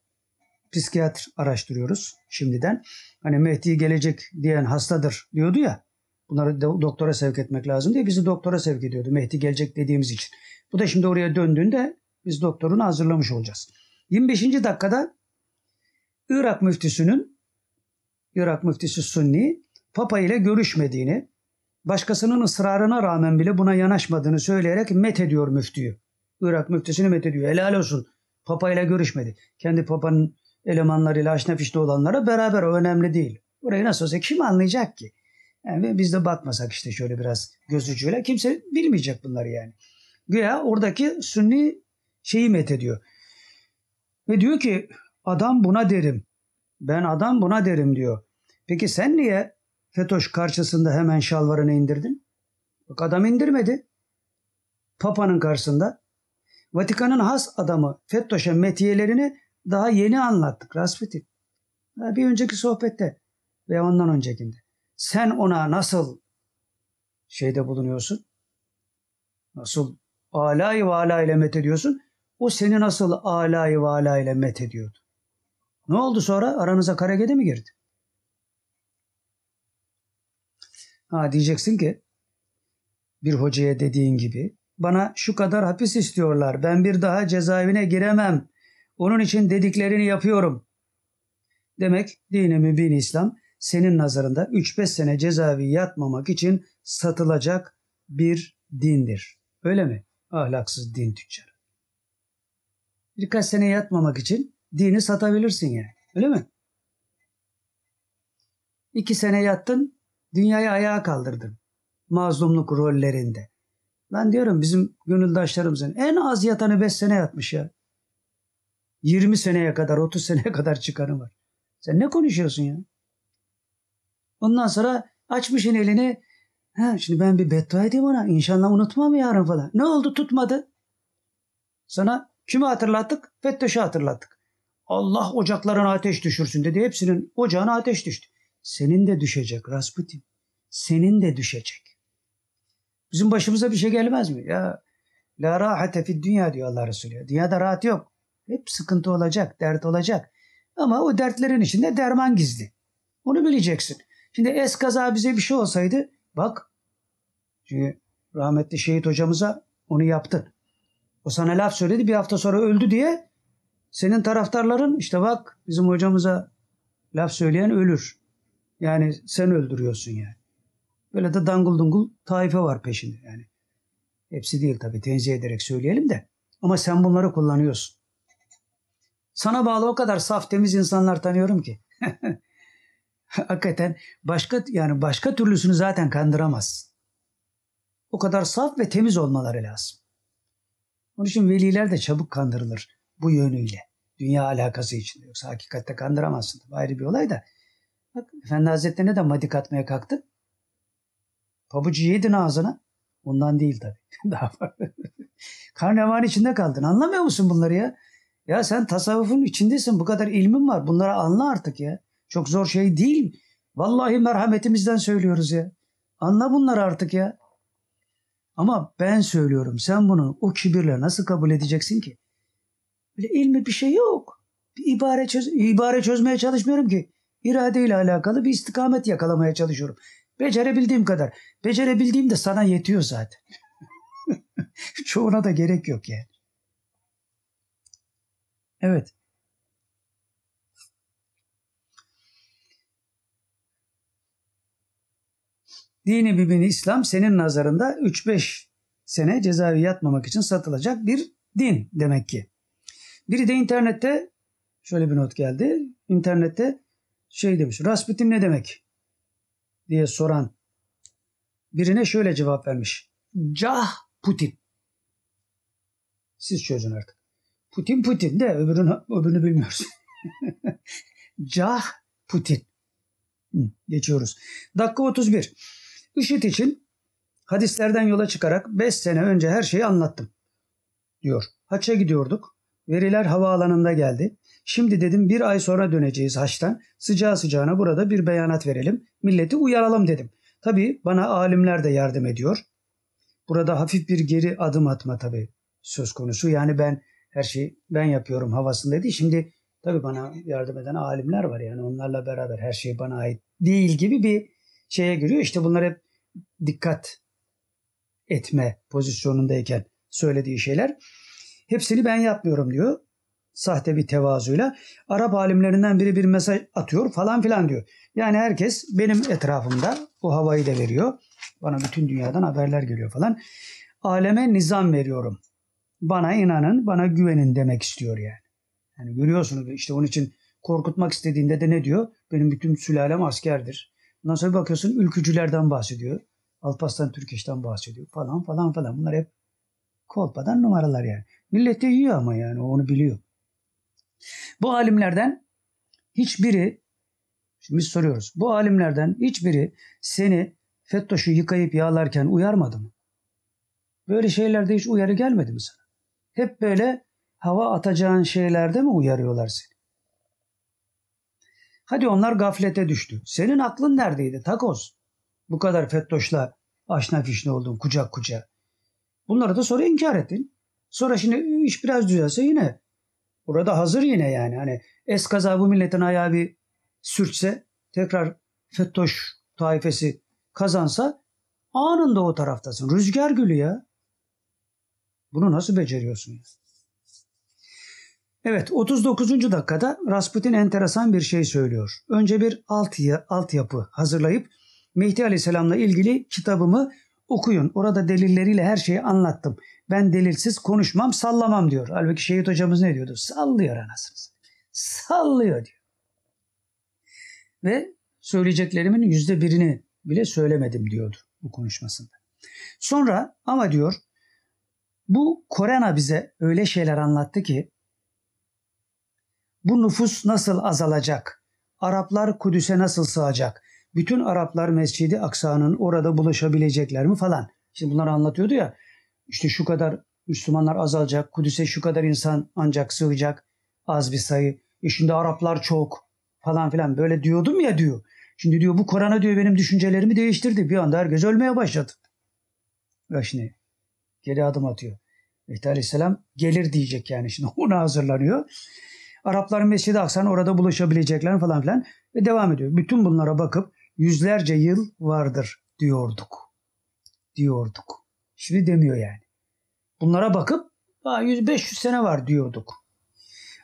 S1: psikiyatr araştırıyoruz şimdiden. Hani Mehdi gelecek diyen hastadır diyordu ya. Bunları doktora sevk etmek lazım diye bizi doktora sevk ediyordu Mehdi gelecek dediğimiz için. Bu da şimdi oraya döndüğünde biz doktorunu hazırlamış olacağız. 25. dakikada Irak müftüsünün Irak müftüsü Sunni Papa ile görüşmediğini, başkasının ısrarına rağmen bile buna yanaşmadığını söyleyerek met ediyor müftüyü. Irak müftüsünü met ediyor. Helal olsun. Papa ile görüşmedi. Kendi papanın elemanlarıyla aşnafişte olanlara beraber o önemli değil. Burayı nasıl olsa kim anlayacak ki? Yani biz de bakmasak işte şöyle biraz göz ucuyla kimse bilmeyecek bunları yani. Güya oradaki sünni şeyi met ediyor. Ve diyor ki adam buna derim. Ben adam buna derim diyor. Peki sen niye FETÖ'ş karşısında hemen şalvarını indirdin? Bak adam indirmedi. Papa'nın karşısında. Vatikan'ın has adamı FETÖ'şe metiyelerini daha yeni anlattık Rasputin. Bir önceki sohbette ve ondan öncekinde. Sen ona nasıl şeyde bulunuyorsun? Nasıl alay ve ala ile met ediyorsun? O seni nasıl alay ve ala ile met ediyordu? Ne oldu sonra? Aranıza kara mi girdi? Ha diyeceksin ki bir hocaya dediğin gibi bana şu kadar hapis istiyorlar. Ben bir daha cezaevine giremem. Onun için dediklerini yapıyorum. Demek dini mübin İslam senin nazarında 3-5 sene cezaevi yatmamak için satılacak bir dindir. Öyle mi? Ahlaksız din tüccarı. Birkaç sene yatmamak için dini satabilirsin yani. Öyle mi? İki sene yattın, dünyayı ayağa kaldırdın. Mazlumluk rollerinde. Lan diyorum bizim gönüldaşlarımızın en az yatanı 5 sene yatmış ya. 20 seneye kadar, 30 seneye *laughs* kadar çıkanı var. Sen ne konuşuyorsun ya? Ondan sonra açmışın elini. Ha, şimdi ben bir beddua edeyim ona. İnşallah unutmam yarın falan. Ne oldu tutmadı. Sana kimi hatırlattık? Fettöş'ü hatırlattık. Allah ocaklarına ateş düşürsün dedi. Hepsinin ocağına ateş düştü. Senin de düşecek Rasputin. Senin de düşecek. Bizim başımıza bir şey gelmez mi? Ya la rahate fid dünya diyor Allah Resulü. Dünyada rahat yok. Hep sıkıntı olacak, dert olacak. Ama o dertlerin içinde derman gizli. Onu bileceksin. Şimdi es kaza bize bir şey olsaydı bak çünkü rahmetli şehit hocamıza onu yaptı. O sana laf söyledi bir hafta sonra öldü diye senin taraftarların işte bak bizim hocamıza laf söyleyen ölür. Yani sen öldürüyorsun yani. Böyle de dangul dungul taife var peşinde yani. Hepsi değil tabii tenzih ederek söyleyelim de. Ama sen bunları kullanıyorsun. Sana bağlı o kadar saf temiz insanlar tanıyorum ki. *laughs* Hakikaten başka yani başka türlüsünü zaten kandıramaz. O kadar saf ve temiz olmaları lazım. Onun için veliler de çabuk kandırılır bu yönüyle. Dünya alakası için. Yoksa hakikatte kandıramazsın. Ayrı bir olay da. Bak Efendi Hazretleri'ne de madik atmaya kalktı. Pabucu yedin ağzına. Ondan değil tabii. *laughs* Daha farklı. Karnevan içinde kaldın. Anlamıyor musun bunları ya? Ya sen tasavvufun içindesin. Bu kadar ilmin var. Bunları anla artık ya. Çok zor şey değil. Vallahi merhametimizden söylüyoruz ya. Anla bunları artık ya. Ama ben söylüyorum. Sen bunu o kibirle nasıl kabul edeceksin ki? Böyle ilmi bir şey yok. Bir ibare, çöz ibare çözmeye çalışmıyorum ki. İradeyle alakalı bir istikamet yakalamaya çalışıyorum. Becerebildiğim kadar. Becerebildiğim de sana yetiyor zaten. *laughs* Çoğuna da gerek yok yani. Evet. Dini mübini İslam senin nazarında 3-5 sene cezaevi yatmamak için satılacak bir din demek ki. Biri de internette şöyle bir not geldi. İnternette şey demiş. Rasputin ne demek? diye soran birine şöyle cevap vermiş. Cah Putin. Siz çözün artık. Putin Putin de öbürünü, öbürünü bilmiyoruz. *laughs* Cah Putin. Hı, geçiyoruz. Dakika 31. IŞİD için hadislerden yola çıkarak 5 sene önce her şeyi anlattım diyor. Haç'a gidiyorduk. Veriler havaalanında geldi. Şimdi dedim bir ay sonra döneceğiz haçtan. Sıcağı sıcağına burada bir beyanat verelim. Milleti uyaralım dedim. Tabii bana alimler de yardım ediyor. Burada hafif bir geri adım atma tabii söz konusu. Yani ben her şeyi ben yapıyorum havasındaydı. Şimdi tabii bana yardım eden alimler var. Yani onlarla beraber her şey bana ait değil gibi bir şeye giriyor. İşte bunlar hep dikkat etme pozisyonundayken söylediği şeyler. Hepsini ben yapmıyorum diyor. Sahte bir tevazuyla. Arap alimlerinden biri bir mesaj atıyor falan filan diyor. Yani herkes benim etrafımda bu havayı da veriyor. Bana bütün dünyadan haberler geliyor falan. Aleme nizam veriyorum. Bana inanın, bana güvenin demek istiyor yani. Yani görüyorsunuz işte onun için korkutmak istediğinde de ne diyor? Benim bütün sülalem askerdir. Ondan sonra bakıyorsun ülkücülerden bahsediyor. Alparslan Türkeş'ten bahsediyor falan falan falan. Bunlar hep kolpadan numaralar yani. Millet de yiyor ama yani onu biliyor. Bu alimlerden hiçbiri şimdi biz soruyoruz. Bu alimlerden hiçbiri seni Fettoş'u yıkayıp yağlarken uyarmadı mı? Böyle şeylerde hiç uyarı gelmedi mi sana? Hep böyle hava atacağın şeylerde mi uyarıyorlar seni? Hadi onlar gaflete düştü. Senin aklın neredeydi takoz? Bu kadar Fettoş'la aşna fişne oldun kucak kucak. Bunları da sonra inkar ettin. Sonra şimdi iş biraz düzelse yine burada hazır yine yani. Hani eskaza bu milletin ayağı bir sürtse tekrar Fettoş taifesi kazansa anında o taraftasın. Rüzgar gülü ya. Bunu nasıl beceriyorsun? Evet 39. dakikada Rasputin enteresan bir şey söylüyor. Önce bir alt, altyapı hazırlayıp Mehdi Aleyhisselam'la ilgili kitabımı okuyun. Orada delilleriyle her şeyi anlattım. Ben delilsiz konuşmam, sallamam diyor. Halbuki Şehit hocamız ne diyordu? Sallıyor anasını. Sallıyor diyor. Ve söyleyeceklerimin yüzde birini bile söylemedim diyordu bu konuşmasında. Sonra ama diyor bu korona bize öyle şeyler anlattı ki bu nüfus nasıl azalacak? Araplar Kudüs'e nasıl sığacak? Bütün Araplar Mescidi Aksa'nın orada buluşabilecekler mi falan. Şimdi bunları anlatıyordu ya. İşte şu kadar Müslümanlar azalacak. Kudüs'e şu kadar insan ancak sığacak. Az bir sayı. E şimdi Araplar çok falan filan böyle diyordum ya diyor. Şimdi diyor bu Kur'an'a diyor benim düşüncelerimi değiştirdi. Bir anda herkes ölmeye başladı. Ve şimdi geri adım atıyor. Mehdi Aleyhisselam gelir diyecek yani şimdi *laughs* ona hazırlanıyor. Arapların Mescid-i Aksa'nın orada buluşabilecekler falan filan ve devam ediyor. Bütün bunlara bakıp yüzlerce yıl vardır diyorduk. Diyorduk. Şimdi demiyor yani. Bunlara bakıp 100-500 sene var diyorduk.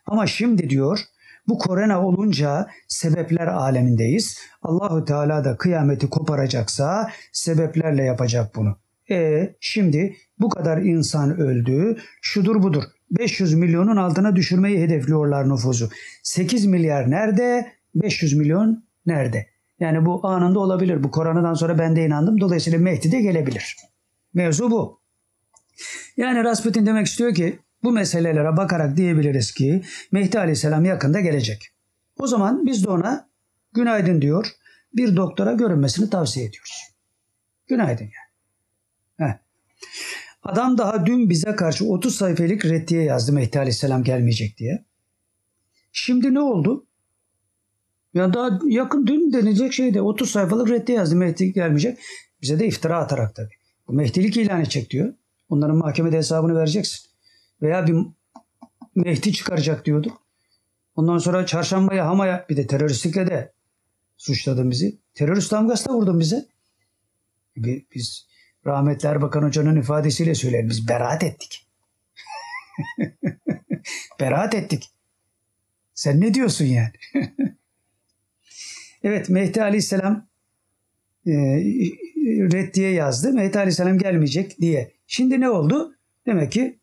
S1: Ama şimdi diyor bu korona olunca sebepler alemindeyiz. Allahu Teala da kıyameti koparacaksa sebeplerle yapacak bunu. E şimdi bu kadar insan öldü, şudur budur. 500 milyonun altına düşürmeyi hedefliyorlar nüfusu. 8 milyar nerede? 500 milyon nerede? Yani bu anında olabilir. Bu koronadan sonra ben de inandım. Dolayısıyla Mehdi de gelebilir. Mevzu bu. Yani Rasputin demek istiyor ki bu meselelere bakarak diyebiliriz ki Mehdi Aleyhisselam yakında gelecek. O zaman biz de ona günaydın diyor. Bir doktora görünmesini tavsiye ediyoruz. Günaydın yani. Heh. Adam daha dün bize karşı 30 sayfalık reddiye yazdı Mehdi Aleyhisselam gelmeyecek diye. Şimdi ne oldu? Ya daha yakın dün denecek şeyde 30 sayfalık reddiye yazdı Mehdi gelmeyecek. Bize de iftira atarak tabii. Mehdilik ilan edecek diyor. Onların mahkemede hesabını vereceksin. Veya bir Mehdi çıkaracak diyordu. Ondan sonra çarşambaya hamaya bir de teröristlikle de suçladın bizi. Terörist damgası da vurdun bize. Biz rahmetli Erbakan Hoca'nın ifadesiyle söyleyelim. Biz beraat ettik. *laughs* beraat ettik. Sen ne diyorsun yani? *laughs* evet Mehdi Aleyhisselam e, reddiye yazdı. Mehdi Aleyhisselam gelmeyecek diye. Şimdi ne oldu? Demek ki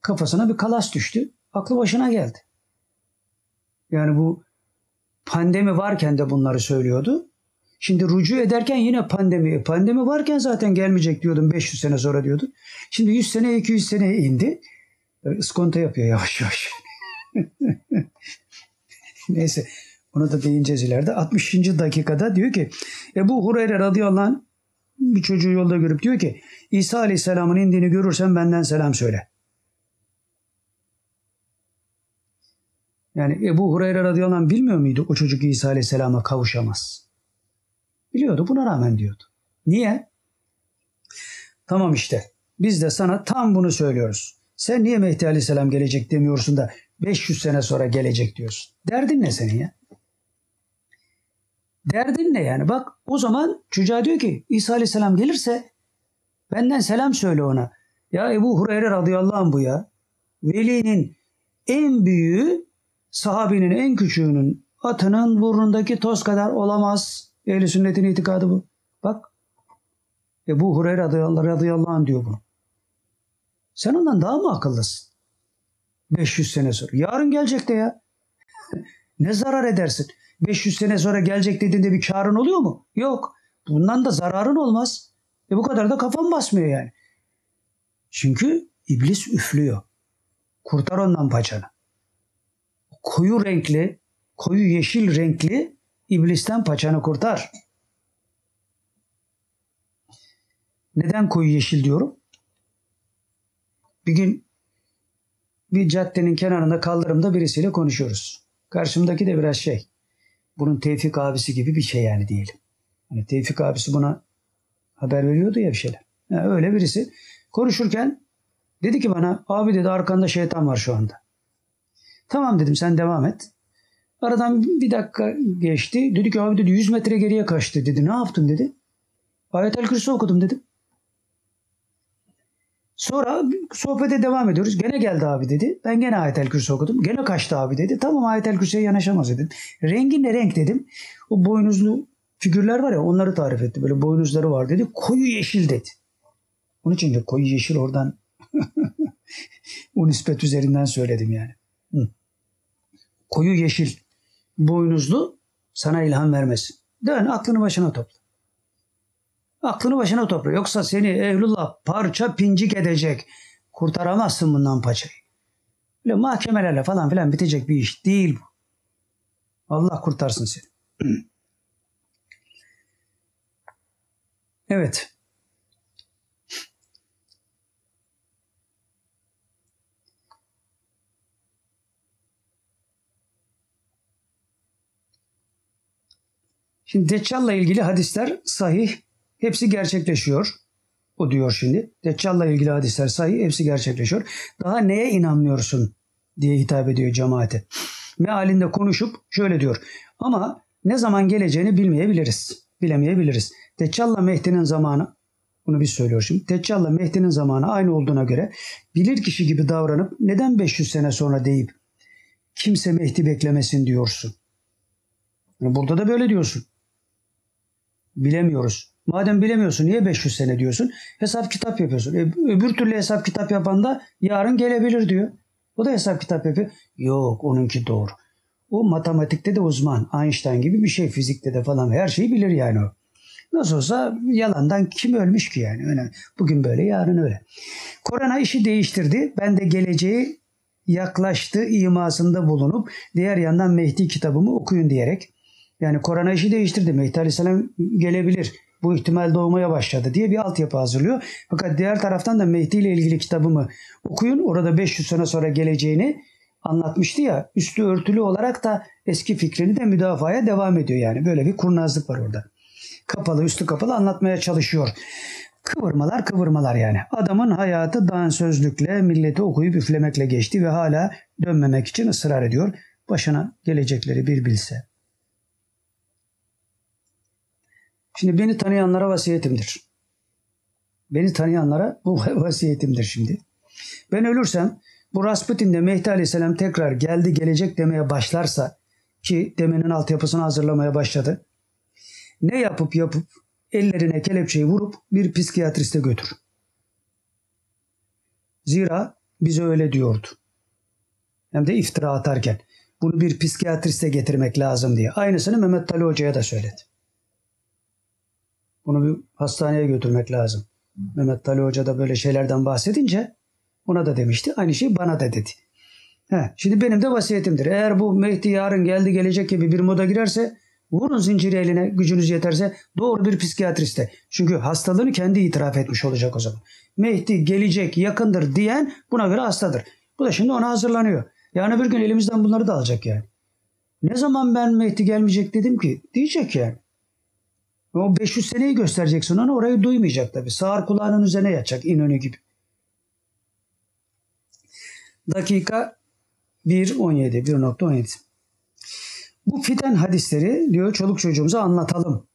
S1: kafasına bir kalas düştü. Aklı başına geldi. Yani bu pandemi varken de bunları söylüyordu. Şimdi rucu ederken yine pandemi. Pandemi varken zaten gelmeyecek diyordum 500 sene sonra diyordu. Şimdi 100 sene 200 sene indi. Iskonto yapıyor yavaş yavaş. *laughs* Neyse onu da değineceğiz ileride. 60. dakikada diyor ki Ebu Hureyre radıyallahu anh bir çocuğu yolda görüp diyor ki İsa aleyhisselamın indiğini görürsen benden selam söyle. Yani Ebu Hureyre radıyallahu anh bilmiyor muydu o çocuk İsa aleyhisselama kavuşamaz. Biliyordu buna rağmen diyordu. Niye? Tamam işte biz de sana tam bunu söylüyoruz. Sen niye Mehdi Aleyhisselam gelecek demiyorsun da 500 sene sonra gelecek diyorsun. Derdin ne senin ya? Derdin ne yani? Bak o zaman çocuğa diyor ki İsa Aleyhisselam gelirse benden selam söyle ona. Ya Ebu Hureyre radıyallahu anh bu ya. Velinin en büyüğü sahabinin en küçüğünün atının burnundaki toz kadar olamaz. Ehl-i sünnetin itikadı bu. Bak. Ebu Hureyre radıyallahu anh diyor bunu. Sen ondan daha mı akıllısın? 500 sene sonra. Yarın gelecek de ya. *laughs* ne zarar edersin? 500 sene sonra gelecek dediğinde bir karın oluyor mu? Yok. Bundan da zararın olmaz. E bu kadar da kafan basmıyor yani. Çünkü iblis üflüyor. Kurtar ondan paçanı. Koyu renkli, koyu yeşil renkli iblisten paçanı kurtar. Neden koyu yeşil diyorum? Bir gün bir caddenin kenarında kaldırımda birisiyle konuşuyoruz. Karşımdaki de biraz şey. Bunun Tevfik abisi gibi bir şey yani diyelim. Hani Tevfik abisi buna haber veriyordu ya bir şeyler. Yani öyle birisi konuşurken dedi ki bana abi dedi arkanda şeytan var şu anda. Tamam dedim sen devam et. Aradan bir dakika geçti. Dedi ki abi dedi 100 metre geriye kaçtı dedi. Ne yaptın dedi. Ayet-el Kürsi okudum dedim. Sonra sohbete devam ediyoruz. Gene geldi abi dedi. Ben gene Ayet-el Kürsi okudum. Gene kaçtı abi dedi. Tamam Ayet-el Kürsi'ye yanaşamaz dedim. Rengi ne renk dedim. O boynuzlu figürler var ya onları tarif etti. Böyle boynuzları var dedi. Koyu yeşil dedi. Onun için de koyu yeşil oradan *laughs* o nispet üzerinden söyledim yani. Hı. Koyu yeşil boynuzlu sana ilham vermesin. Dön aklını başına topla. Aklını başına topla. Yoksa seni Evlullah parça pincik edecek. Kurtaramazsın bundan paçayı. Böyle mahkemelerle falan filan bitecek bir iş değil bu. Allah kurtarsın seni. *clears throat* evet. Şimdi Deccal'la ilgili hadisler sahih. Hepsi gerçekleşiyor. O diyor şimdi. Deccal'la ilgili hadisler sahih. Hepsi gerçekleşiyor. Daha neye inanmıyorsun diye hitap ediyor cemaate. Mealinde konuşup şöyle diyor. Ama ne zaman geleceğini bilmeyebiliriz. Bilemeyebiliriz. Deccal'la Mehdi'nin zamanı bunu biz söylüyor şimdi. Deccal'la Mehdi'nin zamanı aynı olduğuna göre bilir kişi gibi davranıp neden 500 sene sonra deyip kimse Mehdi beklemesin diyorsun. Yani burada da böyle diyorsun. Bilemiyoruz. Madem bilemiyorsun niye 500 sene diyorsun? Hesap kitap yapıyorsun. E, öbür türlü hesap kitap yapan da yarın gelebilir diyor. O da hesap kitap yapıyor. Yok onunki doğru. O matematikte de uzman. Einstein gibi bir şey. Fizikte de falan her şeyi bilir yani o. Nasıl olsa yalandan kim ölmüş ki yani. Öyle. Bugün böyle yarın öyle. Korona işi değiştirdi. Ben de geleceği yaklaştı imasında bulunup diğer yandan Mehdi kitabımı okuyun diyerek yani korona işi değiştirdi. Mehdi Aleyhisselam gelebilir. Bu ihtimal doğmaya başladı diye bir altyapı hazırlıyor. Fakat diğer taraftan da Mehdi ile ilgili kitabımı okuyun. Orada 500 sene sonra geleceğini anlatmıştı ya. Üstü örtülü olarak da eski fikrini de müdafaya devam ediyor yani. Böyle bir kurnazlık var orada. Kapalı üstü kapalı anlatmaya çalışıyor. Kıvırmalar kıvırmalar yani. Adamın hayatı dansözlükle, milleti okuyup üflemekle geçti ve hala dönmemek için ısrar ediyor. Başına gelecekleri bir bilse. Şimdi beni tanıyanlara vasiyetimdir. Beni tanıyanlara bu *laughs* vasiyetimdir şimdi. Ben ölürsem bu Rasputin'de Mehdi Aleyhisselam tekrar geldi gelecek demeye başlarsa ki demenin altyapısını hazırlamaya başladı. Ne yapıp yapıp ellerine kelepçeyi vurup bir psikiyatriste götür. Zira bize öyle diyordu. Hem de iftira atarken bunu bir psikiyatriste getirmek lazım diye. Aynısını Mehmet Ali Hoca'ya da söyledi. Bunu bir hastaneye götürmek lazım. Mehmet Tali Hoca da böyle şeylerden bahsedince ona da demişti. Aynı şey bana da dedi. He, şimdi benim de vasiyetimdir. Eğer bu Mehdi yarın geldi gelecek gibi bir moda girerse vurun zinciri eline gücünüz yeterse doğru bir psikiyatriste. Çünkü hastalığını kendi itiraf etmiş olacak o zaman. Mehdi gelecek yakındır diyen buna göre hastadır. Bu da şimdi ona hazırlanıyor. Yani bir gün elimizden bunları da alacak yani. Ne zaman ben Mehdi gelmeyecek dedim ki diyecek yani. O 500 seneyi göstereceksin ona orayı duymayacak tabii. Sağır kulağının üzerine yatacak İnönü gibi. Dakika 1.17 1.17 Bu fiten hadisleri diyor çoluk çocuğumuza anlatalım.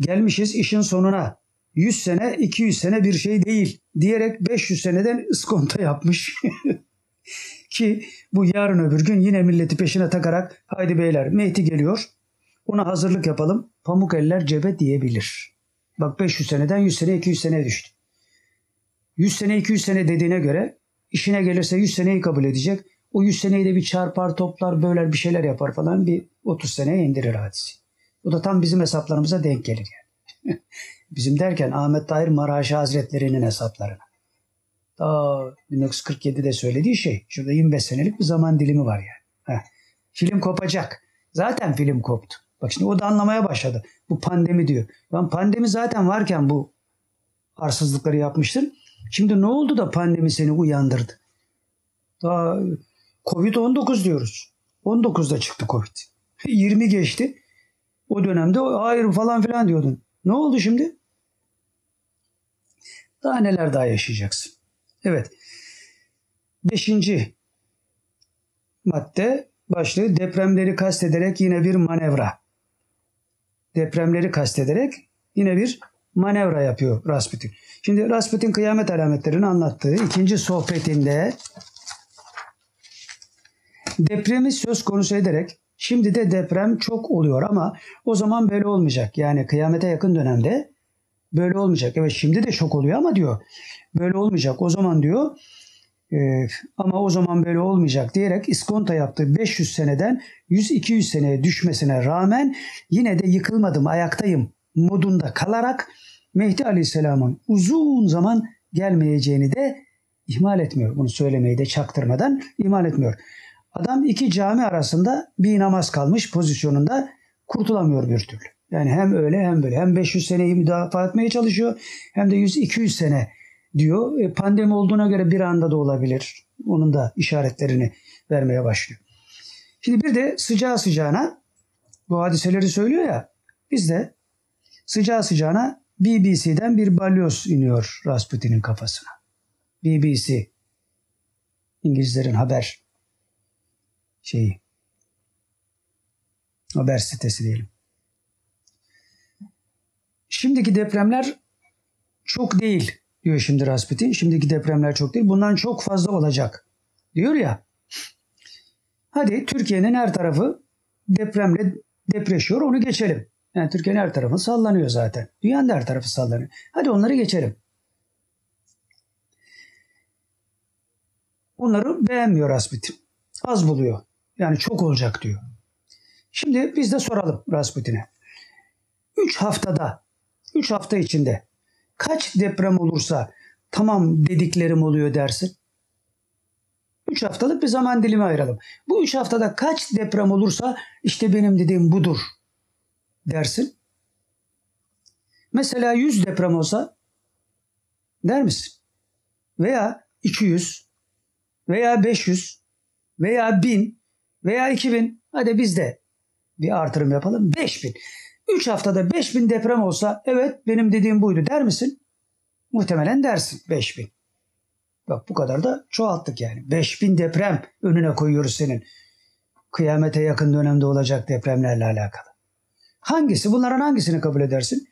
S1: Gelmişiz işin sonuna. 100 sene 200 sene bir şey değil diyerek 500 seneden iskonto yapmış. *laughs* Ki bu yarın öbür gün yine milleti peşine takarak haydi beyler Mehdi geliyor. Ona hazırlık yapalım. Pamuk eller cebe diyebilir. Bak 500 seneden 100 sene 200 sene düştü. 100 sene 200 sene dediğine göre işine gelirse 100 seneyi kabul edecek. O 100 seneyi de bir çarpar toplar böler bir şeyler yapar falan bir 30 seneye indirir hadisi. Bu da tam bizim hesaplarımıza denk gelir yani. *laughs* bizim derken Ahmet Tahir Maraşi Hazretleri'nin hesaplarına. Daha 1947'de söylediği şey. Şurada 25 senelik bir zaman dilimi var yani. Heh. Film kopacak. Zaten film koptu. Bak şimdi o da anlamaya başladı. Bu pandemi diyor. Ben pandemi zaten varken bu arsızlıkları yapmıştın. Şimdi ne oldu da pandemi seni uyandırdı? Daha Covid-19 diyoruz. 19'da çıktı Covid. *laughs* 20 geçti. O dönemde hayır falan filan diyordun. Ne oldu şimdi? Daha neler daha yaşayacaksın. Evet. Beşinci madde başlığı depremleri kastederek yine bir manevra. Depremleri kastederek yine bir manevra yapıyor Rasputin. Şimdi Rasputin kıyamet alametlerini anlattığı ikinci sohbetinde depremi söz konusu ederek şimdi de deprem çok oluyor ama o zaman böyle olmayacak. Yani kıyamete yakın dönemde böyle olmayacak. Evet şimdi de çok oluyor ama diyor böyle olmayacak. O zaman diyor e, ama o zaman böyle olmayacak diyerek iskonto yaptığı 500 seneden 100-200 seneye düşmesine rağmen yine de yıkılmadım ayaktayım modunda kalarak Mehdi Aleyhisselam'ın uzun zaman gelmeyeceğini de ihmal etmiyor. Bunu söylemeyi de çaktırmadan ihmal etmiyor. Adam iki cami arasında bir namaz kalmış pozisyonunda kurtulamıyor bir türlü. Yani hem öyle hem böyle hem 500 seneyi müdafaa etmeye çalışıyor hem de 100-200 sene diyor. E, pandemi olduğuna göre bir anda da olabilir. Onun da işaretlerini vermeye başlıyor. Şimdi bir de sıcağı sıcağına bu hadiseleri söylüyor ya biz de sıcağı sıcağına BBC'den bir balyoz iniyor Rasputin'in kafasına. BBC İngilizlerin haber şeyi haber sitesi diyelim. Şimdiki depremler çok değil diyor şimdi Rasputin. Şimdiki depremler çok değil. Bundan çok fazla olacak diyor ya. Hadi Türkiye'nin her tarafı depremle depreşiyor onu geçelim. Yani Türkiye'nin her tarafı sallanıyor zaten. Dünyanın her tarafı sallanıyor. Hadi onları geçelim. Onları beğenmiyor Rasputin. Az buluyor. Yani çok olacak diyor. Şimdi biz de soralım Rasputin'e. 3 haftada, 3 hafta içinde kaç deprem olursa tamam dediklerim oluyor dersin? 3 haftalık bir zaman dilimi ayıralım. Bu 3 haftada kaç deprem olursa işte benim dediğim budur dersin. Mesela 100 deprem olsa der misin? Veya 200 veya 500 veya 1000 veya 2000 hadi biz de bir artırım yapalım 5000. 3 haftada 5000 deprem olsa evet benim dediğim buydu der misin? Muhtemelen dersin 5000. Bak bu kadar da çoğalttık yani. 5000 deprem önüne koyuyoruz senin. Kıyamete yakın dönemde olacak depremlerle alakalı. Hangisi? Bunların hangisini kabul edersin?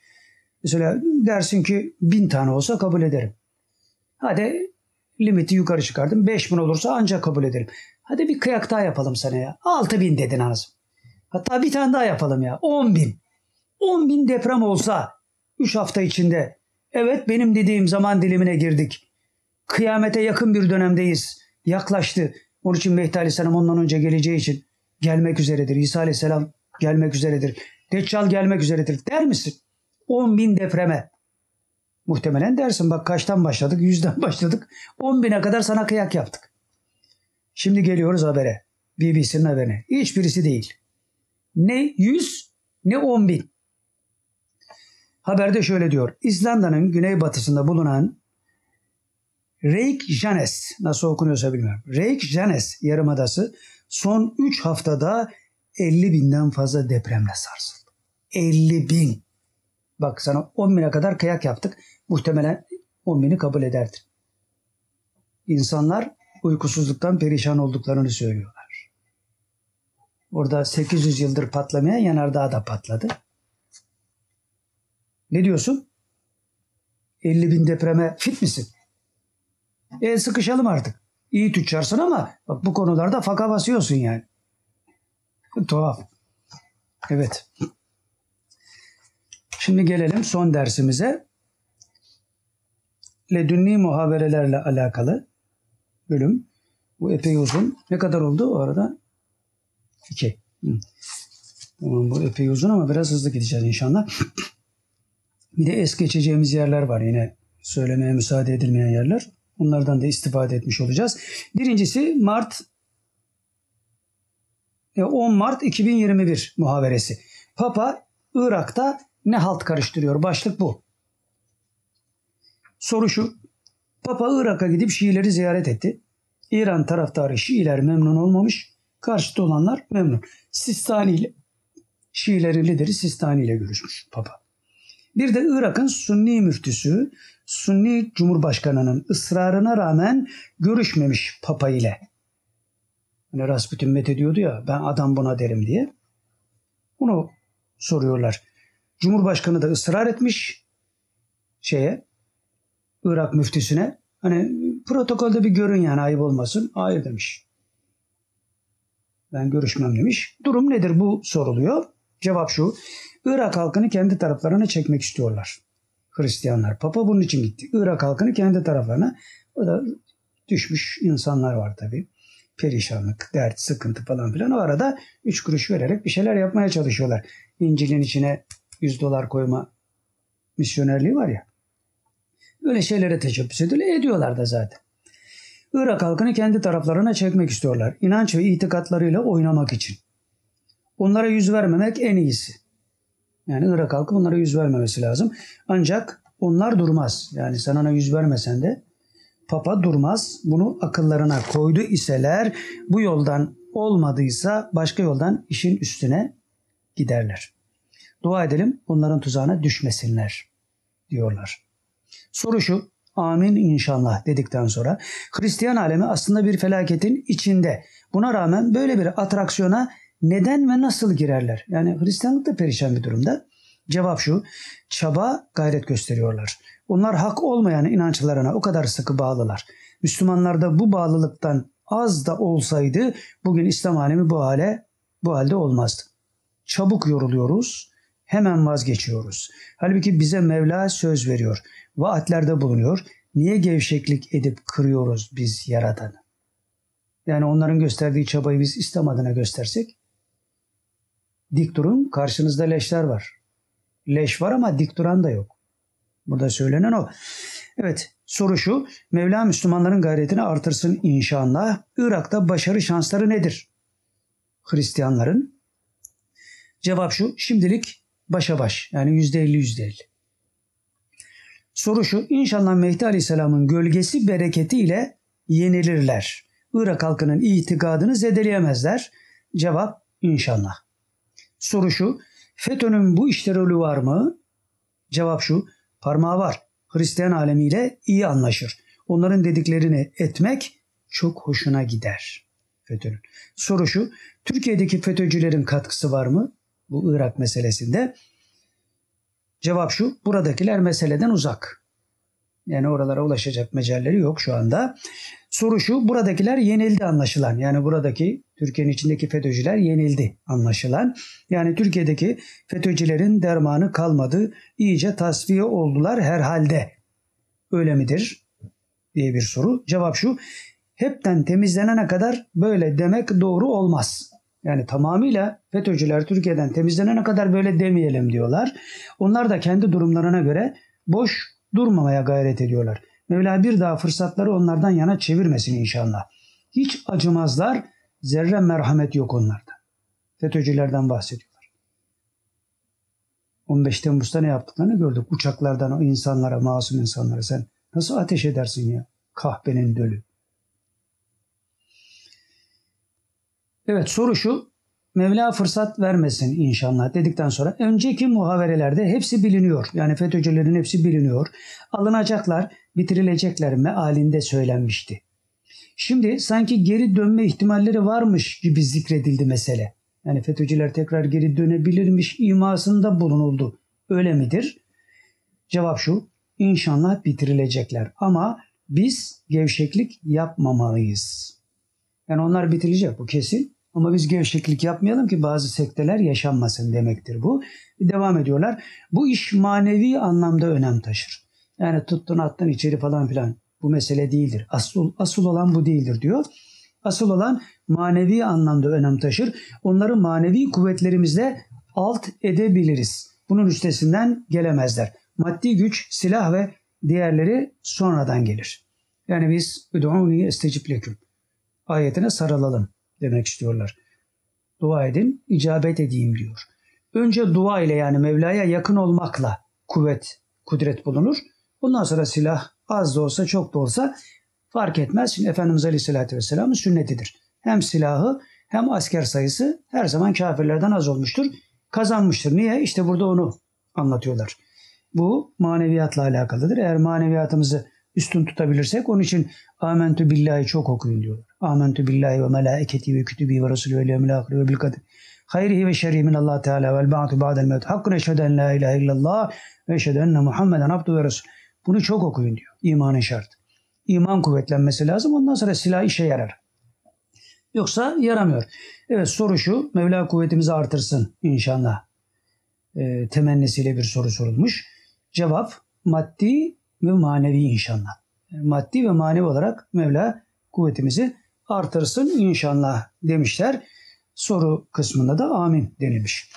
S1: Mesela dersin ki bin tane olsa kabul ederim. Hadi limiti yukarı çıkardım. 5000 olursa ancak kabul ederim. Hadi bir kıyak daha yapalım sana ya. 6000 dedin ağzım. Hatta bir tane daha yapalım ya. 10 bin. 10 bin deprem olsa 3 hafta içinde. Evet benim dediğim zaman dilimine girdik. Kıyamete yakın bir dönemdeyiz. Yaklaştı. Onun için Mehdi Aleyhisselam ondan önce geleceği için gelmek üzeredir. İsa Aleyhisselam gelmek üzeredir. Deccal gelmek üzeredir der misin? 10 bin depreme. Muhtemelen dersin bak kaçtan başladık? Yüzden *laughs* başladık. 10 bine kadar sana kıyak yaptık. Şimdi geliyoruz habere. BBC'nin haberine. Hiçbirisi değil. Ne 100 ne 10 bin. Haberde şöyle diyor. İzlanda'nın güneybatısında bulunan Reykjanes nasıl okunuyorsa bilmiyorum. Reykjanes yarımadası son 3 haftada 50 binden fazla depremle sarsıldı. 50 bin. Bak sana 10 bine kadar kıyak yaptık. Muhtemelen 10 bini kabul ederdin. İnsanlar uykusuzluktan perişan olduklarını söylüyorlar. Orada 800 yıldır patlamayan yanardağ da patladı. Ne diyorsun? 50 bin depreme fit misin? E sıkışalım artık. iyi tüccarsın ama bak bu konularda faka basıyorsun yani. Tuhaf. Evet. Şimdi gelelim son dersimize. Ledünni muhaberelerle alakalı bölüm. Bu epey uzun. Ne kadar oldu o arada? İki. Tamam bu epey uzun ama biraz hızlı gideceğiz inşallah. Bir de es geçeceğimiz yerler var yine söylemeye müsaade edilmeyen yerler. Onlardan da istifade etmiş olacağız. Birincisi Mart 10 e, Mart 2021 muhaberesi. Papa Irak'ta ne halt karıştırıyor? Başlık bu. Soru şu. Papa Irak'a gidip Şiileri ziyaret etti. İran taraftarı Şiiler memnun olmamış. Karşıtı olanlar memnun. Sistani ile Şiilerin lideri Sistani ile görüşmüş Papa. Bir de Irak'ın Sunni müftüsü Sunni Cumhurbaşkanı'nın ısrarına rağmen görüşmemiş Papa ile. Hani Rasputin met ediyordu ya ben adam buna derim diye. Bunu soruyorlar. Cumhurbaşkanı da ısrar etmiş şeye Irak müftüsüne. Hani protokolde bir görün yani ayıp olmasın. Hayır demiş. Ben görüşmem demiş. Durum nedir bu soruluyor. Cevap şu. Irak halkını kendi taraflarına çekmek istiyorlar. Hristiyanlar. Papa bunun için gitti. Irak halkını kendi taraflarına. O da düşmüş insanlar var tabii. Perişanlık, dert, sıkıntı falan filan. O arada üç kuruş vererek bir şeyler yapmaya çalışıyorlar. İncil'in içine 100 dolar koyma misyonerliği var ya. Öyle şeylere teşebbüs ediyorlar. Ediyorlar da zaten. Irak halkını kendi taraflarına çekmek istiyorlar. İnanç ve itikatlarıyla oynamak için. Onlara yüz vermemek en iyisi. Yani Irak halkı onlara yüz vermemesi lazım. Ancak onlar durmaz. Yani sen ona yüz vermesen de Papa durmaz. Bunu akıllarına koydu iseler bu yoldan olmadıysa başka yoldan işin üstüne giderler. Dua edelim onların tuzağına düşmesinler diyorlar. Soru şu, amin inşallah dedikten sonra Hristiyan alemi aslında bir felaketin içinde. Buna rağmen böyle bir atraksiyona neden ve nasıl girerler? Yani Hristiyanlık da perişan bir durumda. Cevap şu, çaba gayret gösteriyorlar. Onlar hak olmayan inançlarına o kadar sıkı bağlılar. Müslümanlar da bu bağlılıktan az da olsaydı bugün İslam alemi bu hale bu halde olmazdı. Çabuk yoruluyoruz, hemen vazgeçiyoruz. Halbuki bize Mevla söz veriyor, vaatlerde bulunuyor. Niye gevşeklik edip kırıyoruz biz Yaradan'ı? Yani onların gösterdiği çabayı biz İslam adına göstersek dik durun karşınızda leşler var. Leş var ama dik duran da yok. Burada söylenen o. Evet soru şu. Mevla Müslümanların gayretini artırsın inşallah. Irak'ta başarı şansları nedir? Hristiyanların. Cevap şu. Şimdilik başa baş. Yani yüzde elli yüzde elli. Soru şu. İnşallah Mehdi Aleyhisselam'ın gölgesi bereketiyle yenilirler. Irak halkının itikadını zedeleyemezler. Cevap inşallah. Soru şu. FETÖ'nün bu işte rolü var mı? Cevap şu. Parmağı var. Hristiyan alemiyle iyi anlaşır. Onların dediklerini etmek çok hoşuna gider FETÖ'nün. Soru şu. Türkiye'deki FETÖ'cülerin katkısı var mı? Bu Irak meselesinde. Cevap şu. Buradakiler meseleden uzak. Yani oralara ulaşacak mecalleri yok şu anda. Soru şu, buradakiler yenildi anlaşılan. Yani buradaki Türkiye'nin içindeki FETÖ'cüler yenildi anlaşılan. Yani Türkiye'deki FETÖ'cülerin dermanı kalmadı. İyice tasfiye oldular herhalde. Öyle midir? diye bir soru. Cevap şu, hepten temizlenene kadar böyle demek doğru olmaz. Yani tamamıyla FETÖ'cüler Türkiye'den temizlenene kadar böyle demeyelim diyorlar. Onlar da kendi durumlarına göre boş durmamaya gayret ediyorlar. Mevla bir daha fırsatları onlardan yana çevirmesin inşallah. Hiç acımazlar, zerre merhamet yok onlarda. FETÖ'cülerden bahsediyorlar. 15 Temmuz'da ne yaptıklarını gördük. Uçaklardan o insanlara, masum insanlara sen nasıl ateş edersin ya? Kahpenin dölü. Evet soru şu. Mevla fırsat vermesin inşallah dedikten sonra önceki muhaverelerde hepsi biliniyor. Yani FETÖ'cülerin hepsi biliniyor. Alınacaklar, bitirilecekler mealinde söylenmişti. Şimdi sanki geri dönme ihtimalleri varmış gibi zikredildi mesele. Yani FETÖ'cüler tekrar geri dönebilirmiş imasında bulunuldu. Öyle midir? Cevap şu. İnşallah bitirilecekler ama biz gevşeklik yapmamalıyız. Yani onlar bitirecek bu kesin. Ama biz gevşeklik yapmayalım ki bazı sekteler yaşanmasın demektir bu. Devam ediyorlar. Bu iş manevi anlamda önem taşır. Yani tuttun attın içeri falan filan. Bu mesele değildir. Asıl, asıl olan bu değildir diyor. Asıl olan manevi anlamda önem taşır. Onları manevi kuvvetlerimizle alt edebiliriz. Bunun üstesinden gelemezler. Maddi güç, silah ve diğerleri sonradan gelir. Yani biz üd'uni estecib ayetine sarılalım demek istiyorlar. Dua edin, icabet edeyim diyor. Önce dua ile yani Mevla'ya yakın olmakla kuvvet, kudret bulunur. Ondan sonra silah az da olsa çok da olsa fark etmez. Şimdi Efendimiz Aleyhisselatü Vesselam'ın sünnetidir. Hem silahı hem asker sayısı her zaman kafirlerden az olmuştur. Kazanmıştır. Niye? İşte burada onu anlatıyorlar. Bu maneviyatla alakalıdır. Eğer maneviyatımızı üstün tutabilirsek onun için amentü billahi çok okuyun diyorlar. Amentü billahi ve melaiketi ve kütübi ve resulü ve liyemil ahiri ve bil kadir. Hayrihi ve şerrihi min Allah Teala vel ba'tu ba'del mevt. Hakkın eşheden la ilahe illallah ve eşhedü enne Muhammeden abdu ve resul. Bunu çok okuyun diyor. İmanın şart. İman kuvvetlenmesi lazım. Ondan sonra silah işe yarar. Yoksa yaramıyor. Evet soru şu. Mevla kuvvetimizi artırsın inşallah. E, temennisiyle bir soru sorulmuş. Cevap maddi ve manevi inşallah. Maddi ve manevi olarak Mevla kuvvetimizi artırsın inşallah demişler. Soru kısmında da amin denilmiş.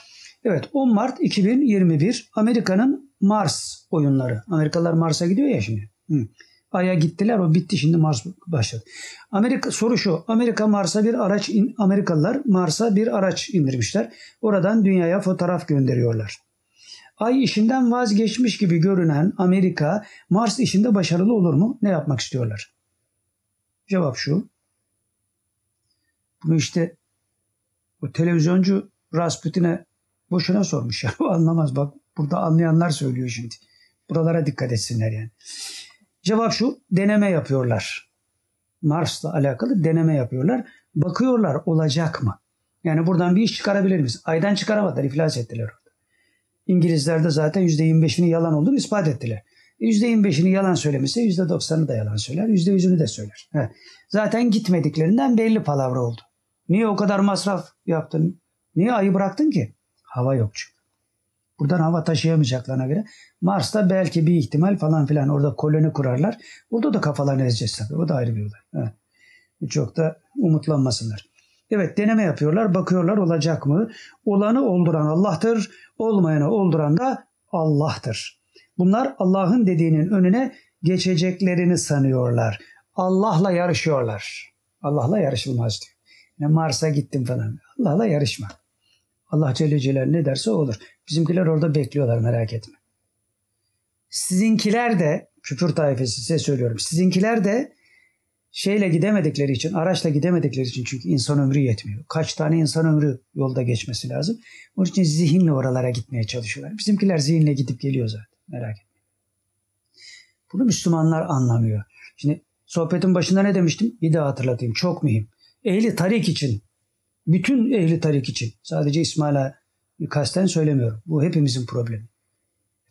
S1: Evet 10 Mart 2021 Amerika'nın Mars oyunları. Amerikalılar Mars'a gidiyor ya şimdi. Hı. Ay'a gittiler o bitti şimdi Mars başladı. Amerika soru şu. Amerika Mars'a bir araç in, Amerikalılar Mars'a bir araç indirmişler. Oradan dünyaya fotoğraf gönderiyorlar. Ay işinden vazgeçmiş gibi görünen Amerika Mars işinde başarılı olur mu? Ne yapmak istiyorlar? Cevap şu. Bunu işte bu televizyoncu Rasputin'e boşuna sormuş ya. *laughs* Anlamaz bak. Burada anlayanlar söylüyor şimdi. Buralara dikkat etsinler yani. Cevap şu. Deneme yapıyorlar. Mars'la alakalı deneme yapıyorlar. Bakıyorlar olacak mı? Yani buradan bir iş çıkarabilir miyiz? Aydan çıkaramadılar. iflas ettiler orada. İngilizler de zaten %25'inin yalan olduğunu ispat ettiler. %25'ini yalan söylemese %90'ı da yalan söyler. %100'ünü de söyler. He. Zaten gitmediklerinden belli palavra oldu. Niye o kadar masraf yaptın? Niye ayı bıraktın ki? Hava yok çünkü. Buradan hava taşıyamayacaklarına göre Mars'ta belki bir ihtimal falan filan orada koloni kurarlar. Burada da kafalarını ezeceğiz tabii. O da ayrı bir olay. Çok da umutlanmasınlar. Evet deneme yapıyorlar. Bakıyorlar olacak mı? Olanı olduran Allah'tır. Olmayanı olduran da Allah'tır. Bunlar Allah'ın dediğinin önüne geçeceklerini sanıyorlar. Allah'la yarışıyorlar. Allah'la yarışılmaz diyor. Yani Mars'a gittim falan. Allah'la yarışma. Allah Celle Celaluhu ne derse olur. Bizimkiler orada bekliyorlar merak etme. Sizinkiler de küfür taifesi size söylüyorum. Sizinkiler de şeyle gidemedikleri için, araçla gidemedikleri için çünkü insan ömrü yetmiyor. Kaç tane insan ömrü yolda geçmesi lazım. Onun için zihinle oralara gitmeye çalışıyorlar. Bizimkiler zihinle gidip geliyor zaten. Merak etme. Bunu Müslümanlar anlamıyor. Şimdi sohbetin başında ne demiştim? Bir daha hatırlatayım. Çok mühim. Ehli tarik için, bütün ehli tarik için, sadece İsmail'a kasten söylemiyorum. Bu hepimizin problemi.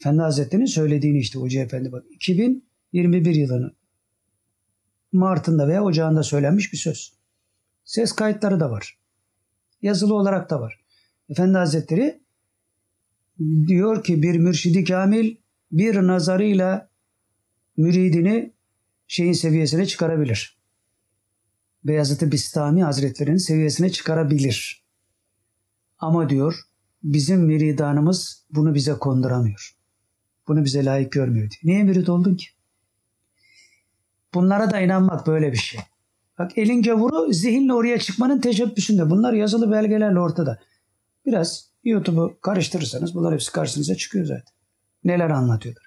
S1: Efendi Hazretleri'nin söylediğini işte Hoca Efendi bak 2021 yılının Mart'ında veya Ocağında söylenmiş bir söz. Ses kayıtları da var. Yazılı olarak da var. Efendi Hazretleri diyor ki bir mürşidi kamil bir nazarıyla müridini şeyin seviyesine çıkarabilir. Beyazıt-ı Bistami Hazretleri'nin seviyesine çıkarabilir. Ama diyor bizim müridanımız bunu bize konduramıyor. Bunu bize layık görmüyor diyor. Niye mürid oldun ki? Bunlara da inanmak böyle bir şey. Bak elin gavuru zihinle oraya çıkmanın teşebbüsünde. Bunlar yazılı belgelerle ortada. Biraz YouTube'u karıştırırsanız bunlar hepsi karşınıza çıkıyor zaten. Neler anlatıyorlar.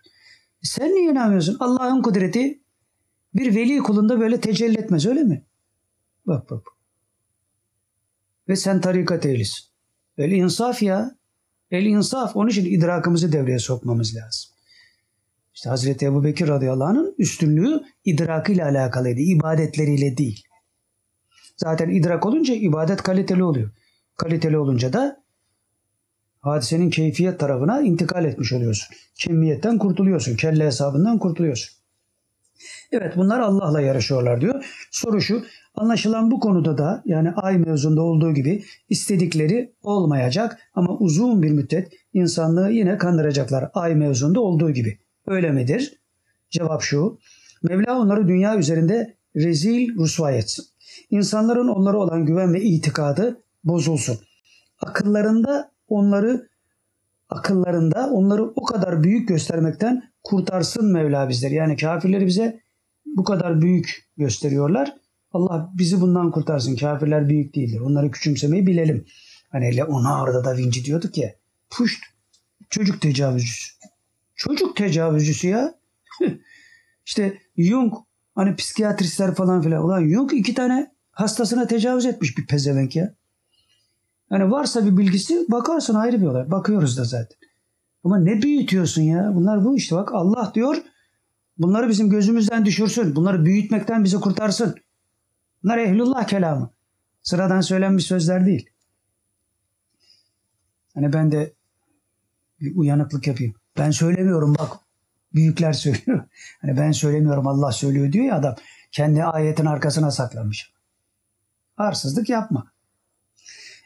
S1: E sen niye inanmıyorsun? Allah'ın kudreti bir veli kulunda böyle tecelli etmez öyle mi? Bak bak. Ve sen tarikat ehlisin. El insaf ya. El insaf. Onun için idrakımızı devreye sokmamız lazım. İşte Hazreti Ebu Bekir radıyallahu anh'ın üstünlüğü idrakıyla alakalıydı. ibadetleriyle değil. Zaten idrak olunca ibadet kaliteli oluyor. Kaliteli olunca da hadisenin keyfiyet tarafına intikal etmiş oluyorsun. Kemiyetten kurtuluyorsun. Kelle hesabından kurtuluyorsun. Evet bunlar Allah'la yarışıyorlar diyor. Soru şu anlaşılan bu konuda da yani ay mevzunda olduğu gibi istedikleri olmayacak ama uzun bir müddet insanlığı yine kandıracaklar ay mevzunda olduğu gibi. Öyle midir? Cevap şu. Mevla onları dünya üzerinde rezil rusva etsin. İnsanların onlara olan güven ve itikadı bozulsun. Akıllarında onları akıllarında onları o kadar büyük göstermekten kurtarsın Mevla bizleri. Yani kafirleri bize bu kadar büyük gösteriyorlar. Allah bizi bundan kurtarsın. Kafirler büyük değildir. Onları küçümsemeyi bilelim. Hani Leonardo da Vinci diyorduk ya. Puşt. Çocuk tecavüzcüsü. Çocuk tecavüzcüsü ya. *laughs* işte Jung hani psikiyatristler falan filan. Ulan Jung iki tane hastasına tecavüz etmiş bir pezevenk ya. Yani varsa bir bilgisi bakarsın ayrı bir olay. Bakıyoruz da zaten. Ama ne büyütüyorsun ya? Bunlar bu işte bak Allah diyor bunları bizim gözümüzden düşürsün. Bunları büyütmekten bizi kurtarsın. Bunlar ehlullah kelamı. Sıradan söylenmiş sözler değil. Hani ben de bir uyanıklık yapayım. Ben söylemiyorum bak. Büyükler söylüyor. *laughs* Hani ben söylemiyorum Allah söylüyor diyor ya adam. Kendi ayetin arkasına saklanmış. Arsızlık yapma.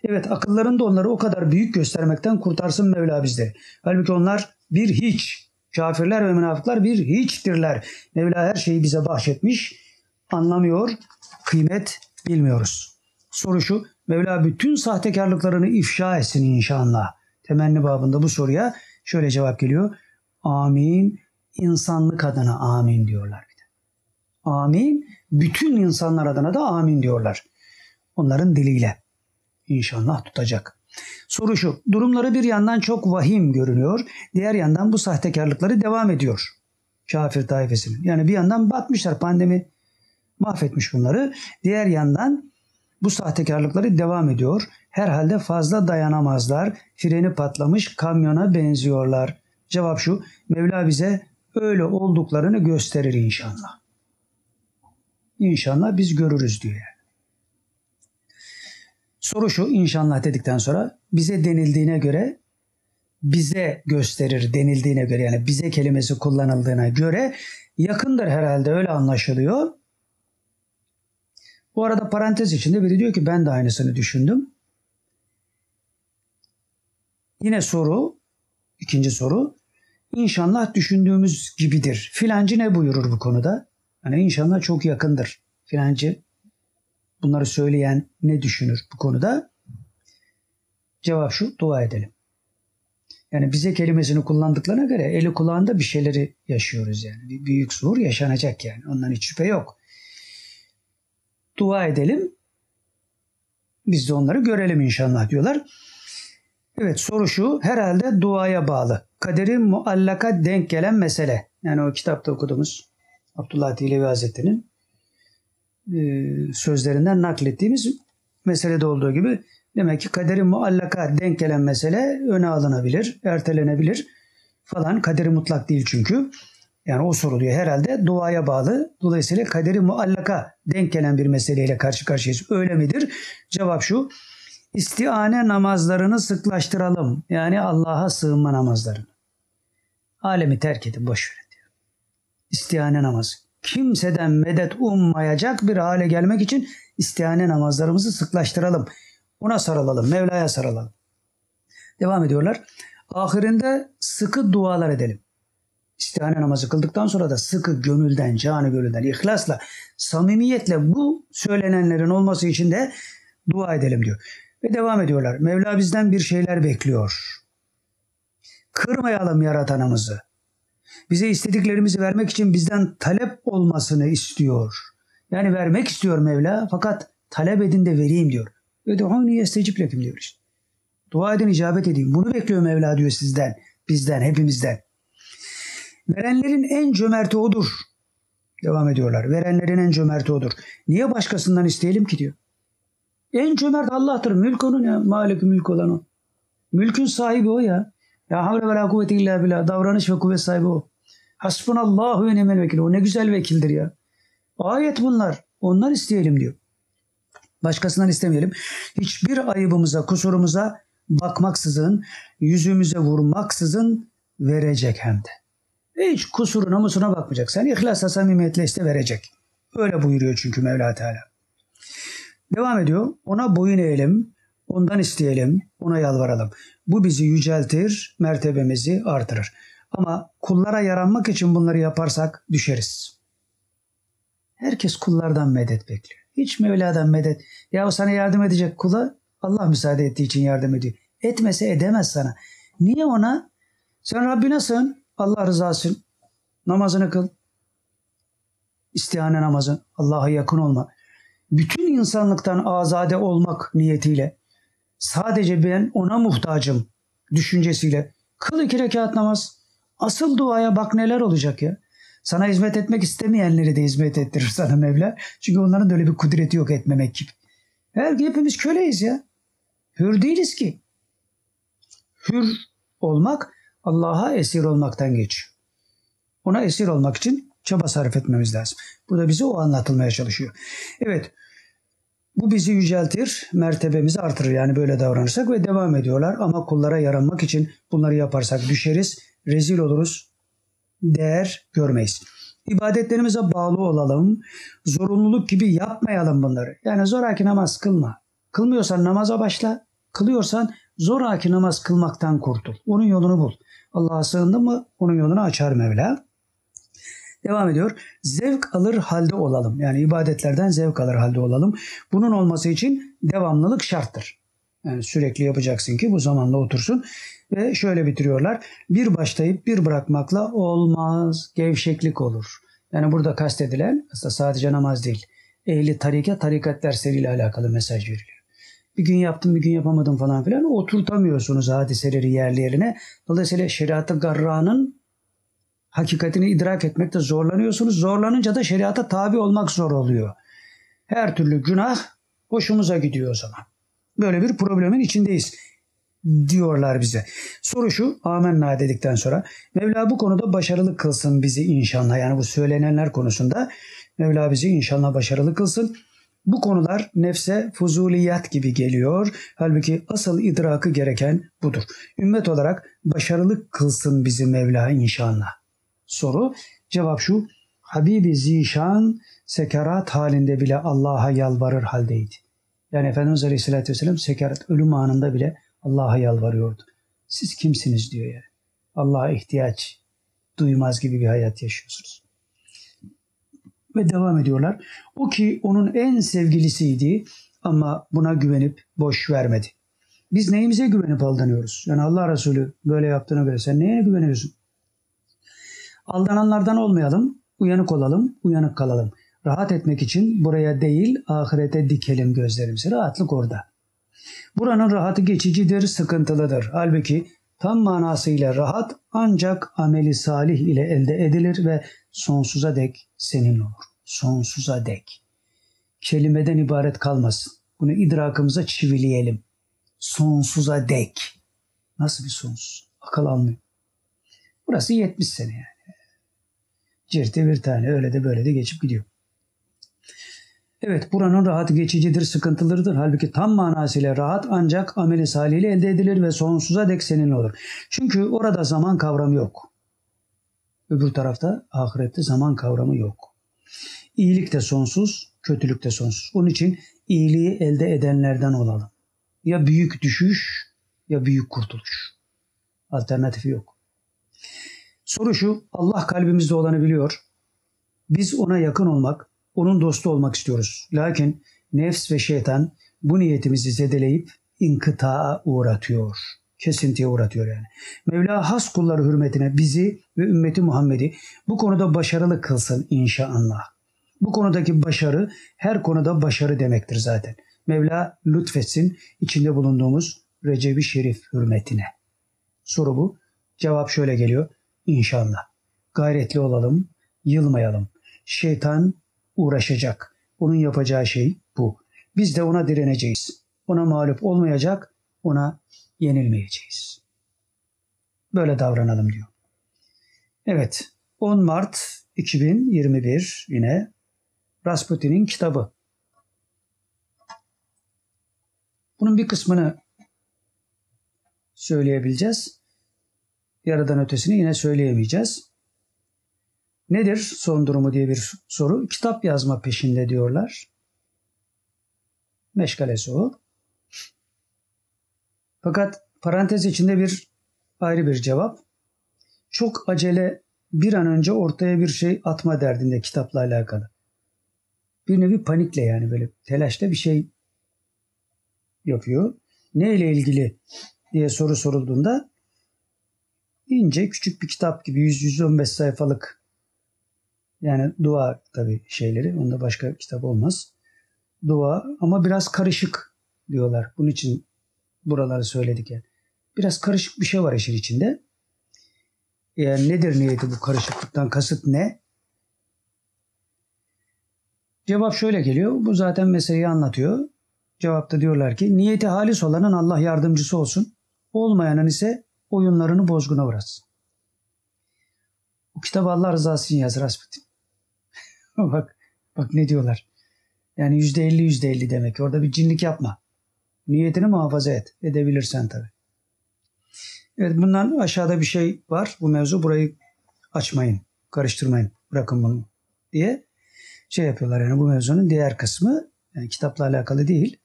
S1: Evet akıllarında onları o kadar büyük göstermekten kurtarsın Mevla bizleri. Halbuki onlar bir hiç. Kafirler ve münafıklar bir hiçtirler. Mevla her şeyi bize bahşetmiş. Anlamıyor, kıymet bilmiyoruz. Soru şu, Mevla bütün sahtekarlıklarını ifşa etsin inşallah. Temenni babında bu soruya şöyle cevap geliyor. Amin, insanlık adına amin diyorlar. Bir de. Amin, bütün insanlar adına da amin diyorlar. Onların diliyle. İnşallah tutacak. Soru şu, durumları bir yandan çok vahim görünüyor, diğer yandan bu sahtekarlıkları devam ediyor. Kafir taifesinin. Yani bir yandan batmışlar, pandemi mahvetmiş bunları. Diğer yandan bu sahtekarlıkları devam ediyor. Herhalde fazla dayanamazlar. Freni patlamış kamyona benziyorlar. Cevap şu, Mevla bize öyle olduklarını gösterir inşallah. İnşallah biz görürüz yani. Soru şu inşallah dedikten sonra bize denildiğine göre bize gösterir denildiğine göre yani bize kelimesi kullanıldığına göre yakındır herhalde öyle anlaşılıyor. Bu arada parantez içinde biri diyor ki ben de aynısını düşündüm. Yine soru, ikinci soru. İnşallah düşündüğümüz gibidir. Filancı ne buyurur bu konuda? Hani inşallah çok yakındır. Filancı bunları söyleyen ne düşünür bu konuda? Cevap şu, dua edelim. Yani bize kelimesini kullandıklarına göre eli kulağında bir şeyleri yaşıyoruz yani. Bir büyük zuhur yaşanacak yani. Ondan hiç şüphe yok. Dua edelim. Biz de onları görelim inşallah diyorlar. Evet soru şu herhalde duaya bağlı. Kaderi muallaka denk gelen mesele. Yani o kitapta okuduğumuz Abdullah Dilevi Hazretleri'nin e, sözlerinden naklettiğimiz meselede olduğu gibi demek ki kaderi muallaka denk gelen mesele öne alınabilir, ertelenebilir falan. Kaderi mutlak değil çünkü. Yani o soruluyor herhalde duaya bağlı. Dolayısıyla kaderi muallaka denk gelen bir meseleyle karşı karşıyayız. Öyle midir? Cevap şu. İstiane namazlarını sıklaştıralım. Yani Allah'a sığınma namazlarını. Alemi terk edin boş verin diyor. İstihane namazı kimseden medet ummayacak bir hale gelmek için istihane namazlarımızı sıklaştıralım. Ona sarılalım, Mevla'ya sarılalım. Devam ediyorlar. Ahirinde sıkı dualar edelim. İstihane namazı kıldıktan sonra da sıkı gönülden, canı gönülden, ihlasla, samimiyetle bu söylenenlerin olması için de dua edelim diyor. Ve devam ediyorlar. Mevla bizden bir şeyler bekliyor. Kırmayalım yaratanımızı. Bize istediklerimizi vermek için bizden talep olmasını istiyor. Yani vermek istiyor Mevla fakat talep edin de vereyim diyor. Ödûhûnî yestecib lekim diyor işte. Dua edin icabet edeyim. Bunu bekliyor Mevla diyor sizden, bizden, hepimizden. Verenlerin en cömerti odur. Devam ediyorlar. Verenlerin en cömerti odur. Niye başkasından isteyelim ki diyor. En cömert Allah'tır. Mülk onun ya. Malik mülk olan o. Mülkün sahibi o ya. Ya havle ve la kuvvete illa billah. Davranış ve kuvvet sahibi o. Hasbunallahu ve nimel vekil. O ne güzel vekildir ya. Ayet bunlar. Ondan isteyelim diyor. Başkasından istemeyelim. Hiçbir ayıbımıza, kusurumuza bakmaksızın, yüzümüze vurmaksızın verecek hem de. Hiç kusuruna musuna bakmayacak. Sen ihlasla samimiyetle iste verecek. Öyle buyuruyor çünkü Mevla Teala. Devam ediyor. Ona boyun eğelim, ondan isteyelim, ona yalvaralım. Bu bizi yüceltir, mertebemizi artırır. Ama kullara yaranmak için bunları yaparsak düşeriz. Herkes kullardan medet bekliyor. Hiç Mevla'dan medet. Ya o sana yardım edecek kula Allah müsaade ettiği için yardım ediyor. Etmese edemez sana. Niye ona? Sen Rabbine sığın. Allah rızası. Namazını kıl. İstihane namazı. Allah'a yakın olma. Bütün insanlıktan azade olmak niyetiyle sadece ben ona muhtacım düşüncesiyle kıl iki rekat namaz. Asıl duaya bak neler olacak ya. Sana hizmet etmek istemeyenleri de hizmet ettirir *laughs* sana Mevla. Çünkü onların da öyle bir kudreti yok etmemek gibi. Her hepimiz köleyiz ya. Hür değiliz ki. Hür olmak Allah'a esir olmaktan geçiyor. Ona esir olmak için çaba sarf etmemiz lazım. Bu da bize o anlatılmaya çalışıyor. Evet. Bu bizi yüceltir, mertebemizi artırır yani böyle davranırsak ve devam ediyorlar. Ama kullara yaranmak için bunları yaparsak düşeriz, rezil oluruz, değer görmeyiz. İbadetlerimize bağlı olalım. Zorunluluk gibi yapmayalım bunları. Yani zoraki namaz kılma. Kılmıyorsan namaza başla. Kılıyorsan zoraki namaz kılmaktan kurtul. Onun yolunu bul. Allah'a sığındın mı onun yolunu açar Mevla. Devam ediyor. Zevk alır halde olalım. Yani ibadetlerden zevk alır halde olalım. Bunun olması için devamlılık şarttır. Yani sürekli yapacaksın ki bu zamanla otursun. Ve şöyle bitiriyorlar. Bir başlayıp bir bırakmakla olmaz. Gevşeklik olur. Yani burada kastedilen aslında sadece namaz değil. Ehli tarikat, tarikat dersleriyle alakalı mesaj veriliyor. Bir gün yaptım, bir gün yapamadım falan filan. Oturtamıyorsunuz hadiseleri yerli yerine. Dolayısıyla şeriatı garranın hakikatini idrak etmekte zorlanıyorsunuz. Zorlanınca da şeriata tabi olmak zor oluyor. Her türlü günah hoşumuza gidiyor o zaman. Böyle bir problemin içindeyiz diyorlar bize. Soru şu amenna dedikten sonra Mevla bu konuda başarılı kılsın bizi inşallah. Yani bu söylenenler konusunda Mevla bizi inşallah başarılı kılsın. Bu konular nefse fuzuliyat gibi geliyor. Halbuki asıl idrakı gereken budur. Ümmet olarak başarılı kılsın bizi Mevla inşallah. Soru cevap şu. Habibi Zişan sekerat halinde bile Allah'a yalvarır haldeydi. Yani Efendimiz Aleyhisselatü Vesselam sekarat ölüm anında bile Allah'a yalvarıyordu. Siz kimsiniz diyor yani. Allah'a ihtiyaç duymaz gibi bir hayat yaşıyorsunuz. Ve devam ediyorlar. O ki onun en sevgilisiydi ama buna güvenip boş vermedi. Biz neyimize güvenip aldanıyoruz? Yani Allah Resulü böyle yaptığına göre sen neye güveniyorsun? Aldananlardan olmayalım, uyanık olalım, uyanık kalalım. Rahat etmek için buraya değil ahirete dikelim gözlerimizi. Rahatlık orada. Buranın rahatı geçicidir, sıkıntılıdır. Halbuki tam manasıyla rahat ancak ameli salih ile elde edilir ve sonsuza dek senin olur. Sonsuza dek. Kelimeden ibaret kalmasın. Bunu idrakımıza çivileyelim. Sonsuza dek. Nasıl bir sonsuz? Akıl almıyor. Burası 70 sene yani. Cirte bir tane öyle de böyle de geçip gidiyor. Evet buranın rahatı geçicidir, sıkıntılıdır. Halbuki tam manasıyla rahat ancak ameli saliyle elde edilir ve sonsuza dek senin olur. Çünkü orada zaman kavramı yok. Öbür tarafta ahirette zaman kavramı yok. İyilik de sonsuz, kötülük de sonsuz. Onun için iyiliği elde edenlerden olalım. Ya büyük düşüş ya büyük kurtuluş. Alternatifi yok. Soru şu, Allah kalbimizde olanı biliyor. Biz ona yakın olmak, onun dostu olmak istiyoruz. Lakin nefs ve şeytan bu niyetimizi zedeleyip inkıtaa uğratıyor. Kesintiye uğratıyor yani. Mevla has kulları hürmetine bizi ve ümmeti Muhammed'i bu konuda başarılı kılsın inşallah. Bu konudaki başarı her konuda başarı demektir zaten. Mevla lütfetsin içinde bulunduğumuz Recep-i Şerif hürmetine. Soru bu. Cevap şöyle geliyor. İnşallah. Gayretli olalım, yılmayalım. Şeytan uğraşacak. Onun yapacağı şey bu. Biz de ona direneceğiz. Ona mağlup olmayacak, ona yenilmeyeceğiz. Böyle davranalım diyor. Evet, 10 Mart 2021 yine Rasputin'in kitabı. Bunun bir kısmını söyleyebileceğiz. Yarıdan ötesini yine söyleyemeyeceğiz. Nedir son durumu diye bir soru. Kitap yazma peşinde diyorlar. Meşgalesi o. Fakat parantez içinde bir ayrı bir cevap. Çok acele bir an önce ortaya bir şey atma derdinde kitapla alakalı. Bir nevi panikle yani böyle telaşla bir şey yapıyor. Ne ile ilgili diye soru sorulduğunda ince küçük bir kitap gibi 100-115 sayfalık yani dua tabi şeyleri. Onda başka kitap olmaz. Dua ama biraz karışık diyorlar. Bunun için buraları söyledik yani. Biraz karışık bir şey var işin içinde. Yani nedir niyeti bu karışıklıktan kasıt ne? Cevap şöyle geliyor. Bu zaten meseleyi anlatıyor. Cevapta diyorlar ki niyeti halis olanın Allah yardımcısı olsun. Olmayanın ise oyunlarını bozguna uğratsın. Bu kitabı Allah rızası için yaz Rasputin. *laughs* bak, bak ne diyorlar. Yani yüzde elli yüzde elli demek. Orada bir cinlik yapma. Niyetini muhafaza et. Edebilirsen tabii. Evet bundan aşağıda bir şey var. Bu mevzu burayı açmayın. Karıştırmayın. Bırakın bunu diye şey yapıyorlar. Yani bu mevzunun diğer kısmı yani kitapla alakalı değil.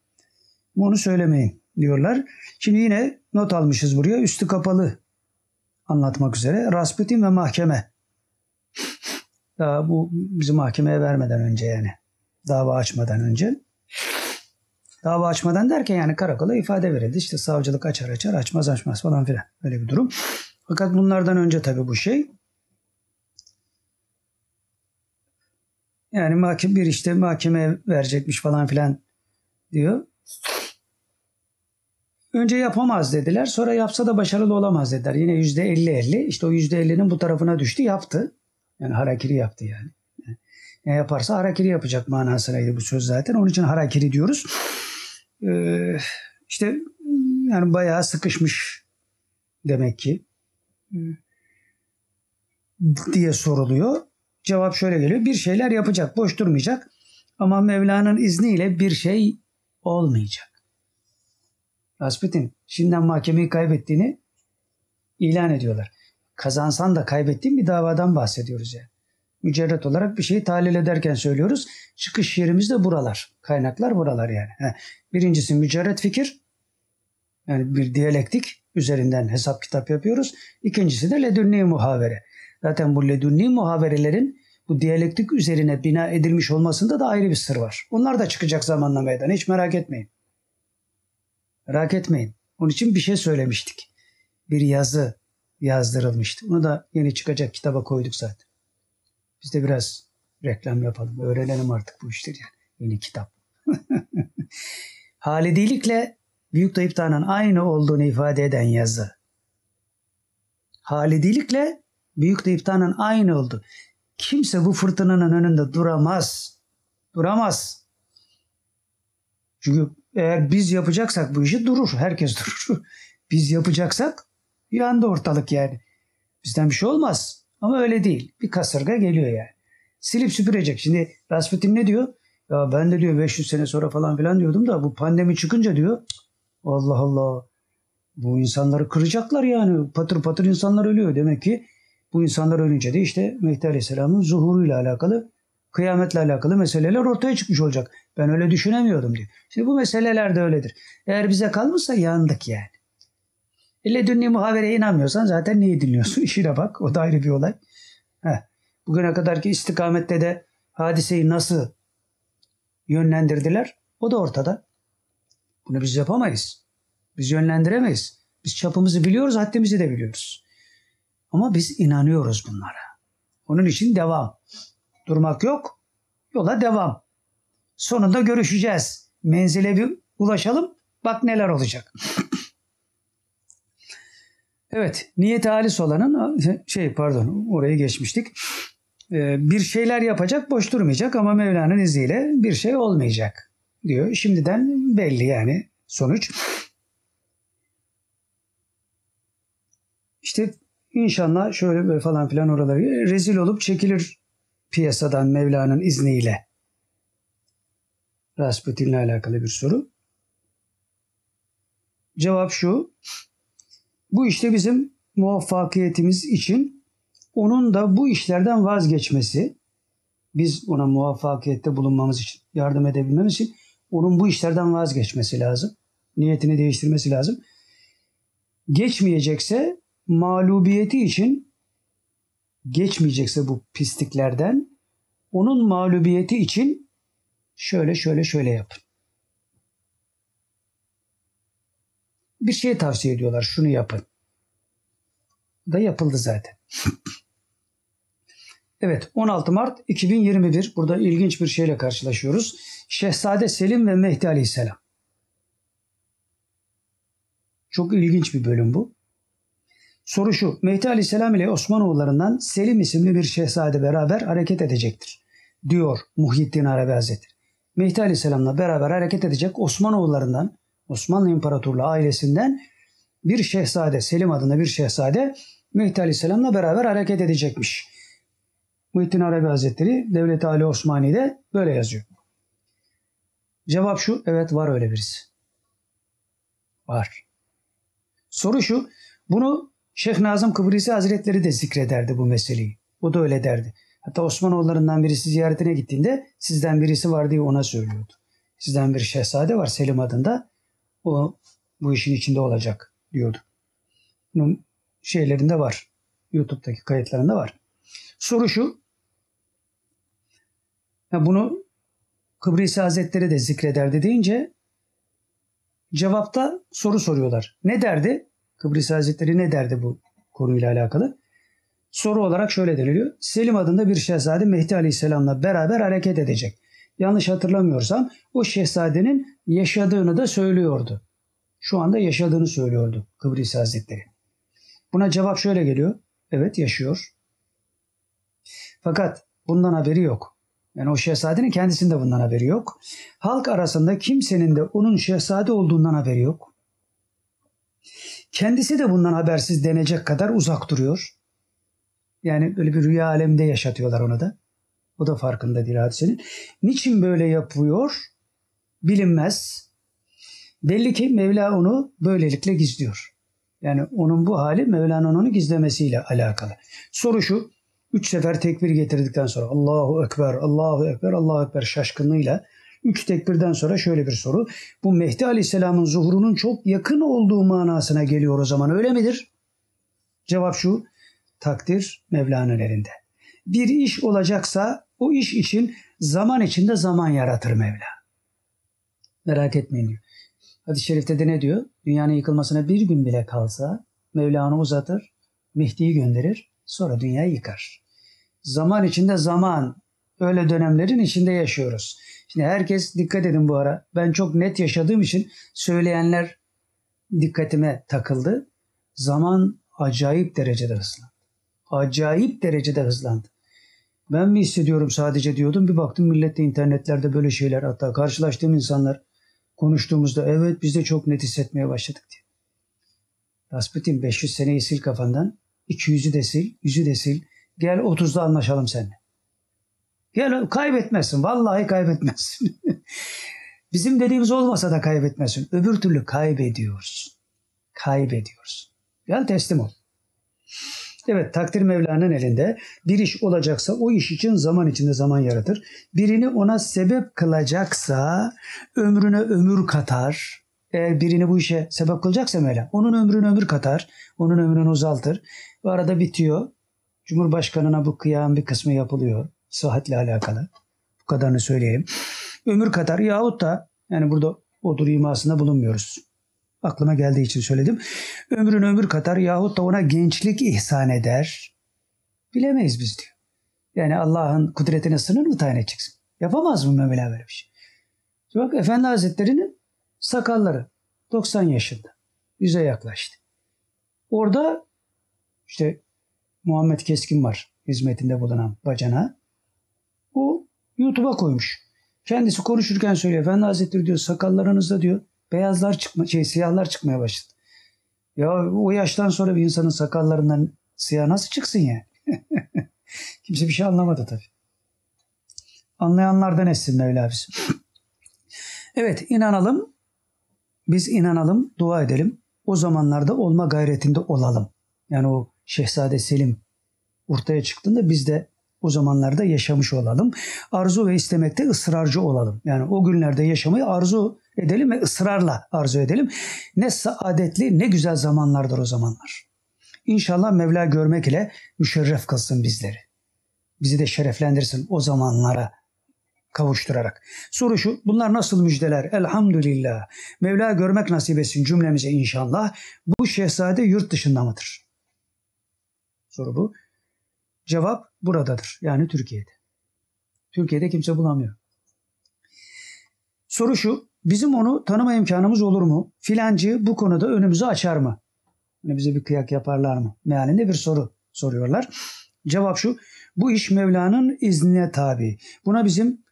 S1: Onu söylemeyin diyorlar. Şimdi yine not almışız buraya. Üstü kapalı anlatmak üzere. Rasputin ve mahkeme. Daha bu bizi mahkemeye vermeden önce yani. Dava açmadan önce. Dava açmadan derken yani karakola ifade verildi. İşte savcılık açar açar açmaz açmaz falan filan. Öyle bir durum. Fakat bunlardan önce tabii bu şey. Yani mahkeme bir işte mahkemeye verecekmiş falan filan diyor. Önce yapamaz dediler. Sonra yapsa da başarılı olamaz dediler. Yine yüzde elli elli. İşte o yüzde ellinin bu tarafına düştü yaptı. Yani harakiri yaptı yani. Ne yaparsa harakiri yapacak manasındaydı bu söz zaten. Onun için harakiri diyoruz. Ee, işte yani bayağı sıkışmış demek ki diye soruluyor. Cevap şöyle geliyor. Bir şeyler yapacak, boş durmayacak. Ama Mevla'nın izniyle bir şey olmayacak. Rasputin şimdiden mahkemeyi kaybettiğini ilan ediyorlar. Kazansan da kaybettiğin bir davadan bahsediyoruz yani. Mücerret olarak bir şeyi tahlil ederken söylüyoruz. Çıkış yerimiz de buralar. Kaynaklar buralar yani. Birincisi mücerret fikir. Yani bir diyalektik üzerinden hesap kitap yapıyoruz. İkincisi de ledünni muhavere. Zaten bu ledünni muhaverelerin bu diyalektik üzerine bina edilmiş olmasında da ayrı bir sır var. Onlar da çıkacak zamanla meydana. Hiç merak etmeyin. Merak etmeyin. Onun için bir şey söylemiştik. Bir yazı yazdırılmıştı. Onu da yeni çıkacak kitaba koyduk zaten. Biz de biraz reklam yapalım. Öğrenelim artık bu işleri yani. Yeni kitap. *laughs* Halidilikle Büyük Tayyiptan'ın aynı olduğunu ifade eden yazı. Halidilikle Büyük Tayyiptan'ın aynı oldu. Kimse bu fırtınanın önünde duramaz. Duramaz. Çünkü eğer biz yapacaksak bu işi durur. Herkes *laughs* durur. Biz yapacaksak bir anda ortalık yani. Bizden bir şey olmaz. Ama öyle değil. Bir kasırga geliyor yani. Silip süpürecek. Şimdi Rasputin ne diyor? Ya ben de diyor 500 sene sonra falan filan diyordum da bu pandemi çıkınca diyor Allah Allah bu insanları kıracaklar yani. Patır patır insanlar ölüyor. Demek ki bu insanlar ölünce de işte Mehdi Aleyhisselam'ın zuhuruyla alakalı kıyametle alakalı meseleler ortaya çıkmış olacak. Ben öyle düşünemiyordum diyor. Şimdi bu meseleler de öyledir. Eğer bize kalmışsa yandık yani. İlle dünni muhabereye inanmıyorsan zaten niye dinliyorsun? *laughs* İşine bak. O da ayrı bir olay. Heh. Bugüne kadarki istikamette de hadiseyi nasıl yönlendirdiler? O da ortada. Bunu biz yapamayız. Biz yönlendiremeyiz. Biz çapımızı biliyoruz, haddimizi de biliyoruz. Ama biz inanıyoruz bunlara. Onun için devam. Durmak yok. Yola devam. Sonunda görüşeceğiz. Menzile bir ulaşalım. Bak neler olacak. *laughs* evet. Niyet halis olanın şey pardon orayı geçmiştik. Ee, bir şeyler yapacak boş durmayacak ama Mevla'nın izniyle bir şey olmayacak diyor. Şimdiden belli yani sonuç. İşte inşallah şöyle böyle falan filan oraları rezil olup çekilir piyasadan Mevla'nın izniyle. Rasputin'le alakalı bir soru. Cevap şu. Bu işte bizim muvaffakiyetimiz için onun da bu işlerden vazgeçmesi, biz ona muvaffakiyette bulunmamız için, yardım edebilmemiz için onun bu işlerden vazgeçmesi lazım. Niyetini değiştirmesi lazım. Geçmeyecekse mağlubiyeti için geçmeyecekse bu pisliklerden onun mağlubiyeti için şöyle şöyle şöyle yapın. Bir şey tavsiye ediyorlar. Şunu yapın. Da yapıldı zaten. *laughs* evet 16 Mart 2021 burada ilginç bir şeyle karşılaşıyoruz. Şehzade Selim ve Mehdi Aleyhisselam. Çok ilginç bir bölüm bu. Soru şu. Mehdi Aleyhisselam ile Osmanoğullarından Selim isimli bir şehzade beraber hareket edecektir. Diyor Muhyiddin Arabi Hazretleri. Mehdi Aleyhisselam'la beraber hareket edecek Osmanoğullarından Osmanlı İmparatorluğu ailesinden bir şehzade Selim adında bir şehzade Mehdi Aleyhisselam'la beraber hareket edecekmiş. Muhyiddin Arabi Hazretleri Devlet-i Ali Osmani'de böyle yazıyor. Cevap şu, evet var öyle birisi. Var. Soru şu, bunu Şeyh Nazım Kıbrisi Hazretleri de zikrederdi bu meseleyi. O da öyle derdi. Hatta Osmanoğullarından birisi ziyaretine gittiğinde sizden birisi var diye ona söylüyordu. Sizden bir şehzade var Selim adında. O bu işin içinde olacak diyordu. Bunun şeylerinde var. YouTube'daki kayıtlarında var. Soru şu. Ya bunu Kıbrıs Hazretleri de zikrederdi deyince cevapta soru soruyorlar. Ne derdi? Kıbrıs Hazretleri ne derdi bu konuyla alakalı? Soru olarak şöyle deniliyor. Selim adında bir şehzade Mehdi Aleyhisselam'la beraber hareket edecek. Yanlış hatırlamıyorsam o şehzadenin yaşadığını da söylüyordu. Şu anda yaşadığını söylüyordu Kıbrıs Hazretleri. Buna cevap şöyle geliyor. Evet yaşıyor. Fakat bundan haberi yok. Yani o şehzadenin kendisinde bundan haberi yok. Halk arasında kimsenin de onun şehzade olduğundan haberi yok. Kendisi de bundan habersiz denecek kadar uzak duruyor. Yani böyle bir rüya alemde yaşatıyorlar onu da. O da farkında değil hadisenin. Niçin böyle yapıyor? Bilinmez. Belli ki Mevla onu böylelikle gizliyor. Yani onun bu hali Mevla'nın onu gizlemesiyle alakalı. Soru şu. Üç sefer tekbir getirdikten sonra Allahu Ekber, Allahu Ekber, Allahu Ekber şaşkınlığıyla üç tekbirden sonra şöyle bir soru. Bu Mehdi Aleyhisselam'ın zuhurunun çok yakın olduğu manasına geliyor o zaman öyle midir? Cevap şu. Takdir Mevla'nın elinde. Bir iş olacaksa o iş için zaman içinde zaman yaratır Mevla. Merak etmeyin diyor. Hadis-i şerifte de ne diyor? Dünyanın yıkılmasına bir gün bile kalsa Mevla onu uzatır, Mehdi'yi gönderir, sonra dünyayı yıkar. Zaman içinde zaman, öyle dönemlerin içinde yaşıyoruz. Şimdi herkes dikkat edin bu ara. Ben çok net yaşadığım için söyleyenler dikkatime takıldı. Zaman acayip derecede hızlandı. Acayip derecede hızlandı. Ben mi hissediyorum sadece diyordum. Bir baktım millette internetlerde böyle şeyler hatta karşılaştığım insanlar konuştuğumuzda evet biz de çok net hissetmeye başladık diye. Rasputin 500 seneyi sil kafandan. 200'ü de sil, 100'ü de sil. Gel 30'da anlaşalım seninle. Gel kaybetmezsin. Vallahi kaybetmezsin. *laughs* Bizim dediğimiz olmasa da kaybetmezsin. Öbür türlü kaybediyorsun. Kaybediyorsun. Gel teslim ol. Evet takdir Mevla'nın elinde. Bir iş olacaksa o iş için zaman içinde zaman yaratır. Birini ona sebep kılacaksa ömrüne ömür katar. Eğer birini bu işe sebep kılacaksa Mevla onun ömrünü ömür katar. Onun ömrünü uzaltır. Bu arada bitiyor. Cumhurbaşkanına bu kıyam bir kısmı yapılıyor. Sıhhatle alakalı. Bu kadarını söyleyeyim. Ömür katar yahut da yani burada odur imasında bulunmuyoruz aklıma geldiği için söyledim. Ömrün ömür katar yahut da ona gençlik ihsan eder. Bilemeyiz biz diyor. Yani Allah'ın kudretine sınır mı tayin edeceksin? Yapamaz mı Mevla böyle bir şey? Bak Efendi Hazretleri'nin sakalları 90 yaşında. Yüze yaklaştı. Orada işte Muhammed Keskin var hizmetinde bulunan bacana. O YouTube'a koymuş. Kendisi konuşurken söylüyor. Efendi Hazretleri diyor sakallarınızda diyor beyazlar çıkma, şey siyahlar çıkmaya başladı. Ya o yaştan sonra bir insanın sakallarından siyah nasıl çıksın ya? *laughs* Kimse bir şey anlamadı tabii. Anlayanlardan etsin Mevla bizim. *clears throat* evet inanalım. Biz inanalım, dua edelim. O zamanlarda olma gayretinde olalım. Yani o Şehzade Selim ortaya çıktığında biz de o zamanlarda yaşamış olalım. Arzu ve istemekte ısrarcı olalım. Yani o günlerde yaşamayı arzu edelim ve ısrarla arzu edelim. Ne saadetli ne güzel zamanlardır o zamanlar. İnşallah Mevla görmek ile müşerref kılsın bizleri. Bizi de şereflendirsin o zamanlara kavuşturarak. Soru şu, bunlar nasıl müjdeler? Elhamdülillah. Mevla görmek nasip etsin cümlemize inşallah. Bu şehzade yurt dışında mıdır? Soru bu. Cevap buradadır. Yani Türkiye'de. Türkiye'de kimse bulamıyor. Soru şu, bizim onu tanıma imkanımız olur mu? Filancı bu konuda önümüzü açar mı? Yani bize bir kıyak yaparlar mı? Mealinde bir soru soruyorlar. Cevap şu, bu iş Mevla'nın iznine tabi. Buna bizim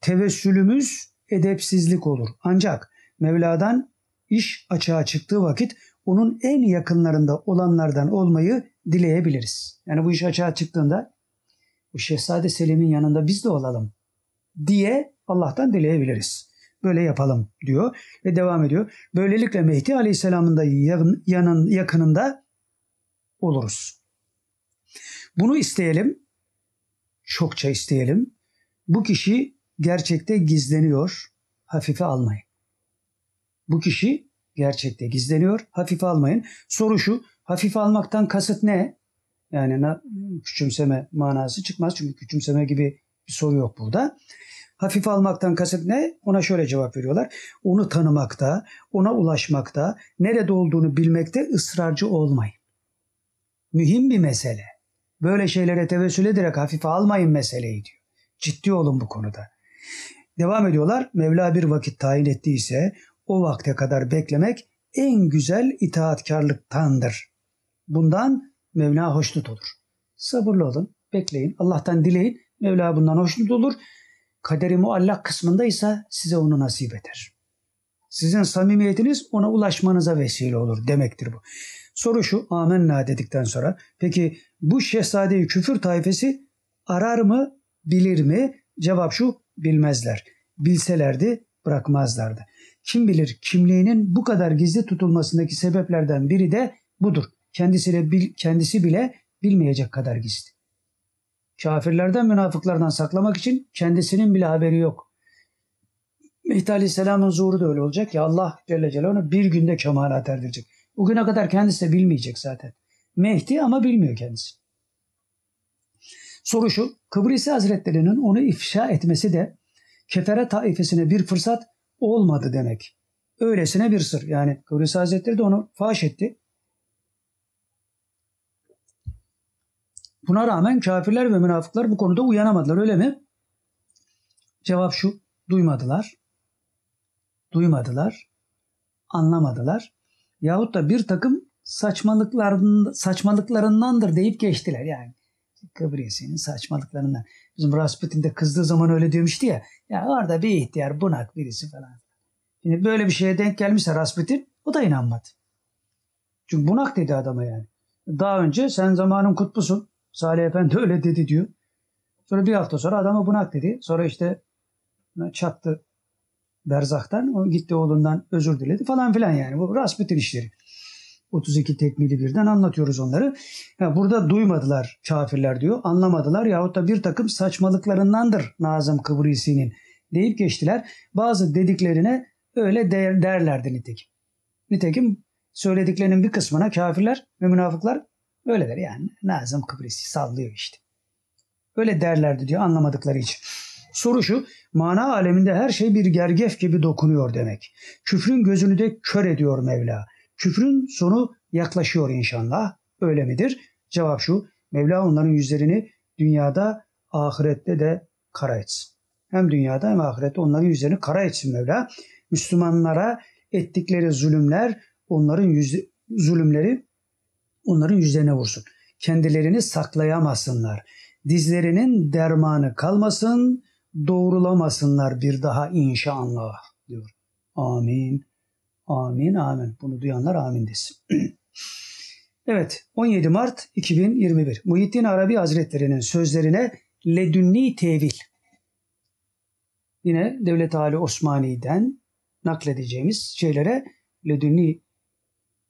S1: tevessülümüz edepsizlik olur. Ancak Mevla'dan iş açığa çıktığı vakit onun en yakınlarında olanlardan olmayı dileyebiliriz. Yani bu iş açığa çıktığında bu Şehzade Selim'in yanında biz de olalım diye Allah'tan dileyebiliriz. Böyle yapalım diyor ve devam ediyor. Böylelikle Mehdi Aleyhisselam'ın da yanın, yakınında oluruz. Bunu isteyelim, çokça isteyelim. Bu kişi gerçekte gizleniyor, hafife almayın. Bu kişi gerçekte gizleniyor, hafife almayın. Soru şu, hafife almaktan kasıt ne? Yani küçümseme manası çıkmaz çünkü küçümseme gibi bir soru yok burada. Hafife almaktan kasıt ne? Ona şöyle cevap veriyorlar. Onu tanımakta, ona ulaşmakta, nerede olduğunu bilmekte ısrarcı olmayın. Mühim bir mesele. Böyle şeylere tevessül ederek hafife almayın meseleyi diyor. Ciddi olun bu konuda. Devam ediyorlar. Mevla bir vakit tayin ettiyse o vakte kadar beklemek en güzel itaatkarlıktandır. Bundan Mevla hoşnut olur. Sabırlı olun, bekleyin, Allah'tan dileyin. Mevla bundan hoşnut olur. Kaderi muallak kısmında ise size onu nasip eder. Sizin samimiyetiniz ona ulaşmanıza vesile olur demektir bu. Soru şu, amenna dedikten sonra, peki bu şehzadeyi küfür tayfesi arar mı, bilir mi? Cevap şu, bilmezler. Bilselerdi bırakmazlardı. Kim bilir kimliğinin bu kadar gizli tutulmasındaki sebeplerden biri de budur. Kendisi, bil, kendisi bile bilmeyecek kadar gizli. Kafirlerden, münafıklardan saklamak için kendisinin bile haberi yok. Mehdi Aleyhisselam'ın zuhuru da öyle olacak ya Allah Celle Celaluhu bir günde kemalat erdirecek. Bugüne kadar kendisi de bilmeyecek zaten. Mehdi ama bilmiyor kendisi. Soru şu, Kıbrıs Hazretleri'nin onu ifşa etmesi de kefere taifesine bir fırsat olmadı demek. Öylesine bir sır. Yani Kıbrıs Hazretleri de onu faş etti. Buna rağmen kafirler ve münafıklar bu konuda uyanamadılar öyle mi? Cevap şu. Duymadılar. Duymadılar. Anlamadılar. Yahut da bir takım saçmalıklarından, saçmalıklarındandır deyip geçtiler yani. Kıbrıs'ın saçmalıklarından. Bizim Rasputin de kızdığı zaman öyle demişti ya. Ya orada bir ihtiyar bunak birisi falan. Şimdi böyle bir şeye denk gelmişse Rasputin o da inanmadı. Çünkü bunak dedi adama yani. Daha önce sen zamanın kutbusun. Salih Efendi öyle dedi diyor. Sonra bir hafta sonra adama bunak dedi. Sonra işte çaktı berzaktan. O gitti oğlundan özür diledi falan filan yani. Bu Rasputin işleri. 32 tekmili birden anlatıyoruz onları. Yani burada duymadılar kafirler diyor. Anlamadılar yahut da bir takım saçmalıklarındandır Nazım Kıbrisi'nin deyip geçtiler. Bazı dediklerine öyle der, derlerdi nitekim. Nitekim söylediklerinin bir kısmına kafirler ve münafıklar öyle der. Yani Nazım Kıbrisi sallıyor işte. Öyle derlerdi diyor anlamadıkları için. Soru şu, mana aleminde her şey bir gergef gibi dokunuyor demek. Küfrün gözünü de kör ediyor Mevla. Küfrün sonu yaklaşıyor inşallah. Öyle midir? Cevap şu. Mevla onların yüzlerini dünyada, ahirette de kara etsin. Hem dünyada hem ahirette onların yüzlerini kara etsin Mevla. Müslümanlara ettikleri zulümler, onların yüz, zulümleri onların yüzlerine vursun. Kendilerini saklayamasınlar. Dizlerinin dermanı kalmasın, doğrulamasınlar bir daha inşallah diyor. Amin. Amin amin. Bunu duyanlar amin desin. *clears throat* evet 17 Mart 2021. Muhittin Arabi Hazretleri'nin sözlerine ledünni tevil. Yine Devlet Ali Osmani'den nakledeceğimiz şeylere ledünni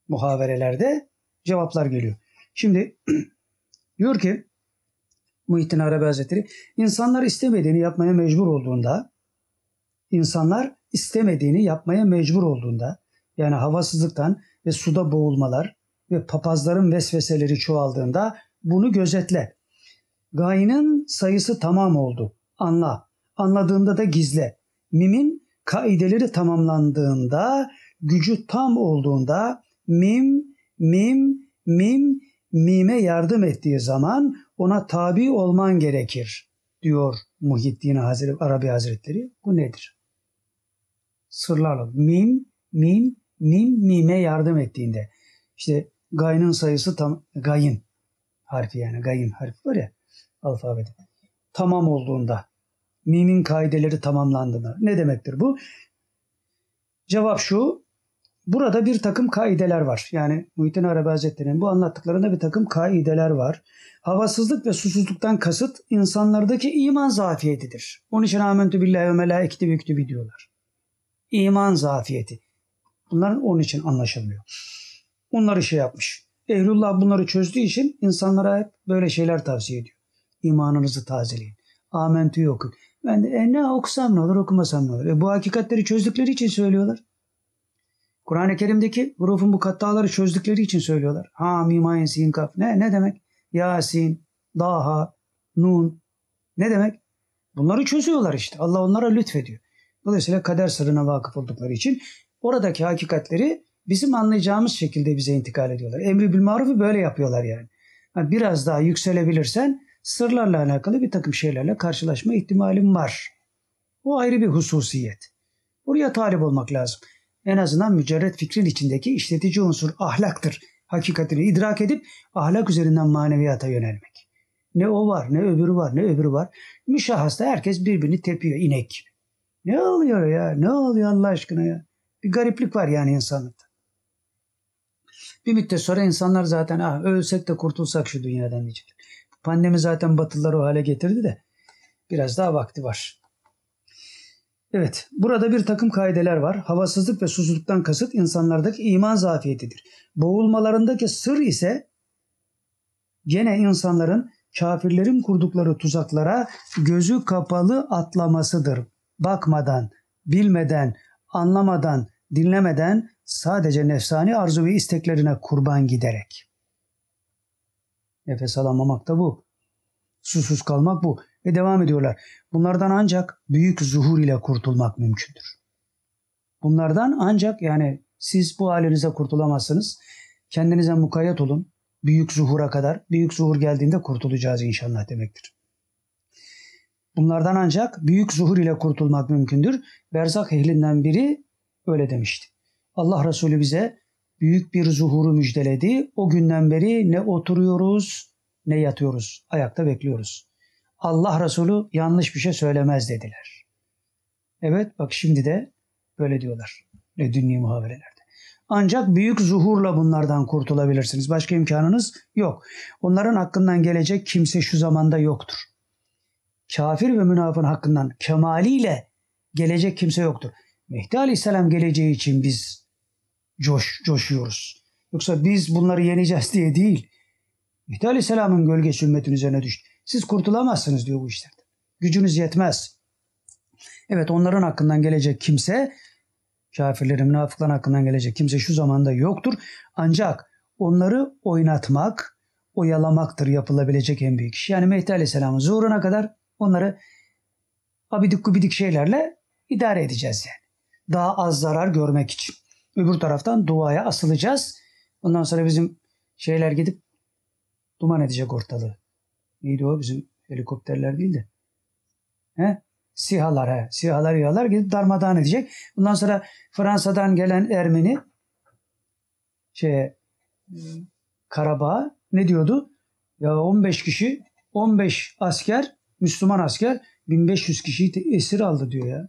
S1: muhaverelerde cevaplar geliyor. Şimdi *clears throat* diyor ki Muhittin Arabi Hazretleri. İnsanlar istemediğini yapmaya mecbur olduğunda, insanlar istemediğini yapmaya mecbur olduğunda, yani havasızlıktan ve suda boğulmalar ve papazların vesveseleri çoğaldığında bunu gözetle. Gayinin sayısı tamam oldu. Anla. Anladığında da gizle. Mimin kaideleri tamamlandığında, gücü tam olduğunda mim, mim, mim, mime yardım ettiği zaman ona tabi olman gerekir diyor Muhyiddin Hazretleri, Arabi Hazretleri. Bu nedir? Sırlarla mim, mim, mim, mime yardım ettiğinde. İşte gayının sayısı tam, gayın harfi yani gayın harfi var ya alfabede. Tamam olduğunda, mimin kaideleri tamamlandığında. Ne demektir bu? Cevap şu, Burada bir takım kaideler var. Yani Muhittin Arabi Hazretleri'nin bu anlattıklarında bir takım kaideler var. Havasızlık ve susuzluktan kasıt insanlardaki iman zafiyetidir. Onun için amentü billahi ve melaiketi ve kütübü diyorlar. İman zafiyeti. Bunların onun için anlaşılmıyor. Onları şey yapmış. Ehlullah bunları çözdüğü için insanlara hep böyle şeyler tavsiye ediyor. İmanınızı tazeleyin. Amentü'yü okuyun. Ben de e, ne okusam ne olur okumasam ne olur. E, bu hakikatleri çözdükleri için söylüyorlar. Kur'an-ı Kerim'deki hurufun bu kattaları çözdükleri için söylüyorlar. Ha, mim, ayin, sin, kaf. Ne, ne demek? Yasin, Daha, Nun. Ne demek? Bunları çözüyorlar işte. Allah onlara lütfediyor. Dolayısıyla kader sırrına vakıf oldukları için oradaki hakikatleri bizim anlayacağımız şekilde bize intikal ediyorlar. Emri bil marufu böyle yapıyorlar yani. Biraz daha yükselebilirsen sırlarla alakalı bir takım şeylerle karşılaşma ihtimalim var. O ayrı bir hususiyet. Buraya talip olmak lazım en azından mücerret fikrin içindeki işletici unsur ahlaktır. Hakikatini idrak edip ahlak üzerinden maneviyata yönelmek. Ne o var, ne öbürü var, ne öbürü var. Müşahhasta herkes birbirini tepiyor inek gibi. Ne oluyor ya? Ne oluyor Allah aşkına ya? Bir gariplik var yani insanlıkta. Bir müddet sonra insanlar zaten ah ölsek de kurtulsak şu dünyadan diyecek. Pandemi zaten batılıları o hale getirdi de biraz daha vakti var. Evet, burada bir takım kaideler var. Havasızlık ve susuzluktan kasıt insanlardaki iman zafiyetidir. Boğulmalarındaki sır ise gene insanların kafirlerin kurdukları tuzaklara gözü kapalı atlamasıdır. Bakmadan, bilmeden, anlamadan, dinlemeden sadece nefsani arzu ve isteklerine kurban giderek. Nefes alamamak da bu. Susuz kalmak bu. Ve devam ediyorlar. Bunlardan ancak büyük zuhur ile kurtulmak mümkündür. Bunlardan ancak yani siz bu halinize kurtulamazsınız. Kendinize mukayyet olun. Büyük zuhura kadar. Büyük zuhur geldiğinde kurtulacağız inşallah demektir. Bunlardan ancak büyük zuhur ile kurtulmak mümkündür. Berzak ehlinden biri öyle demişti. Allah Resulü bize büyük bir zuhuru müjdeledi. O günden beri ne oturuyoruz ne yatıyoruz. Ayakta bekliyoruz. Allah Resulü yanlış bir şey söylemez dediler. Evet bak şimdi de böyle diyorlar. Ne dünni muhaberelerde. Ancak büyük zuhurla bunlardan kurtulabilirsiniz. Başka imkanınız yok. Onların hakkından gelecek kimse şu zamanda yoktur. Kafir ve münafın hakkından kemaliyle gelecek kimse yoktur. Mehdi Aleyhisselam geleceği için biz coş, coşuyoruz. Yoksa biz bunları yeneceğiz diye değil. Mehdi Aleyhisselam'ın gölgesi ümmetin üzerine düştü. Siz kurtulamazsınız diyor bu işlerden. Gücünüz yetmez. Evet onların hakkından gelecek kimse, kafirlerin, münafıkların hakkından gelecek kimse şu zamanda yoktur. Ancak onları oynatmak, oyalamaktır yapılabilecek en büyük iş. Yani Mehdi Aleyhisselam'ın zuhuruna kadar onları abidik gubidik şeylerle idare edeceğiz yani. Daha az zarar görmek için. Öbür taraftan duaya asılacağız. Ondan sonra bizim şeyler gidip duman edecek ortalığı. Neydi o bizim helikopterler değil de. He? Sihalar he. Sihalar yalar gidip darmadağın edecek. Bundan sonra Fransa'dan gelen Ermeni şey Karabağ ne diyordu? Ya 15 kişi 15 asker Müslüman asker 1500 kişiyi esir aldı diyor ya.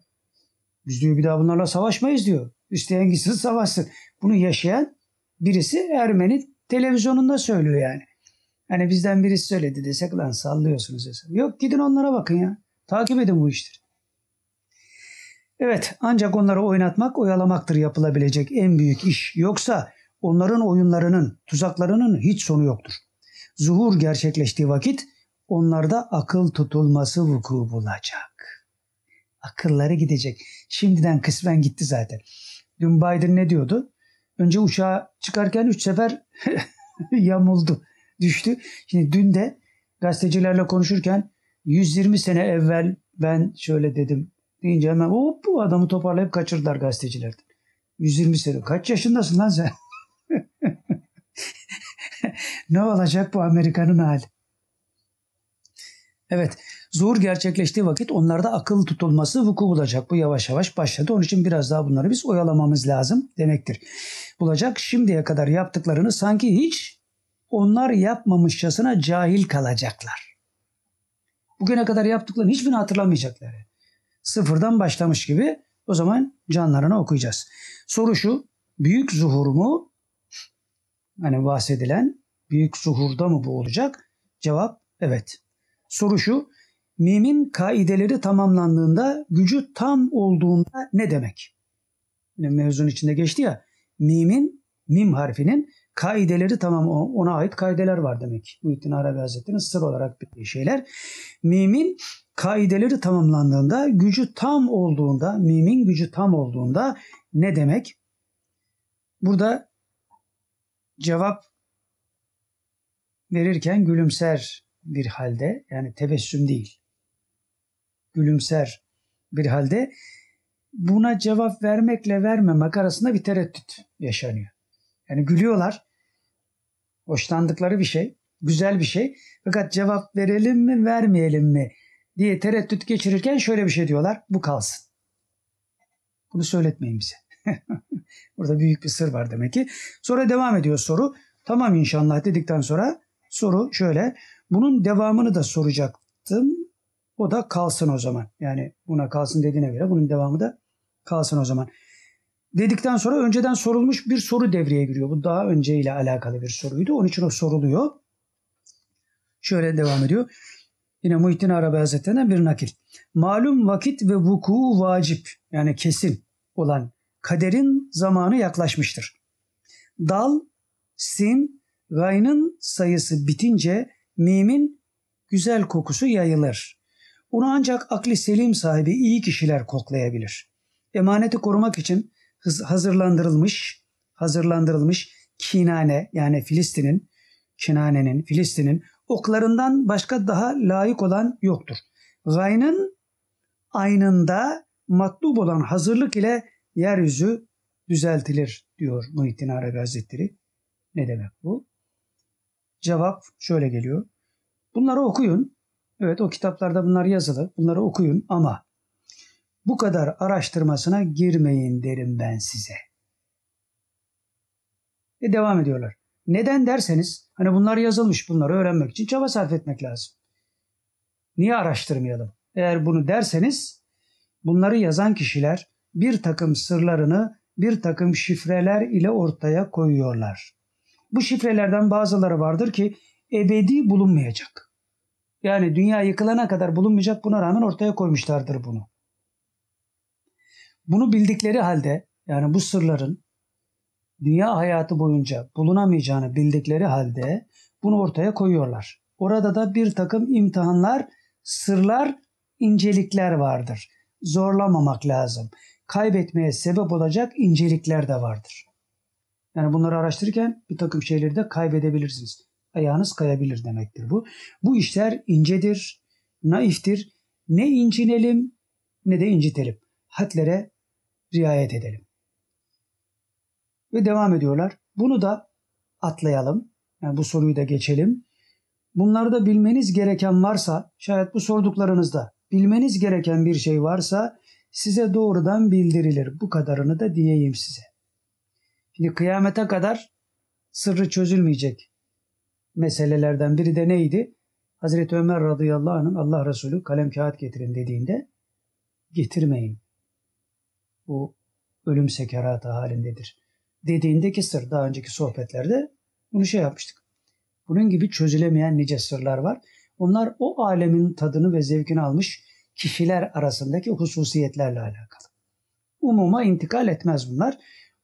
S1: Biz diyor bir daha bunlarla savaşmayız diyor. İsteyen gitsin savaşsın. Bunu yaşayan birisi Ermeni televizyonunda söylüyor yani. Hani bizden birisi söyledi desek lan sallıyorsunuz desek. Yok gidin onlara bakın ya. Takip edin bu işleri. Evet ancak onları oynatmak, oyalamaktır yapılabilecek en büyük iş. Yoksa onların oyunlarının, tuzaklarının hiç sonu yoktur. Zuhur gerçekleştiği vakit onlarda akıl tutulması vuku bulacak. Akılları gidecek. Şimdiden kısmen gitti zaten. Dün Biden ne diyordu? Önce uçağa çıkarken üç sefer *laughs* yamuldu, düştü. Şimdi dün de gazetecilerle konuşurken 120 sene evvel ben şöyle dedim deyince hemen hop bu adamı toparlayıp kaçırdılar gazetecilerden. 120 sene. Kaç yaşındasın lan sen? *laughs* ne olacak bu Amerika'nın hali? Evet, zuhur gerçekleştiği vakit onlarda akıl tutulması vuku bulacak. Bu yavaş yavaş başladı. Onun için biraz daha bunları biz oyalamamız lazım demektir. Bulacak şimdiye kadar yaptıklarını sanki hiç onlar yapmamışçasına cahil kalacaklar. Bugüne kadar yaptıklarını hiçbirini hatırlamayacaklar. Sıfırdan başlamış gibi o zaman canlarına okuyacağız. Soru şu, büyük zuhur mu? Hani bahsedilen büyük zuhurda mı bu olacak? Cevap evet. Soru şu, mimin kaideleri tamamlandığında gücü tam olduğunda ne demek? Yani mevzunun içinde geçti ya, mimin, mim harfinin kaideleri tamam ona ait kaideler var demek. Muhittin Arabi Hazretleri'nin sır olarak bir şeyler. Mimin kaideleri tamamlandığında, gücü tam olduğunda, mimin gücü tam olduğunda ne demek? Burada cevap verirken gülümser bir halde, yani tebessüm değil, gülümser bir halde buna cevap vermekle vermemek arasında bir tereddüt yaşanıyor. Yani gülüyorlar. Hoşlandıkları bir şey, güzel bir şey. Fakat cevap verelim mi, vermeyelim mi diye tereddüt geçirirken şöyle bir şey diyorlar. Bu kalsın. Bunu söyletmeyin bize. *laughs* Burada büyük bir sır var demek ki. Sonra devam ediyor soru. Tamam inşallah dedikten sonra soru şöyle. Bunun devamını da soracaktım. O da kalsın o zaman. Yani buna kalsın dediğine göre bunun devamı da kalsın o zaman. Dedikten sonra önceden sorulmuş bir soru devreye giriyor. Bu daha önceyle alakalı bir soruydu. Onun için o soruluyor. Şöyle devam ediyor. Yine Muhittin Arabi Hazretleri'nden bir nakil. Malum vakit ve vuku vacip yani kesin olan kaderin zamanı yaklaşmıştır. Dal, sin, gaynın sayısı bitince mimin güzel kokusu yayılır. Onu ancak akli selim sahibi iyi kişiler koklayabilir. Emaneti korumak için hazırlandırılmış, hazırlandırılmış Kinane yani Filistin'in, Kinane'nin, Filistin'in oklarından başka daha layık olan yoktur. Gaynın aynında matlub olan hazırlık ile yeryüzü düzeltilir diyor Muhittin Arabi Hazretleri. Ne demek bu? Cevap şöyle geliyor. Bunları okuyun. Evet o kitaplarda bunlar yazılı. Bunları okuyun ama bu kadar araştırmasına girmeyin derim ben size. Ve devam ediyorlar. Neden derseniz hani bunlar yazılmış bunları öğrenmek için çaba sarf etmek lazım. Niye araştırmayalım? Eğer bunu derseniz bunları yazan kişiler bir takım sırlarını bir takım şifreler ile ortaya koyuyorlar. Bu şifrelerden bazıları vardır ki ebedi bulunmayacak. Yani dünya yıkılana kadar bulunmayacak buna rağmen ortaya koymuşlardır bunu. Bunu bildikleri halde yani bu sırların dünya hayatı boyunca bulunamayacağını bildikleri halde bunu ortaya koyuyorlar. Orada da bir takım imtihanlar, sırlar, incelikler vardır. Zorlamamak lazım. Kaybetmeye sebep olacak incelikler de vardır. Yani bunları araştırırken bir takım şeyleri de kaybedebilirsiniz. Ayağınız kayabilir demektir bu. Bu işler incedir, naiftir. Ne incinelim ne de incitelim. Hadlere riayet edelim. Ve devam ediyorlar. Bunu da atlayalım. Yani bu soruyu da geçelim. Bunları da bilmeniz gereken varsa, şayet bu sorduklarınızda bilmeniz gereken bir şey varsa size doğrudan bildirilir. Bu kadarını da diyeyim size. Şimdi kıyamete kadar sırrı çözülmeyecek meselelerden biri de neydi? Hazreti Ömer radıyallahu anh'ın Allah Resulü kalem kağıt getirin dediğinde getirmeyin. Bu ölüm sekeratı halindedir. Dediğindeki sır daha önceki sohbetlerde bunu şey yapmıştık. Bunun gibi çözülemeyen nice sırlar var. Onlar o alemin tadını ve zevkini almış kişiler arasındaki hususiyetlerle alakalı. Umuma intikal etmez bunlar.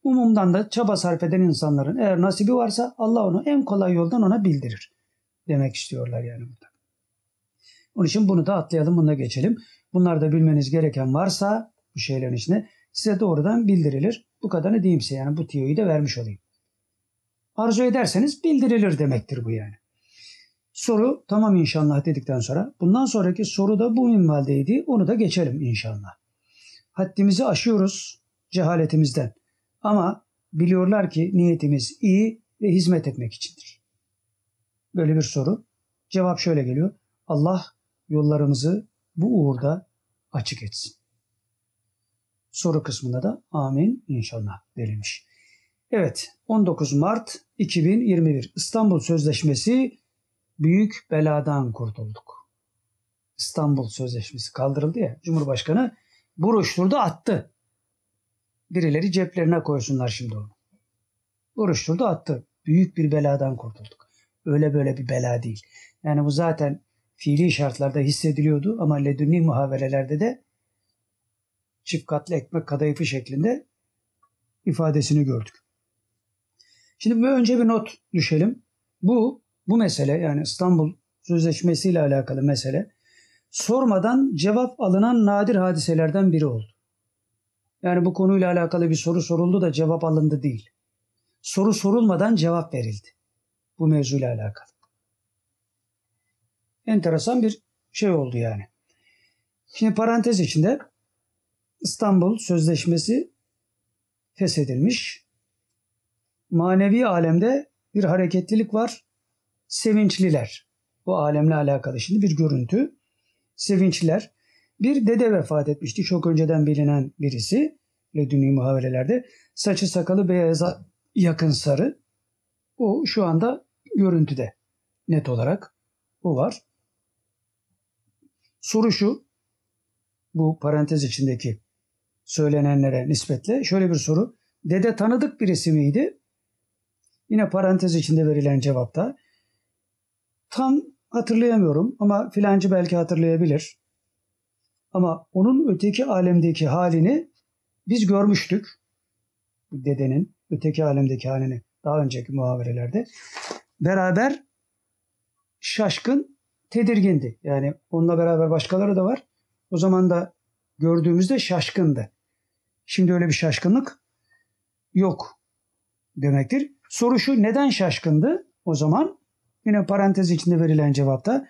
S1: Umumdan da çaba sarf eden insanların eğer nasibi varsa Allah onu en kolay yoldan ona bildirir. Demek istiyorlar yani burada. Onun için bunu da atlayalım, bunu da geçelim. Bunlar da bilmeniz gereken varsa bu şeylerin içine size doğrudan bildirilir. Bu kadarını diyeyim size yani bu tiyoyu da vermiş olayım. Arzu ederseniz bildirilir demektir bu yani. Soru tamam inşallah dedikten sonra bundan sonraki soru da bu minvaldeydi. Onu da geçelim inşallah. Haddimizi aşıyoruz cehaletimizden. Ama biliyorlar ki niyetimiz iyi ve hizmet etmek içindir. Böyle bir soru. Cevap şöyle geliyor. Allah yollarımızı bu uğurda açık etsin. Soru kısmında da amin inşallah verilmiş. Evet 19 Mart 2021 İstanbul Sözleşmesi büyük beladan kurtulduk. İstanbul Sözleşmesi kaldırıldı ya Cumhurbaşkanı buruşturdu attı. Birileri ceplerine koysunlar şimdi onu. Buruşturdu attı. Büyük bir beladan kurtulduk. Öyle böyle bir bela değil. Yani bu zaten fiili şartlarda hissediliyordu ama ledünni muhaverelerde de çift katlı ekmek kadayıfı şeklinde ifadesini gördük. Şimdi bir önce bir not düşelim. Bu bu mesele yani İstanbul Sözleşmesi ile alakalı mesele sormadan cevap alınan nadir hadiselerden biri oldu. Yani bu konuyla alakalı bir soru soruldu da cevap alındı değil. Soru sorulmadan cevap verildi. Bu mevzuyla alakalı. Enteresan bir şey oldu yani. Şimdi parantez içinde İstanbul Sözleşmesi feshedilmiş. Manevi alemde bir hareketlilik var. Sevinçliler. Bu alemle alakalı şimdi bir görüntü. Sevinçliler. Bir dede vefat etmişti. Çok önceden bilinen birisi. Ledünni muhaverelerde. Saçı sakalı beyaza yakın sarı. O şu anda görüntüde. Net olarak. Bu var. Soru şu. Bu parantez içindeki söylenenlere nispetle şöyle bir soru. Dede tanıdık birisi miydi? Yine parantez içinde verilen cevapta. Tam hatırlayamıyorum ama filancı belki hatırlayabilir. Ama onun öteki alemdeki halini biz görmüştük. Dedenin öteki alemdeki halini daha önceki muhaberelerde. Beraber şaşkın, tedirgindi. Yani onunla beraber başkaları da var. O zaman da gördüğümüzde şaşkındı. Şimdi öyle bir şaşkınlık yok demektir. Soru şu neden şaşkındı o zaman? Yine parantez içinde verilen cevapta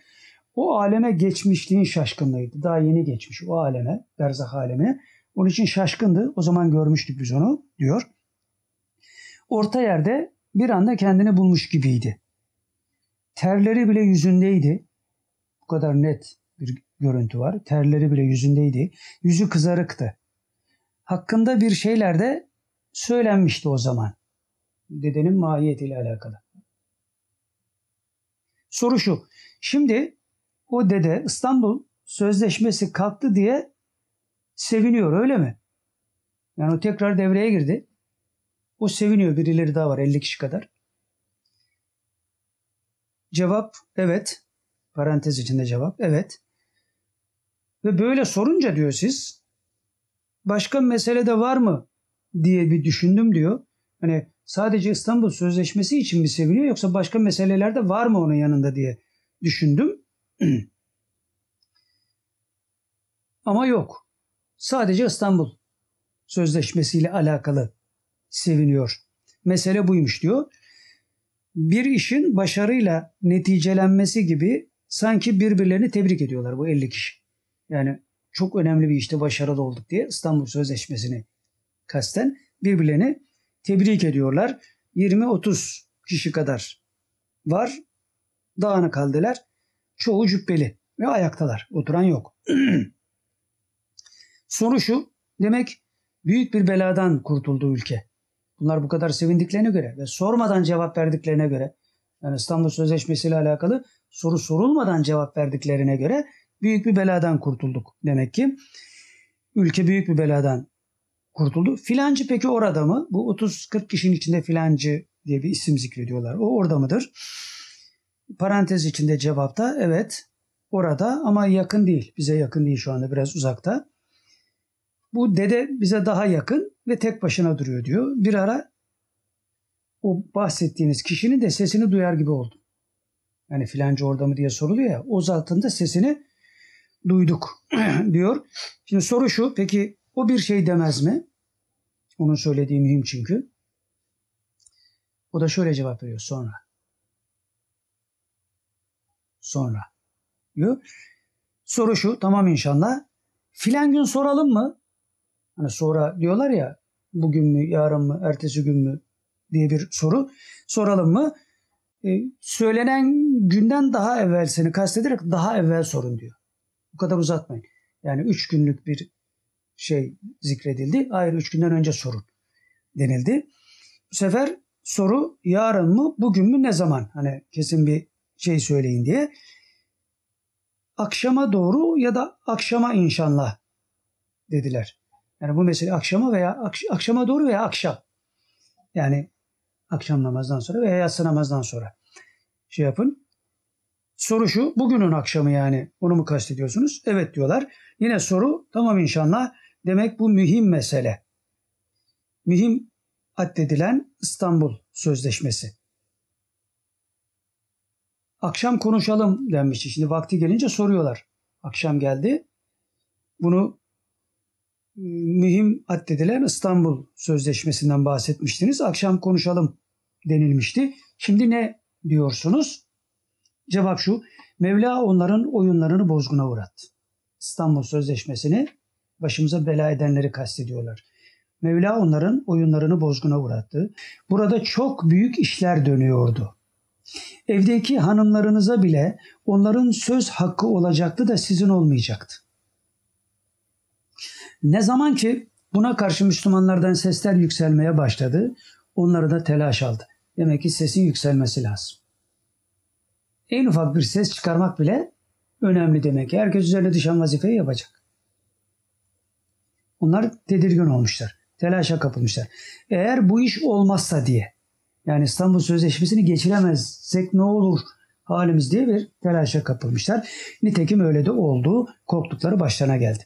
S1: o aleme geçmişliğin şaşkınlığıydı. Daha yeni geçmiş o aleme, berzah aleme. Onun için şaşkındı. O zaman görmüştük biz onu diyor. Orta yerde bir anda kendini bulmuş gibiydi. Terleri bile yüzündeydi. Bu kadar net bir görüntü var. Terleri bile yüzündeydi. Yüzü kızarıktı. Hakkında bir şeyler de söylenmişti o zaman. Dedenin mahiyetiyle alakalı. Soru şu. Şimdi o dede İstanbul Sözleşmesi kalktı diye seviniyor öyle mi? Yani o tekrar devreye girdi. O seviniyor. Birileri daha var 50 kişi kadar. Cevap evet. Parantez içinde cevap evet. Ve böyle sorunca diyor siz başka mesele de var mı diye bir düşündüm diyor. Hani sadece İstanbul Sözleşmesi için mi seviniyor yoksa başka meseleler de var mı onun yanında diye düşündüm. *clears throat* Ama yok. Sadece İstanbul Sözleşmesi ile alakalı seviniyor. Mesele buymuş diyor. Bir işin başarıyla neticelenmesi gibi sanki birbirlerini tebrik ediyorlar bu 50 kişi. Yani çok önemli bir işte başarılı olduk diye İstanbul Sözleşmesi'ni kasten birbirlerini tebrik ediyorlar. 20-30 kişi kadar var. Dağınık haldeler. Çoğu cübbeli ve ayaktalar. Oturan yok. *clears throat* Soru şu. Demek büyük bir beladan kurtuldu ülke. Bunlar bu kadar sevindiklerine göre ve sormadan cevap verdiklerine göre yani İstanbul Sözleşmesi ile alakalı soru sorulmadan cevap verdiklerine göre büyük bir beladan kurtulduk demek ki. Ülke büyük bir beladan kurtuldu. Filancı peki orada mı? Bu 30-40 kişinin içinde filancı diye bir isim zikrediyorlar. O orada mıdır? Parantez içinde cevapta evet orada ama yakın değil. Bize yakın değil şu anda biraz uzakta. Bu dede bize daha yakın ve tek başına duruyor diyor. Bir ara o bahsettiğiniz kişinin de sesini duyar gibi oldum. Yani filancı orada mı diye soruluyor ya. O zatın da sesini duyduk *clears throat* diyor. Şimdi soru şu peki o bir şey demez mi? Onun söylediği mühim çünkü. O da şöyle cevap veriyor sonra. Sonra diyor. Soru şu tamam inşallah. Filan gün soralım mı? Hani sonra diyorlar ya bugün mü, yarın mı, ertesi gün mü diye bir soru. Soralım mı? Ee, söylenen günden daha evvel seni kastederek daha evvel sorun diyor. Bu kadar uzatmayın. Yani üç günlük bir şey zikredildi. Hayır üç günden önce sorun denildi. Bu sefer soru yarın mı, bugün mü, ne zaman? Hani kesin bir şey söyleyin diye. Akşama doğru ya da akşama inşallah dediler. Yani bu mesele akşama veya akşama doğru veya akşam. Yani akşam namazdan sonra veya yatsı namazdan sonra şey yapın. Soru şu, bugünün akşamı yani onu mu kastediyorsunuz? Evet diyorlar. Yine soru, tamam inşallah. Demek bu mühim mesele. Mühim addedilen İstanbul Sözleşmesi. Akşam konuşalım denmişti. Şimdi vakti gelince soruyorlar. Akşam geldi. Bunu mühim addedilen İstanbul Sözleşmesi'nden bahsetmiştiniz. Akşam konuşalım denilmişti. Şimdi ne diyorsunuz? Cevap şu. Mevla onların oyunlarını bozguna uğrattı. İstanbul Sözleşmesi'ni başımıza bela edenleri kastediyorlar. Mevla onların oyunlarını bozguna uğrattı. Burada çok büyük işler dönüyordu. Evdeki hanımlarınıza bile onların söz hakkı olacaktı da sizin olmayacaktı. Ne zaman ki buna karşı Müslümanlardan sesler yükselmeye başladı, onları da telaş aldı. Demek ki sesin yükselmesi lazım. En ufak bir ses çıkarmak bile önemli demek. Herkes üzerine düşen vazifeyi yapacak. Onlar tedirgin olmuşlar. Telaşa kapılmışlar. Eğer bu iş olmazsa diye yani İstanbul Sözleşmesi'ni geçiremezsek ne olur halimiz diye bir telaşa kapılmışlar. Nitekim öyle de oldu. Korktukları başlarına geldi.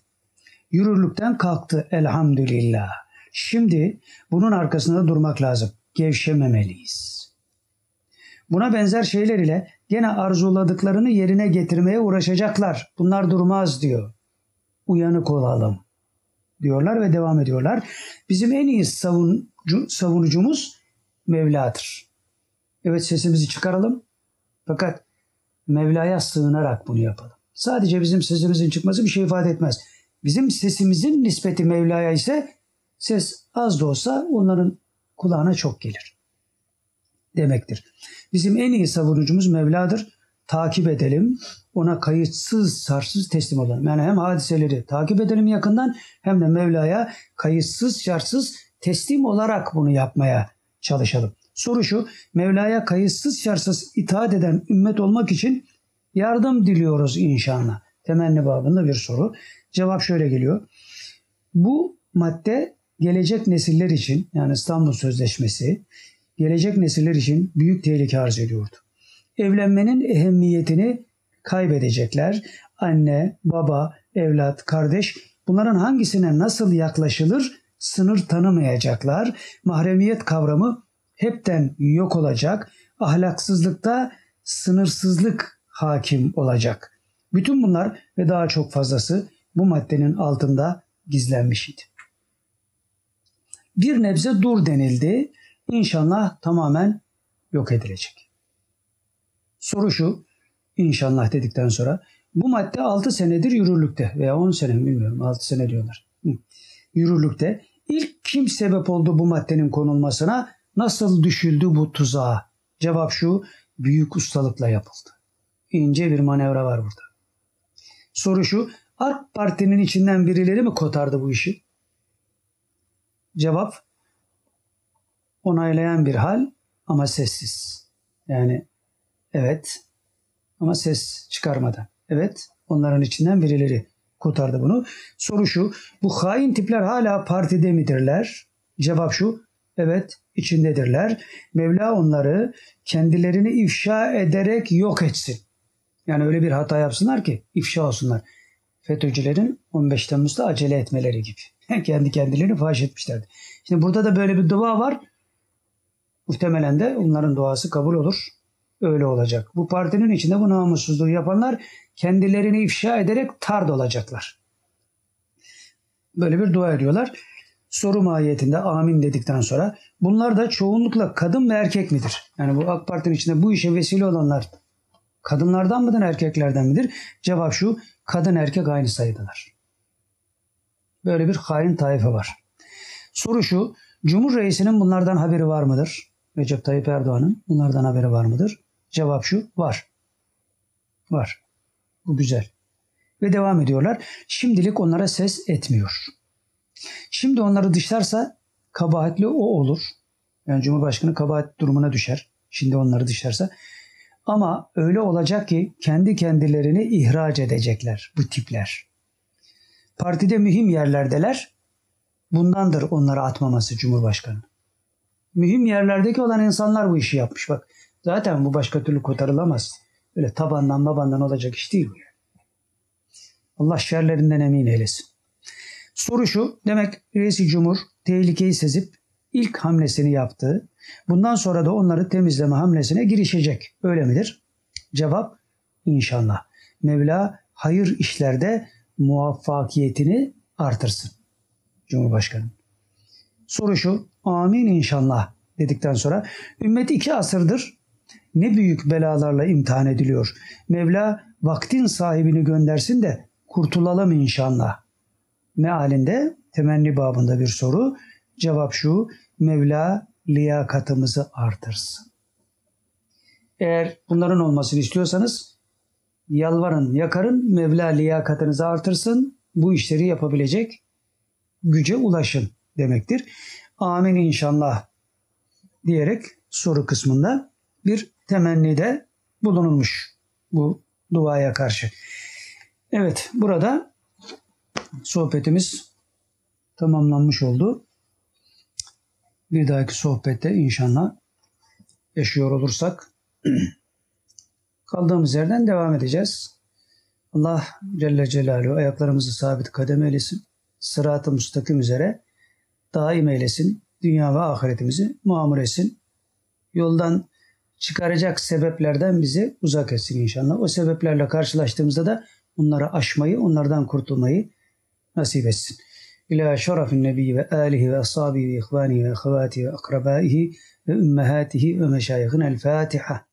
S1: Yürürlükten kalktı elhamdülillah. Şimdi bunun arkasında durmak lazım. Gevşememeliyiz. Buna benzer şeyler ile gene arzuladıklarını yerine getirmeye uğraşacaklar. Bunlar durmaz diyor. Uyanık olalım diyorlar ve devam ediyorlar. Bizim en iyi savunucu, savunucumuz Mevla'dır. Evet sesimizi çıkaralım. Fakat Mevla'ya sığınarak bunu yapalım. Sadece bizim sesimizin çıkması bir şey ifade etmez. Bizim sesimizin nispeti Mevla'ya ise ses az da olsa onların kulağına çok gelir. Demektir. Bizim en iyi savunucumuz Mevla'dır. Takip edelim. Ona kayıtsız sarsız teslim olalım. Yani hem hadiseleri takip edelim yakından hem de Mevla'ya kayıtsız şartsız teslim olarak bunu yapmaya çalışalım. Soru şu, Mevla'ya kayıtsız şartsız itaat eden ümmet olmak için yardım diliyoruz inşallah. Temenni babında bir soru. Cevap şöyle geliyor. Bu madde gelecek nesiller için yani İstanbul Sözleşmesi gelecek nesiller için büyük tehlike arz ediyordu. Evlenmenin ehemmiyetini kaybedecekler. Anne, baba, evlat, kardeş bunların hangisine nasıl yaklaşılır sınır tanımayacaklar. Mahremiyet kavramı hepten yok olacak. Ahlaksızlıkta sınırsızlık hakim olacak. Bütün bunlar ve daha çok fazlası bu maddenin altında gizlenmiş idi. Bir nebze dur denildi. İnşallah tamamen yok edilecek. Soru şu, inşallah dedikten sonra bu madde 6 senedir yürürlükte veya 10 sene bilmiyorum 6 sene diyorlar. Yürürlükte. İlk kim sebep oldu bu maddenin konulmasına? Nasıl düşüldü bu tuzağa? Cevap şu, büyük ustalıkla yapıldı. İnce bir manevra var burada. Soru şu, AK Parti'nin içinden birileri mi kotardı bu işi? Cevap, onaylayan bir hal ama sessiz. Yani evet ama ses çıkarmadan. Evet onların içinden birileri kurtardı bunu. Soru şu, bu hain tipler hala partide midirler? Cevap şu, evet içindedirler. Mevla onları kendilerini ifşa ederek yok etsin. Yani öyle bir hata yapsınlar ki ifşa olsunlar. FETÖ'cülerin 15 Temmuz'da acele etmeleri gibi. *laughs* Kendi kendilerini faş etmişlerdi. Şimdi burada da böyle bir dua var. Muhtemelen de onların duası kabul olur. öyle olacak. Bu partinin içinde bu namussuzluğu yapanlar kendilerini ifşa ederek tard olacaklar. Böyle bir dua ediyorlar. Soru mahiyetinde amin dedikten sonra bunlar da çoğunlukla kadın ve erkek midir? Yani bu AK Parti'nin içinde bu işe vesile olanlar kadınlardan mıdır erkeklerden midir? Cevap şu kadın erkek aynı sayıdalar. Böyle bir hain taife var. Soru şu Cumhur Reisi'nin bunlardan haberi var mıdır? Recep Tayyip Erdoğan'ın bunlardan haberi var mıdır? Cevap şu var. Var. Bu güzel. Ve devam ediyorlar. Şimdilik onlara ses etmiyor. Şimdi onları dışlarsa kabahatli o olur. Yani Cumhurbaşkanı kabahat durumuna düşer. Şimdi onları dışlarsa. Ama öyle olacak ki kendi kendilerini ihraç edecekler bu tipler. Partide mühim yerlerdeler. Bundandır onları atmaması Cumhurbaşkanı. Mühim yerlerdeki olan insanlar bu işi yapmış. Bak zaten bu başka türlü kotarılamaz. Öyle tabandan babandan olacak iş değil bu. Allah şerlerinden emin eylesin. Soru şu, demek reisi cumhur tehlikeyi sezip ilk hamlesini yaptı. Bundan sonra da onları temizleme hamlesine girişecek. Öyle midir? Cevap inşallah. Mevla hayır işlerde muvaffakiyetini artırsın. Cumhurbaşkanı. Soru şu, amin inşallah dedikten sonra ümmet iki asırdır ne büyük belalarla imtihan ediliyor. Mevla vaktin sahibini göndersin de kurtulalım inşallah. Mealinde temenni babında bir soru. Cevap şu, Mevla liyakatımızı artırsın. Eğer bunların olmasını istiyorsanız yalvarın, yakarın, Mevla liyakatınızı artırsın, bu işleri yapabilecek güce ulaşın demektir. Amin inşallah diyerek soru kısmında bir temennide bulunulmuş bu duaya karşı. Evet burada sohbetimiz tamamlanmış oldu. Bir dahaki sohbette inşallah yaşıyor olursak *clears throat* kaldığımız yerden devam edeceğiz. Allah Celle Celaluhu ayaklarımızı sabit kadem eylesin. Sırat-ı müstakim üzere daim eylesin. Dünya ve ahiretimizi muamur etsin. Yoldan çıkaracak sebeplerden bizi uzak etsin inşallah. O sebeplerle karşılaştığımızda da bunları aşmayı, onlardan kurtulmayı nasip etsin. İlâ şerefin nebiyyi ve âlihi ve ashabihi ve ihvanihi ve ahevâtihi ve akrabâihi ve ümmehâtihi ve meşayihin el Fatiha.